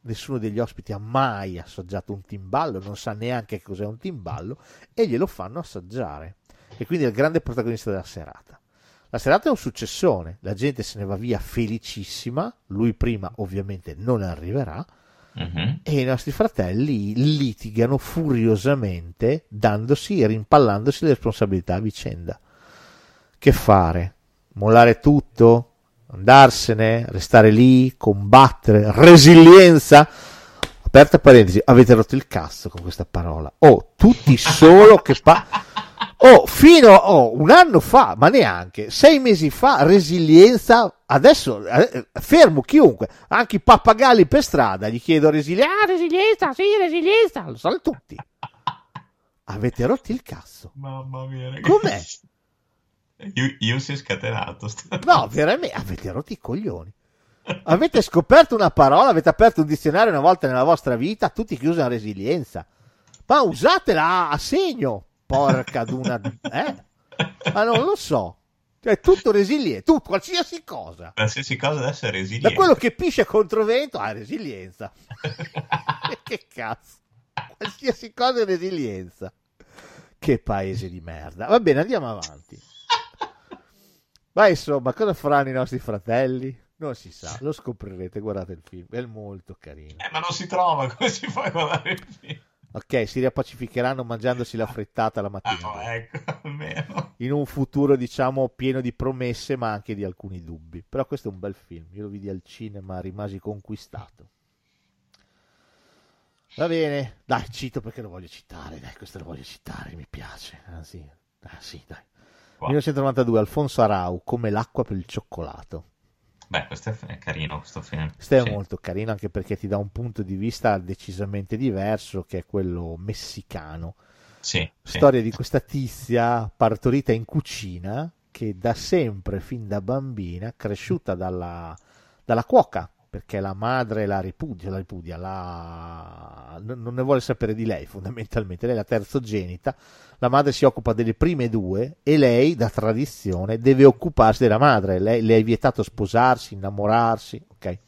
Nessuno degli ospiti ha mai assaggiato un timballo, non sa neanche che cos'è un timballo, e glielo fanno assaggiare. E quindi è il grande protagonista della serata. La serata è un successone, la gente se ne va via felicissima, lui prima ovviamente non arriverà, Mhm. e i nostri fratelli litigano furiosamente, dandosi e rimpallandosi le responsabilità a vicenda. Che fare? Mollare tutto? Andarsene? Restare lì? Combattere? Resilienza? Aperta parentesi, avete rotto il cazzo con questa parola. Oh, tutti solo che pa... Oh, fino a oh, un anno fa, ma neanche, sei mesi fa, resilienza, adesso eh, fermo chiunque, anche i pappagalli per strada, gli chiedo resilienza, ah, resilienza, sì, resilienza, lo sanno tutti. Avete rotto il cazzo. Mamma mia, ragazzi. Com'è? Io, io si è scatenato. No, veramente, avete rotto i coglioni. Avete scoperto una parola, avete aperto un dizionario una volta nella vostra vita, tutti che usano resilienza. Ma usatela a segno, porca d'una... Eh? Ma non lo so. Cioè, tutto resiliente, tutto, qualsiasi cosa. Qualsiasi cosa adesso è resiliente. Da quello che pisce contro vento, ah, resilienza. che cazzo. Qualsiasi cosa è resilienza. Che paese di merda. Va bene, andiamo avanti. Ma insomma, cosa faranno i nostri fratelli? Non si sa, lo scoprirete, guardate il film, è molto carino. Eh, ma non si trova, come si fa a guardare il film? Ok, si riappacificheranno mangiandosi la frittata la Ah, mattina. no, ecco. In un futuro, diciamo, pieno di promesse, ma anche di alcuni dubbi. Però questo è un bel film, io lo vidi al cinema, rimasi conquistato. Va bene, dai, cito perché lo voglio citare, dai, questo lo voglio citare, mi piace. Ah sì, ah, sì dai. Qua. 1992, Alfonso Arau, come l'acqua per il cioccolato. Beh, questo è, carino, questo film. Questo è Sì. molto carino anche perché ti dà un punto di vista decisamente diverso, che è quello messicano. Sì, sì. Storia di questa tizia partorita in cucina che da sempre, fin da bambina, cresciuta dalla, dalla cuoca, perché la madre la ripudia, la ripudia la... non ne vuole sapere di lei fondamentalmente, lei è la terzogenita, la madre si occupa delle prime due e lei, da tradizione, deve occuparsi della madre, lei, le è vietato sposarsi, innamorarsi, ok?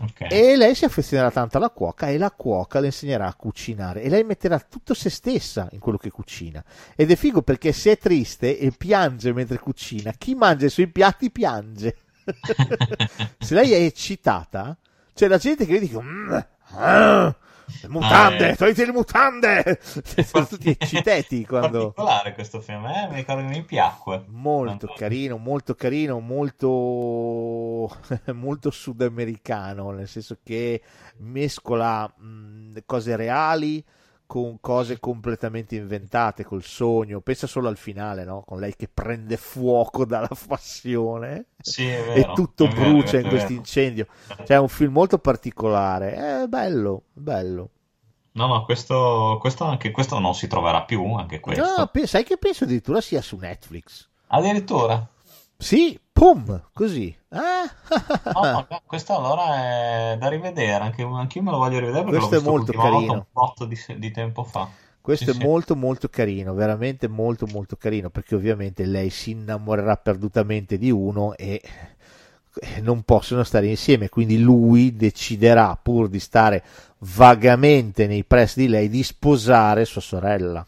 Ok. E lei si affezionerà tanto alla cuoca e la cuoca le insegnerà a cucinare e lei metterà tutto se stessa in quello che cucina. Ed è figo perché se è triste e piange mentre cucina, chi mangia i suoi piatti piange. se lei è eccitata, c'è la gente che dice "Mm, ah, le mutande, Ah, eh. togliti le mutande! Sono tutti eccitati quando... particolare questo film, eh? Mi ricordo che mi piacque. Molto Quando- carino, molto carino, molto, molto sudamericano, nel senso che mescola mh, cose reali con cose completamente inventate, col sogno. Pensa solo al finale, no? Con lei che prende fuoco dalla passione Sì, e vero. tutto vero, brucia è in questo vero. incendio. Cioè, è un film molto particolare. È bello, bello. No, no, questo, questo anche questo non si troverà più, anche questo. No, sai che penso addirittura sia su Netflix. Addirittura. Sì, pum, così. Ah, No, no, questo allora è da rivedere, anche, anche io me lo voglio rivedere perché Questo l'ho è visto molto l'ultima volta carino. un botto di, di tempo fa. Questo Sì, è sì. molto molto carino, veramente molto molto carino, perché ovviamente lei si innamorerà perdutamente di uno e eh, non possono stare insieme, quindi lui deciderà pur di stare vagamente nei pressi di lei di sposare sua sorella.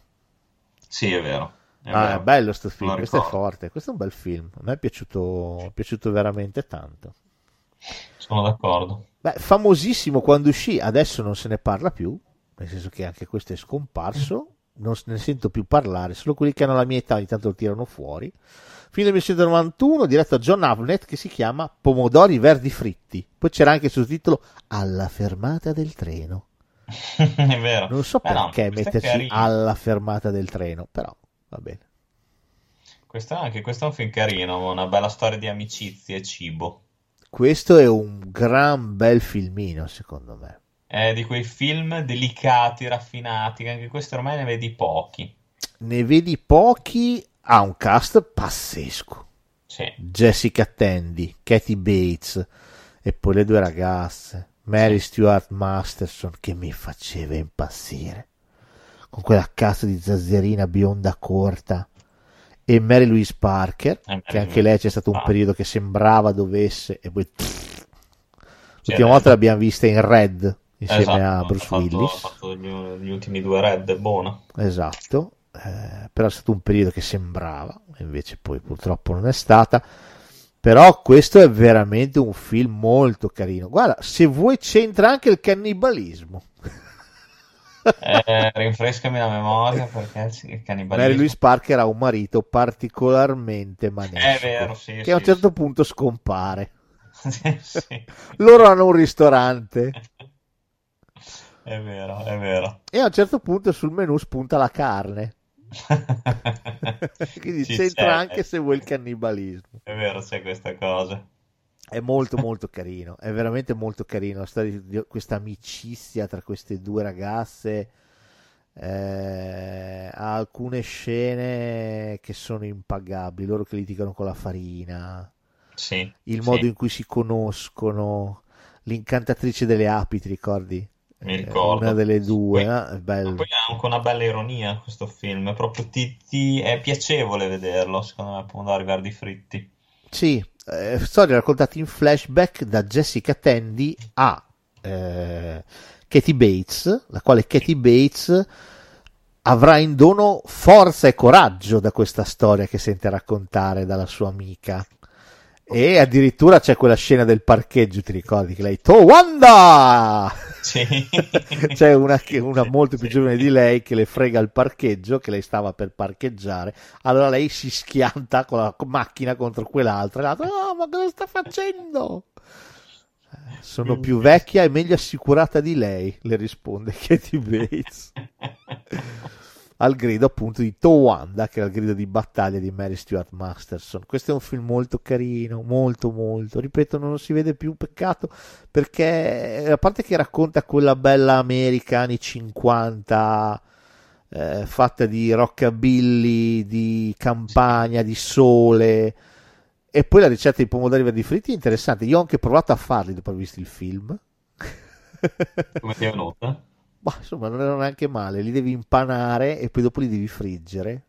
Sì, è vero. È ah, vero. è bello sto Me film, questo è forte, questo è un bel film, a me è piaciuto, è piaciuto veramente tanto. Sono d'accordo. Beh, famosissimo quando uscì, adesso non se ne parla più, nel senso che anche questo è scomparso, non ne sento più parlare, solo quelli che hanno la mia età ogni tanto lo tirano fuori. Film del 1991, diretto da John Avnet, che si chiama Pomodori Verdi Fritti. Poi c'era anche il sottotitolo Alla fermata del treno. è vero. Non so Eh no, perché questo è metterci alla fermata del treno, però va bene. Questo, anche, questo è un film carino, una bella storia di amicizia e cibo. Questo è un gran bel filmino, secondo me. È di quei film delicati, raffinati, che anche questo ormai ne vedi pochi. Ne vedi pochi, ha un cast pazzesco. Sì. Jessica Tandy, Katie Bates e poi le due ragazze, Mary Stuart Masterson che mi faceva impazzire con quella cazzo di zazzerina bionda corta e Mary Louise Parker Eh, che anche Louise lei c'è stato un Parker. periodo che sembrava dovesse e poi l'ultima Red. volta l'abbiamo vista in Red insieme Esatto, a Bruce fatto, Willis ha fatto gli, gli ultimi due Red, buona. Esatto. eh, però è stato un periodo che sembrava, invece poi purtroppo non è stata. Però questo è veramente un film molto carino. Guarda, se vuoi c'entra anche il cannibalismo. Eh, rinfrescami la memoria perché il cannibalismo... Mary Louise Parker ha un marito particolarmente manesco. È vero, sì, che sì, a un certo punto scompare. Loro hanno un ristorante È vero, è vero. e a un certo punto sul menù spunta la carne. Quindi c'entra anche se vuoi il cannibalismo. È vero, c'è questa cosa. È molto molto carino, è veramente molto carino la storia di questa amicizia tra queste due ragazze. eh, ha alcune scene che sono impagabili, loro che litigano con la farina, Sì, il sì, modo in cui si conoscono, l'incantatrice delle api, ti ricordi? mi Eh, ricordo. una delle due, Poi-? È bello. Poi ha anche una bella ironia questo film, è proprio ti, ti- è piacevole vederlo, secondo me, Pomodori Verdi Fritti. Sì, eh, storie raccontate in flashback da Jessica Tandy a eh, Katie Bates, la quale Katie Bates avrà in dono forza e coraggio da questa storia che sente raccontare dalla sua amica. E addirittura c'è quella scena del parcheggio, ti ricordi che lei Towanda! Sì. C'è una, che- una molto più giovane di lei che le frega il parcheggio, che lei stava per parcheggiare. Allora lei si schianta con la macchina contro quell'altra. E l'altra, no, ma cosa sta facendo? Eh, Sono più vecchia e meglio assicurata di lei, le risponde Katie Bates. Al grido appunto di Towanda, che era il grido di battaglia di Mary Stuart Masterson. Questo è un film molto carino, molto molto. Ripeto, non lo si vede più, peccato, perché a parte che racconta quella bella America anni 50 eh, fatta di rockabilly, di campagna, di sole e poi la ricetta di pomodori verdi fritti è interessante. Io ho anche provato a farli dopo aver visto il film. Come ti è venuta? Ma insomma, non erano neanche male. Li devi impanare e poi dopo li devi friggere.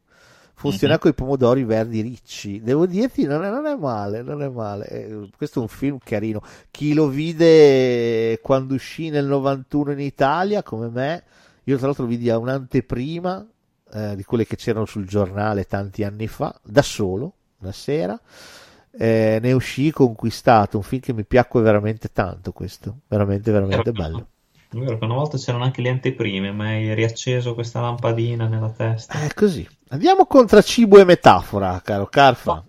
Funziona Mhm. con i pomodori verdi ricci. Devo dirti, non è, non è male, non è male. Eh, questo è un film carino. Chi lo vide quando uscì nel 91 in Italia, come me, io tra l'altro lo vidi a un'anteprima eh, di quelle che c'erano sul giornale tanti anni fa, da solo, una sera. Eh, ne uscì conquistato, un film che mi piacque veramente tanto questo, veramente, veramente bello. È vero che una volta c'erano anche le anteprime, ma hai riacceso questa lampadina nella testa. È così. Andiamo contra cibo e metafora, caro Carfa.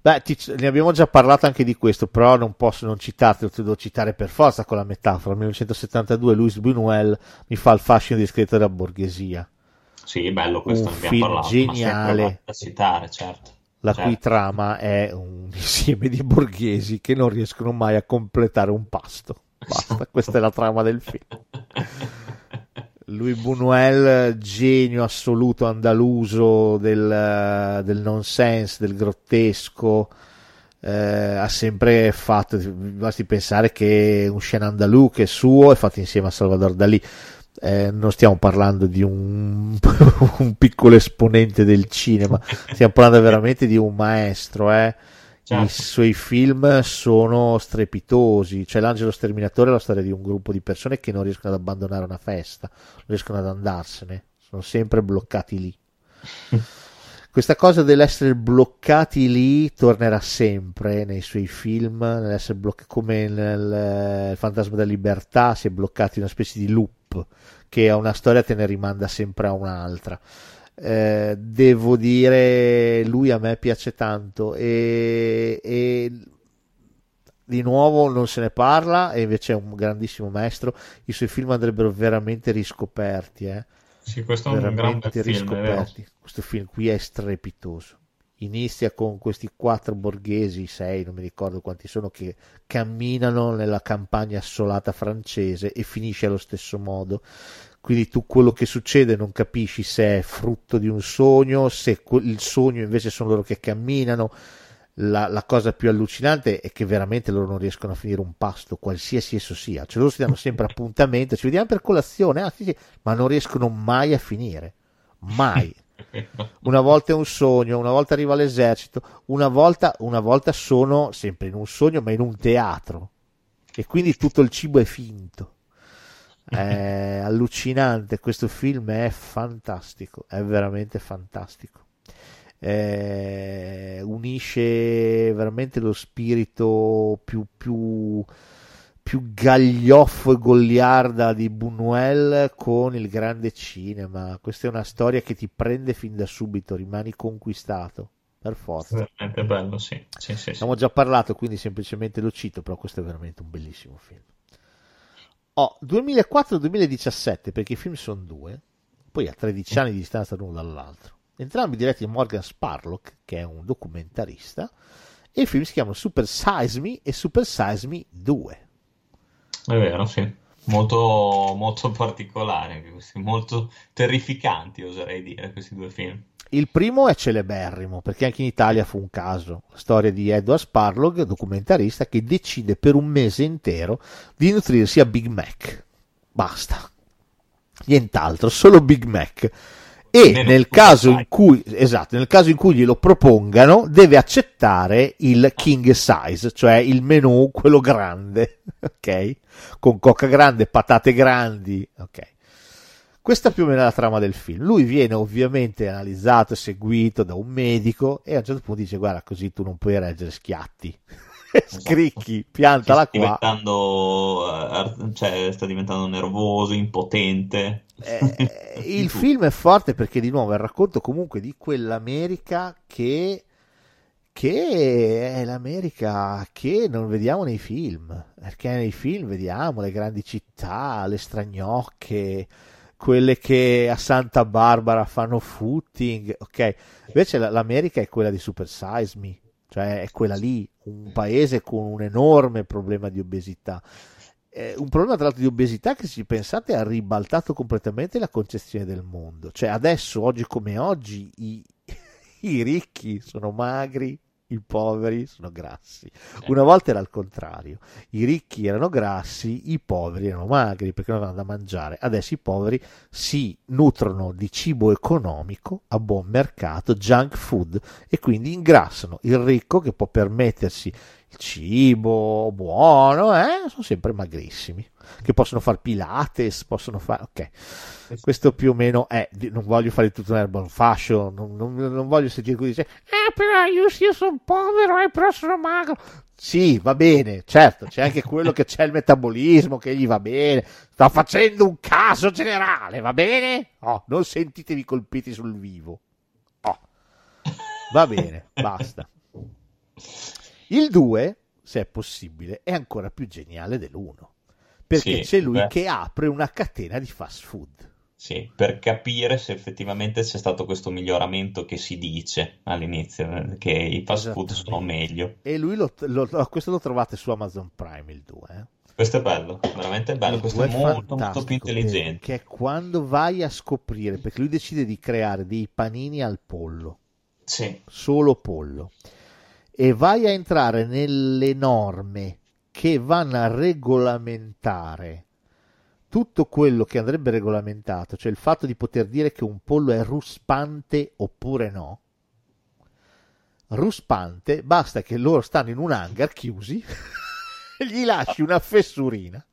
Beh, ti- ne abbiamo già parlato anche di questo, però non posso non citarti, lo devo citare per forza con la metafora. 1972, Louis Buñuel mi fa il fascino discreto della borghesia, Sì, bello questo, Un film parlato, geniale. da citare, certo. la Certo. cui trama è un insieme di borghesi che non riescono mai a completare un pasto. Basta, questa è la trama del film. Louis Buñuel, genio assoluto andaluso del, del nonsense, del grottesco, eh, ha sempre fatto, basti pensare che un Chien andalou che è suo è fatto insieme a Salvador Dalì. Eh, non stiamo parlando di un, un piccolo esponente del cinema, stiamo parlando veramente di un maestro, eh. I Certo. suoi film sono strepitosi. Cioè, L'Angelo Sterminatore è la storia di un gruppo di persone che non riescono ad abbandonare una festa, non riescono ad andarsene, sono sempre bloccati lì. Questa cosa dell'essere bloccati lì tornerà sempre nei suoi film, nell'essere bloccati come nel Fantasma della Libertà, si è bloccati in una specie di loop che a una storia te ne rimanda sempre a un'altra. Eh, devo dire, lui a me piace tanto e, e di nuovo non se ne parla e invece è un grandissimo maestro. I suoi film andrebbero veramente riscoperti, eh? Sì, questo è un grande veramente film, riscoperti. Questo film qui è strepitoso. Inizia con questi quattro borghesi, sei, non mi ricordo quanti sono, che camminano nella campagna assolata francese e finisce allo stesso modo. Quindi tu quello che succede non capisci se è frutto di un sogno, se il sogno invece sono loro che camminano. La, la cosa più allucinante è che veramente loro non riescono a finire un pasto, qualsiasi esso sia. Cioè loro si danno sempre appuntamento, ci vediamo per colazione, ah, sì, sì, ma non riescono mai a finire. Mai. Una volta è un sogno, una volta arriva l'esercito, una volta, una volta sono sempre in un sogno, ma in un teatro. E quindi tutto il cibo è finto. È allucinante, questo film è fantastico, è veramente fantastico. Eh, unisce veramente lo spirito più, più, più gaglioffo e goliarda di Buñuel con il grande cinema. Questa è una storia che ti prende fin da subito, rimani conquistato per forza. Veramente bello, sì. sì, sì, Abbiamo già parlato, quindi semplicemente lo cito, però questo è veramente un bellissimo film. Oh, 2004-2017, perché i film sono due, poi a 13 anni di distanza l'uno dall'altro. Entrambi diretti da Morgan Sparlock, che è un documentarista, e i film si chiamano Super Size Me e Super Size Me 2. È vero, sì. Molto, molto particolari, molto terrificanti, oserei dire, questi due film. Il primo è celeberrimo, perché anche in Italia fu un caso. La storia di Edward Sparlock, documentarista, che decide per un mese intero di nutrirsi a Big Mac. Basta. Nient'altro, solo Big Mac. E nel caso, in cui, esatto, nel caso in cui glielo propongano, deve accettare il king size, cioè il menù, quello grande, ok? Con coca grande, patate grandi, ok? Questa più o meno è la trama del film. Lui viene ovviamente analizzato e seguito da un medico e a un certo punto dice guarda così tu non puoi reggere schiatti. Scricchi, piantala sta qua. Diventando, cioè, sta diventando nervoso, impotente. Eh, il film è forte perché di nuovo è il racconto comunque di quell'America che che è l'America che non vediamo nei film, perché nei film vediamo le grandi città, le stragnocche, quelle che a Santa Barbara fanno footing, ok? Invece l'America è quella di Super Size Me, cioè è quella lì, un paese con un enorme problema di obesità. Eh, un problema tra l'altro di obesità che se pensate ha ribaltato completamente la concezione del mondo. Cioè adesso, oggi come oggi, i, i ricchi sono magri, i poveri sono grassi. Una volta era al contrario, i ricchi erano grassi, i poveri erano magri perché non avevano da mangiare. Adesso i poveri si nutrono di cibo economico a buon mercato, junk food, e quindi ingrassano. Il ricco che può permettersi il cibo buono, eh, sono sempre magrissimi, che possono fare pilates, possono fare... Ok, questo più o meno è, non voglio fare tutto un urban fashion, non, non, non voglio sentire così, dice, eh però io, io sono povero, eh, però sono magro. Sì, va bene, certo, c'è anche quello che c'è il metabolismo, che gli va bene, sto facendo un caso generale, va bene? Oh, non sentitevi colpiti sul vivo. Oh. Va bene, basta. Il 2, se è possibile, è ancora più geniale dell'1, perché Sì, c'è lui beh. che apre una catena di fast food. Sì, per capire se effettivamente c'è stato questo miglioramento che si dice all'inizio, che i fast food sono meglio. E lui lo, lo- questo lo trovate su Amazon Prime il 2. Eh? Questo è bello, veramente bello, Il questo due è molto, molto più intelligente. Che è quando vai a scoprire, perché lui decide di creare dei panini al pollo, Sì, solo pollo, e vai a entrare nelle norme che vanno a regolamentare tutto quello che andrebbe regolamentato, cioè il fatto di poter dire che un pollo è ruspante oppure no. Ruspante, basta che loro stanno in un hangar chiusi, gli lasci una fessurina,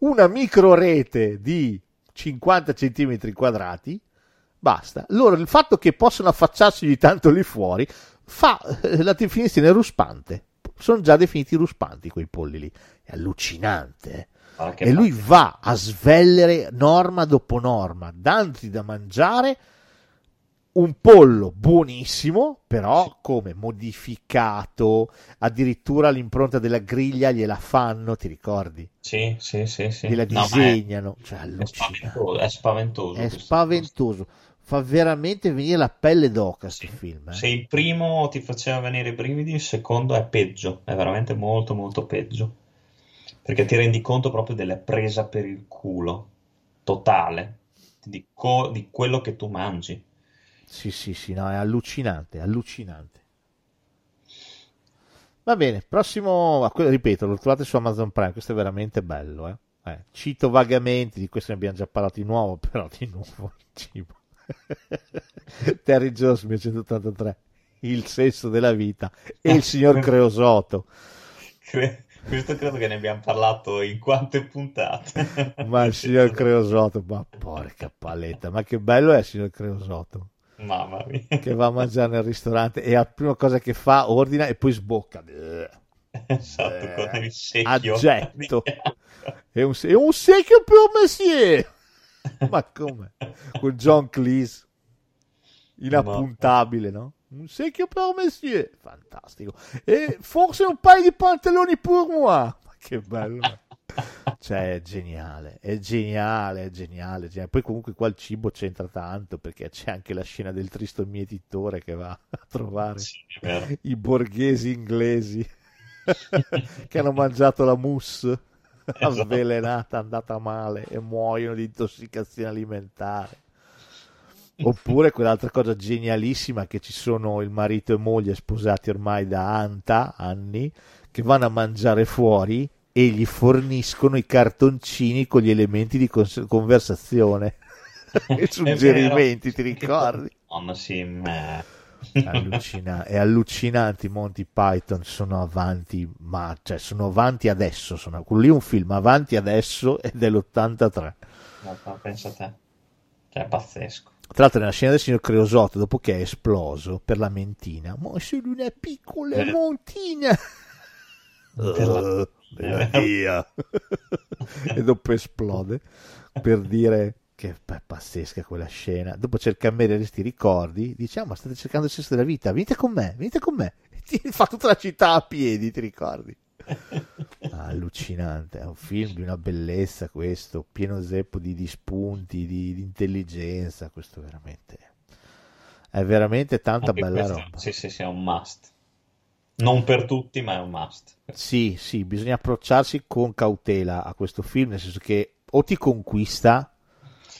una micro rete di 50 cm quadrati, basta. Loro il fatto che possono affacciarsi di tanto lì fuori fa eh, la definizione ruspante. Sono già definiti ruspanti quei polli lì. È allucinante. eh. E lui va a svellere norma dopo norma, dandogli da mangiare un pollo buonissimo, però come modificato, addirittura l'impronta della griglia gliela fanno, ti ricordi? Sì, sì, sì, sì. Gliela No, è- disegnano, cioè è, allucinante. spaventoso, è spaventoso È spaventoso, fa veramente venire la pelle d'oca sto Sì. film. eh. Se il primo ti faceva venire i brividi, il secondo è peggio, è veramente molto molto peggio. Perché ti rendi conto proprio della presa per il culo totale di, co- di quello che tu mangi. Sì, sì, sì, no, è allucinante, allucinante. Va bene, prossimo, ah, ripeto, lo trovate su Amazon Prime, questo è veramente bello, eh. Eh, cito vagamente, di questo ne abbiamo già parlato di nuovo, però di nuovo il cibo. Terry Jones 1983, il senso della vita e il signor Creosoto. Cre- Questo credo che ne abbiamo parlato in quante puntate. Ma il signor Creosoto, ma porca paletta, ma che bello è il signor Creosoto. Mamma mia. Che va a mangiare nel ristorante e la prima cosa che fa ordina e poi sbocca. Esatto, Eh, con il secchio. aggetto. È un, è un secchio per monsieur. Ma come? Con John Cleese. Inappuntabile, no? Un secchio per monsieur. Fantastico. E forse un paio di pantaloni per moi. Ma che bello. Cioè, è geniale, è geniale, è geniale, geniale. Poi comunque qua il cibo c'entra tanto perché c'è anche la scena del tristo mietitore che va a trovare Sì, è i borghesi inglesi che hanno mangiato la mousse Esatto. avvelenata, andata male e muoiono di intossicazione alimentare. Oppure quell'altra cosa genialissima che ci sono il marito e moglie sposati ormai da anta, anni, che vanno a mangiare fuori e gli forniscono i cartoncini con gli elementi di cons- conversazione e suggerimenti, ti ricordi? Madonna, sì, ma... Allucina- è allucinante i Monty Python sono avanti ma cioè sono avanti adesso sono, quello lì è un film avanti adesso è dell'83 Ma pensa a te. Cioè, è pazzesco. tra l'altro nella scena del signor Creosoto dopo che è esploso per la mentina ma è solo una piccola Eh. montina Per la- via. e dopo esplode per dire che è pazzesca quella scena. Dopo c'è il cameriere, ti ricordi? Dice: Ah, ma state cercando il senso della vita, venite con me, venite con me. Ti fa tutta la città a piedi, ti ricordi? Allucinante, è un film di una bellezza questo, pieno zeppo di, di spunti, di, di intelligenza, questo veramente è veramente tanta Anche bella roba. Sì, sì, sì, è un must. Non per tutti, ma è un must. Sì, sì, bisogna approcciarsi con cautela a questo film, nel senso che o ti conquista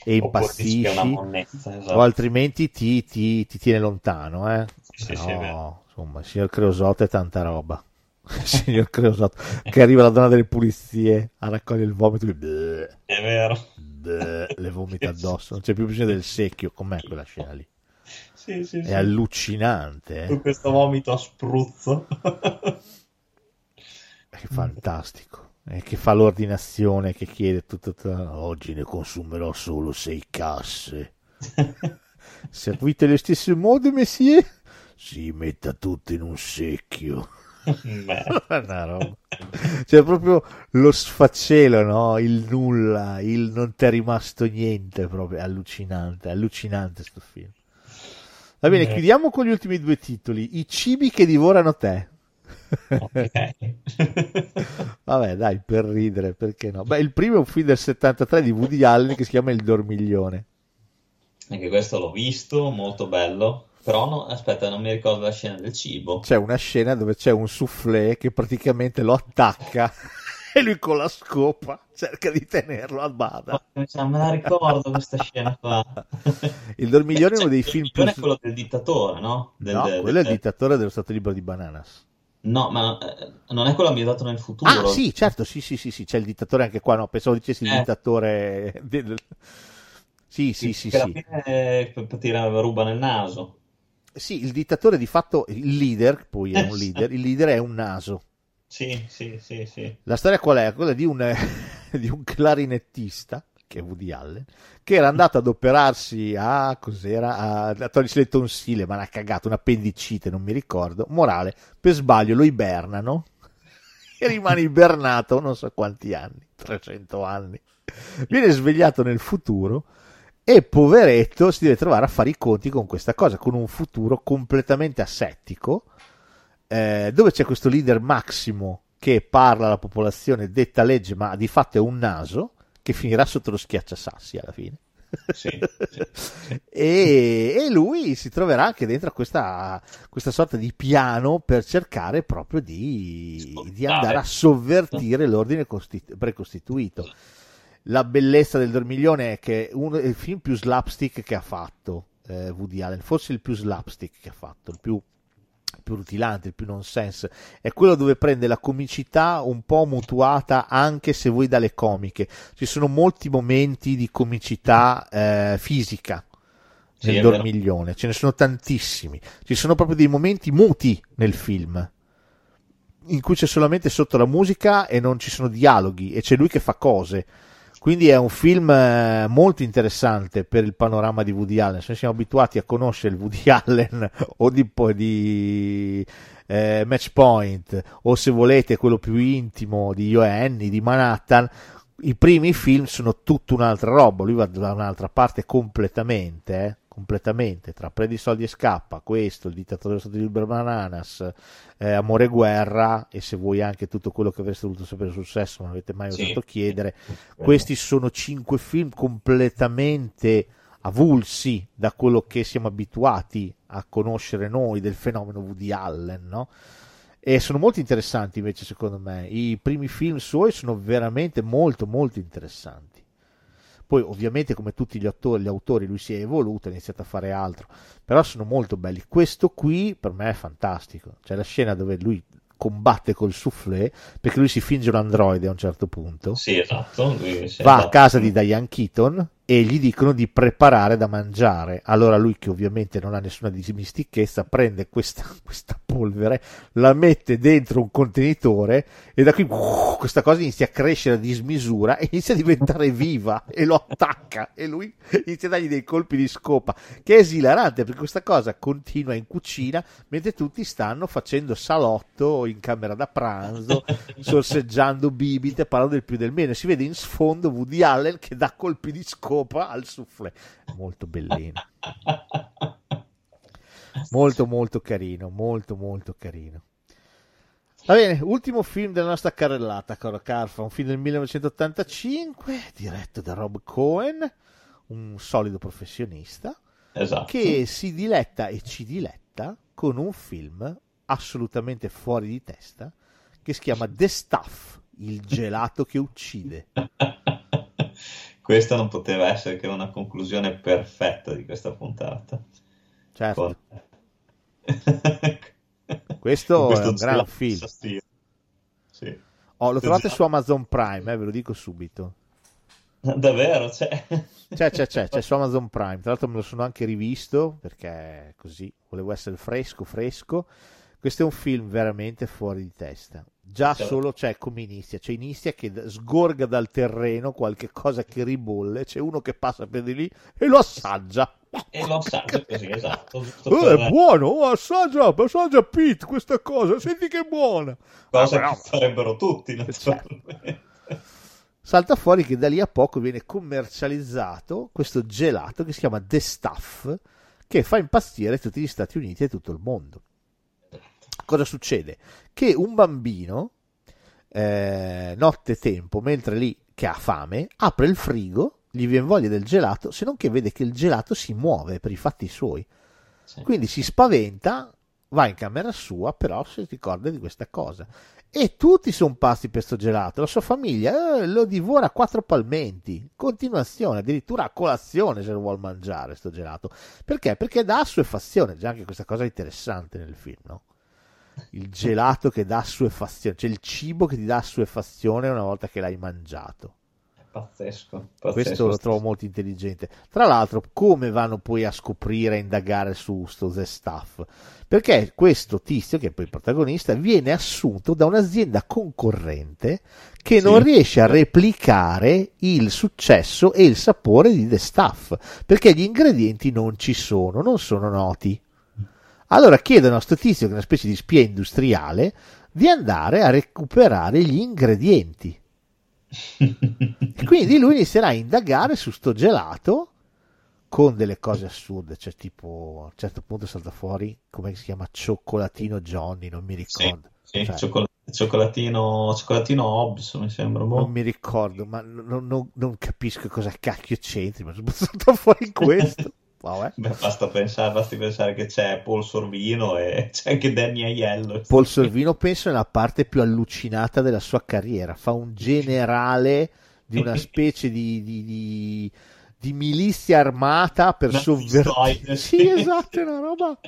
e impazzisci, monnezza, o esatto. altrimenti ti, ti- ti tiene lontano, eh. Sì, Però, sì, insomma, il signor Creosoto è tanta roba. Il signor Creosoto, che arriva la donna delle pulizie a raccogliere il vomito, e È vero. bleh, le vomita addosso, non c'è più bisogno del secchio, com'è quella scena lì? Sì, sì, È sì. allucinante, eh. Questo vomito a spruzzo. È fantastico. E che fa l'ordinazione, che chiede tutto, tutto- Oggi ne consumerò solo sei casse. Servite le stesse mode, messie? Si metta tutto in un secchio. Una roba. C'è proprio lo sfacelo, no? Il nulla, il non ti è rimasto niente, proprio allucinante, allucinante sto film. Va bene, Eh. chiudiamo con gli ultimi due titoli, I cibi che divorano te. Ok. Vabbè, dai, per ridere, perché no? Beh, il primo è un film del 73 di Woody Allen che si chiama Il Dormiglione. Anche questo l'ho visto, molto bello. Però no, aspetta, non mi ricordo la scena del cibo. C'è una scena dove c'è un soufflé che praticamente lo attacca e lui con la scopa cerca di tenerlo a bada. Cioè, me la ricordo questa scena qua. Il Dormiglione è uno dei Cioè, film il più... è quello del dittatore, no? Del- No, del- quello è il del- dittatore dello Stato Libero di Bananas. No, ma eh, non è quello ambientato nel futuro. Ah, sì, certo, sì, sì, sì, sì, c'è il dittatore anche qua, no, pensavo dicessi il Eh. dittatore... del- Sì, sì, sì, Che alla sì. fine eh, tira ruba nel naso. Sì, il dittatore di fatto, il leader, poi è un leader, il leader è un naso. Sì, sì, sì, sì. La storia qual è? Quella di un, di un clarinettista, che è Woody Allen, che era andato ad operarsi a, cos'era, a, a togliersi le tonsille, ma l'ha cagato, un'appendicite, non mi ricordo. Morale, per sbaglio lo ibernano e rimane ibernato non so quanti anni, 300 anni. Viene svegliato nel futuro e poveretto si deve trovare a fare i conti con questa cosa, con un futuro completamente assettico, eh, dove c'è questo leader Massimo che parla alla popolazione, detta legge, ma di fatto è un naso, che finirà sotto lo schiacciasassi alla fine. Sì, sì. e, e lui si troverà anche dentro a questa, questa sorta di piano per cercare proprio di, di andare a sovvertire l'ordine costi- precostituito. La bellezza del Dormiglione è che è uno dei film più slapstick che ha fatto eh, Woody Allen, forse il più slapstick che ha fatto, il più, il più rutilante, il più nonsense, è quello dove prende la comicità un po' mutuata anche se vuoi dalle comiche. Ci sono molti momenti di comicità eh, fisica Sì, nel vero. Dormiglione, ce ne sono tantissimi. Ci sono proprio dei momenti muti nel film in cui c'è solamente sotto la musica e non ci sono dialoghi e c'è lui che fa cose. Quindi è un film eh, molto interessante per il panorama di Woody Allen. Se siamo abituati a conoscere il Woody Allen o di, di eh, Match Point o se volete quello più intimo di Io di Manhattan, i primi film sono tutta un'altra roba. Lui va da un'altra parte completamente. Eh completamente tra Prendi soldi e scappa, questo, il dittatore dello Stato di Liber Bananas, eh, Amore e guerra e se vuoi anche tutto quello che avreste voluto sapere sul sesso, non avete mai osato chiedere. Questi sono cinque film completamente avulsi da quello che siamo abituati a conoscere noi del fenomeno Woody Allen, no? E sono molto interessanti invece secondo me. I primi film suoi sono veramente molto molto interessanti. Poi ovviamente come tutti gli autori, gli autori lui si è evoluto, ha iniziato a fare altro, però sono molto belli. Questo qui per me è fantastico, c'è la scena dove lui combatte col soufflé perché lui si finge un androide a un certo punto. Sì, esatto. Va a casa di Diane Keaton e gli dicono di preparare da mangiare. Allora lui, che ovviamente non ha nessuna dimistichezza, prende questa, questa polvere, la mette dentro un contenitore e da qui uh, questa cosa inizia a crescere a dismisura e inizia a diventare viva e lo attacca e lui inizia a dargli dei colpi di scopa, che è esilarante perché questa cosa continua in cucina mentre tutti stanno facendo salotto in camera da pranzo, sorseggiando bibite, parlando del più del meno. Si vede in sfondo Woody Allen che dà colpi di scopa scopa al soufflé. Molto bellino. molto molto carino, molto molto carino. Va bene, ultimo film della nostra carrellata, caro Carfa, un film del 1985 diretto da Rob Cohen, un solido professionista esatto. che si diletta e ci diletta con un film assolutamente fuori di testa che si chiama The Stuff, il gelato che uccide. questa non poteva essere che una conclusione perfetta di questa puntata. Certo. Questo, questo è un gran film. Sì. Oh, lo trovate su Amazon Prime, eh, ve lo dico subito. Davvero? C'è? C'è, c'è, c'è, c'è su Amazon Prime. Tra l'altro me lo sono anche rivisto perché così volevo essere fresco, fresco. Questo è un film veramente fuori di testa. Già certo. solo c'è come inizia, c'è inizia che sgorga dal terreno qualche cosa che ribolle, c'è uno che passa per di lì e lo assaggia. E lo assaggia così, esatto. Oh, è buono, oh, assaggia, assaggia Pete questa cosa, senti che è buona. Cosa ah, che farebbero tutti, naturalmente. Salta fuori che da lì a poco viene commercializzato questo gelato che si chiama The Stuff, che fa impazzire tutti gli Stati Uniti e tutto il mondo cosa succede? Che un bambino, eh, notte tempo, mentre lì che ha fame, apre il frigo, gli viene voglia del gelato, se non che vede che il gelato si muove per i fatti suoi. Sì. Quindi si spaventa, va in camera sua, però si ricorda di questa cosa. E tutti sono pazzi per questo gelato. La sua famiglia eh, lo divora a quattro palmenti, continuazione, addirittura a colazione se lo vuole mangiare questo gelato. Perché? Perché dà assuefazione. Già anche questa cosa è interessante nel film, no? Il gelato che dà assuefazione, cioè il cibo che ti dà assuefazione una volta che l'hai mangiato. Pazzesco, pazzesco. Questo lo trovo molto intelligente. Tra l'altro, come vanno poi a scoprire e indagare su sto The Stuff? Perché questo tizio, che è poi il protagonista, viene assunto da un'azienda concorrente che sì. non riesce a replicare il successo e il sapore di The Stuff, perché gli ingredienti non ci sono, non sono noti. Allora chiedono a sto tizio, che è una specie di spia industriale, di andare a recuperare gli ingredienti. e quindi lui inizierà a indagare su sto gelato con delle cose assurde, cioè tipo a un certo punto salta fuori come si chiama cioccolatino Johnny, non mi ricordo. Sì, sì, cioè, cioccolatino, cioccolatino Hobbs mi sembra. Boh. Non mi ricordo, ma non, non, non capisco cosa cacchio c'entri, ma sono saltato fuori questo. Beh, basta pensare, basti pensare che c'è Paul Sorvino e c'è anche Danny Aiello. Paul Sorvino penso è la parte più allucinata della sua carriera. Fa un generale di una specie di, di, di, di milizia armata per sovvertire. Sì, esatto, è una roba.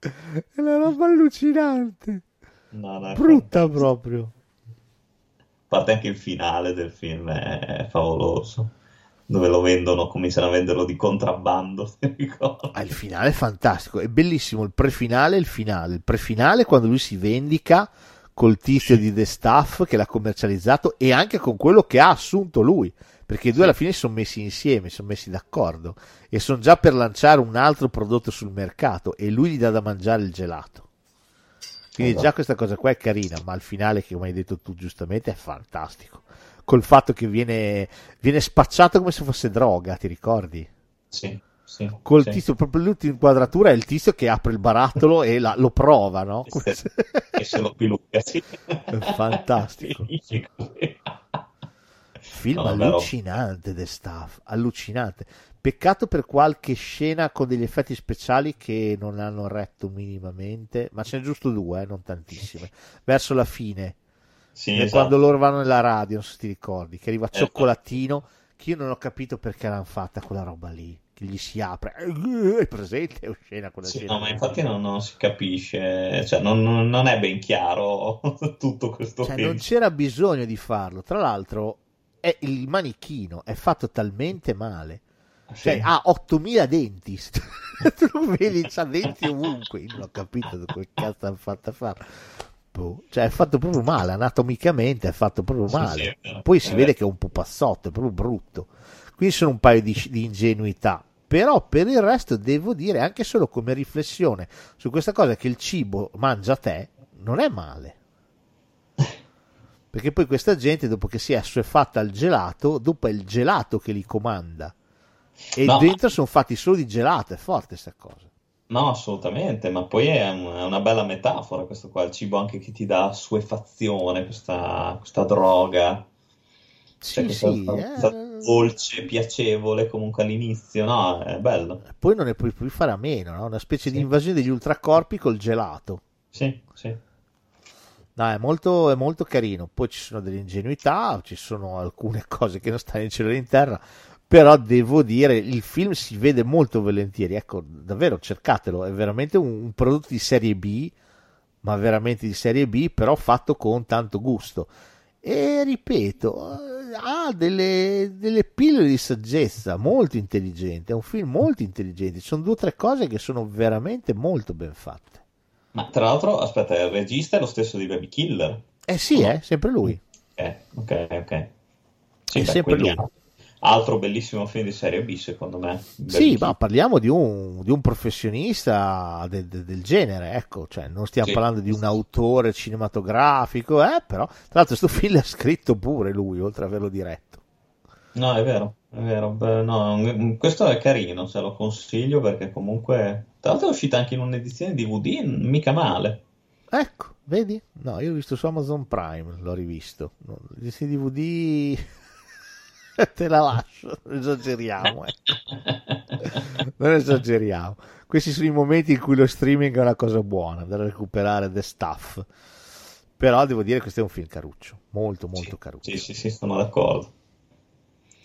È una roba allucinante. No, no, Brutta fantastico. proprio. A parte anche il finale del film è favoloso dove lo vendono, cominciano a venderlo di contrabbando. Ah, il finale è fantastico, è bellissimo il prefinale e il finale. Il prefinale quando lui si vendica col tizio di The Staff che l'ha commercializzato e anche con quello che ha assunto lui, perché i due alla fine si sono messi insieme, si sono messi d'accordo e sono già per lanciare un altro prodotto sul mercato e lui gli dà da mangiare il gelato. Quindi Esatto. già questa cosa qua è carina, ma il finale, che come hai detto tu giustamente, è fantastico. Col fatto che viene, viene spacciato come se fosse droga, ti ricordi? Sì, sì. Col sì. tizio, proprio l'ultima inquadratura è il tizio che apre il barattolo e la- lo prova, no? E se- e lo pilucca, sì. Fantastico. Film No, allucinante, The Staff, allucinante. Peccato per qualche scena con degli effetti speciali che non hanno retto minimamente, ma ce n'è giusto due, eh, non tantissime. Verso la fine, Sì, Eh, esatto. quando loro vanno nella radio, non so se ti ricordi, che arriva Esatto. Cioccolatino, che io non ho capito perché l'hanno fatta quella roba lì, che gli si apre, è presente, è scena quella Sì, scena. no, ma infatti non, non si capisce, cioè non, non- è ben chiaro tutto questo Cioè, film. non c'era bisogno di farlo. Tra l'altro, è il manichino è fatto talmente male. Sì. Cioè, ha 8000 denti. tu lo vedi, c'ha denti ovunque. Io non ho capito come cazzo hanno fatto a farlo. Boh. Cioè, è fatto proprio male. Anatomicamente è fatto proprio male. Poi si È vede che è un pupazzotto, è proprio brutto. Quindi sono un paio di, di ingenuità. Però per il resto devo dire, anche solo come riflessione su questa cosa che il cibo mangia te, non è male. Perché poi questa gente, dopo che si è assuefatta al gelato, dopo è il gelato che li comanda. E No. dentro sono fatti solo di gelato, è forte questa cosa. No, assolutamente, ma poi è, un- è una bella metafora questo qua, il cibo anche che ti dà suefazione, questa, questa droga, cioè Sì, questa, sì, questa eh. dolce, piacevole comunque all'inizio, no, è bello. Poi non ne puoi più fare a meno, no? Una specie di Sì. invasione degli ultracorpi col gelato. Sì, sì. No, è molto, è molto carino. Poi ci sono delle ingenuità, ci sono alcune cose che non stanno in cielo e in terra. Però devo dire, il film si vede molto volentieri. Ecco, davvero cercatelo. È veramente un, un prodotto di serie B, ma veramente di serie B, però fatto con tanto gusto. E ripeto, eh, ha delle, delle pillole di saggezza molto intelligenti. È un film molto intelligente. Ci sono due o tre cose che sono veramente molto ben fatte. Ma tra l'altro, aspetta, il regista è lo stesso di Baby Killer. Eh sì, è sempre lui. Eh, ok, ok. Sì, È beh, sempre quindi lui. Altro bellissimo film di serie B, secondo me. Baby Sì, ma parliamo di un, di un professionista de- de- del genere, ecco, cioè non stiamo Sì. parlando di un autore cinematografico, eh, però tra l'altro questo film l'ha scritto pure lui, oltre ad averlo diretto. No, è vero, è vero. Beh, no, questo è carino, se lo consiglio perché comunque... Tra l'altro è uscita anche in un'edizione DVD, mica male. Ecco, vedi? No, io l'ho visto su Amazon Prime, l'ho rivisto. Il DVD te la lascio, non esageriamo, ecco. non esageriamo. Questi sono i momenti in cui lo streaming è una cosa buona, da recuperare the stuff. Però devo dire che questo è un film caruccio, molto molto Sì, caruccio. sì, sì, sì, sono d'accordo.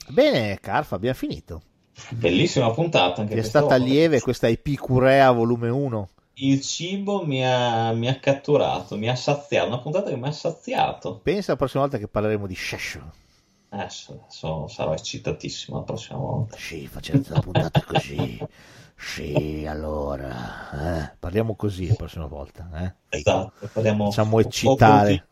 Bene, Carfa, abbiamo finito. Bellissima puntata anche Ti è stata volta. lieve questa Epicurea volume 1? Il cibo mi ha, mi ha catturato, mi ha saziato, una puntata che mi ha saziato. Pensa la prossima volta che parleremo di Shesho. Adesso, adesso sarò eccitatissimo la prossima volta. Sì, facendo la puntata così. Sì, allora. eh, parliamo così la prossima volta. Eh? Esatto, parliamo Facciamo o eccitare.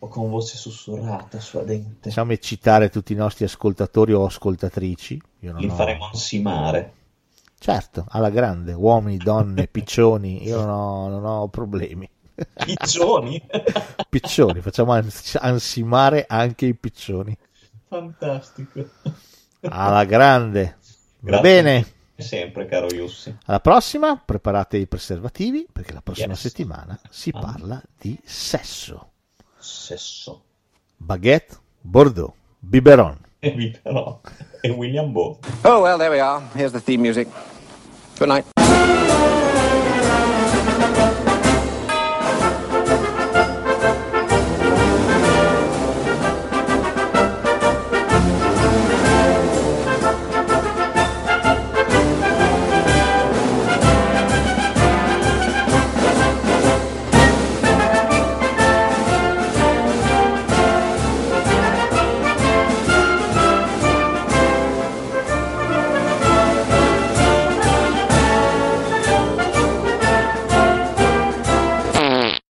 O con voce sussurrata, suadente. Facciamo eccitare tutti i nostri ascoltatori o ascoltatrici. Io non Li ho- faremo ansimare. Certo, alla grande, uomini, donne, piccioni, io non ho, non ho problemi. Piccioni! Piccioni, facciamo ans- ansimare anche i piccioni. Fantastico. Alla grande. Va bene. Sempre, caro Yussi. Alla prossima, preparate i preservativi perché la prossima Yes. settimana si Ah. parla di sesso. Sesso. Baguette, Bordeaux, biberon. E Viterò. E William Bolt. Oh, well, there we are. Here's the theme music. Good night.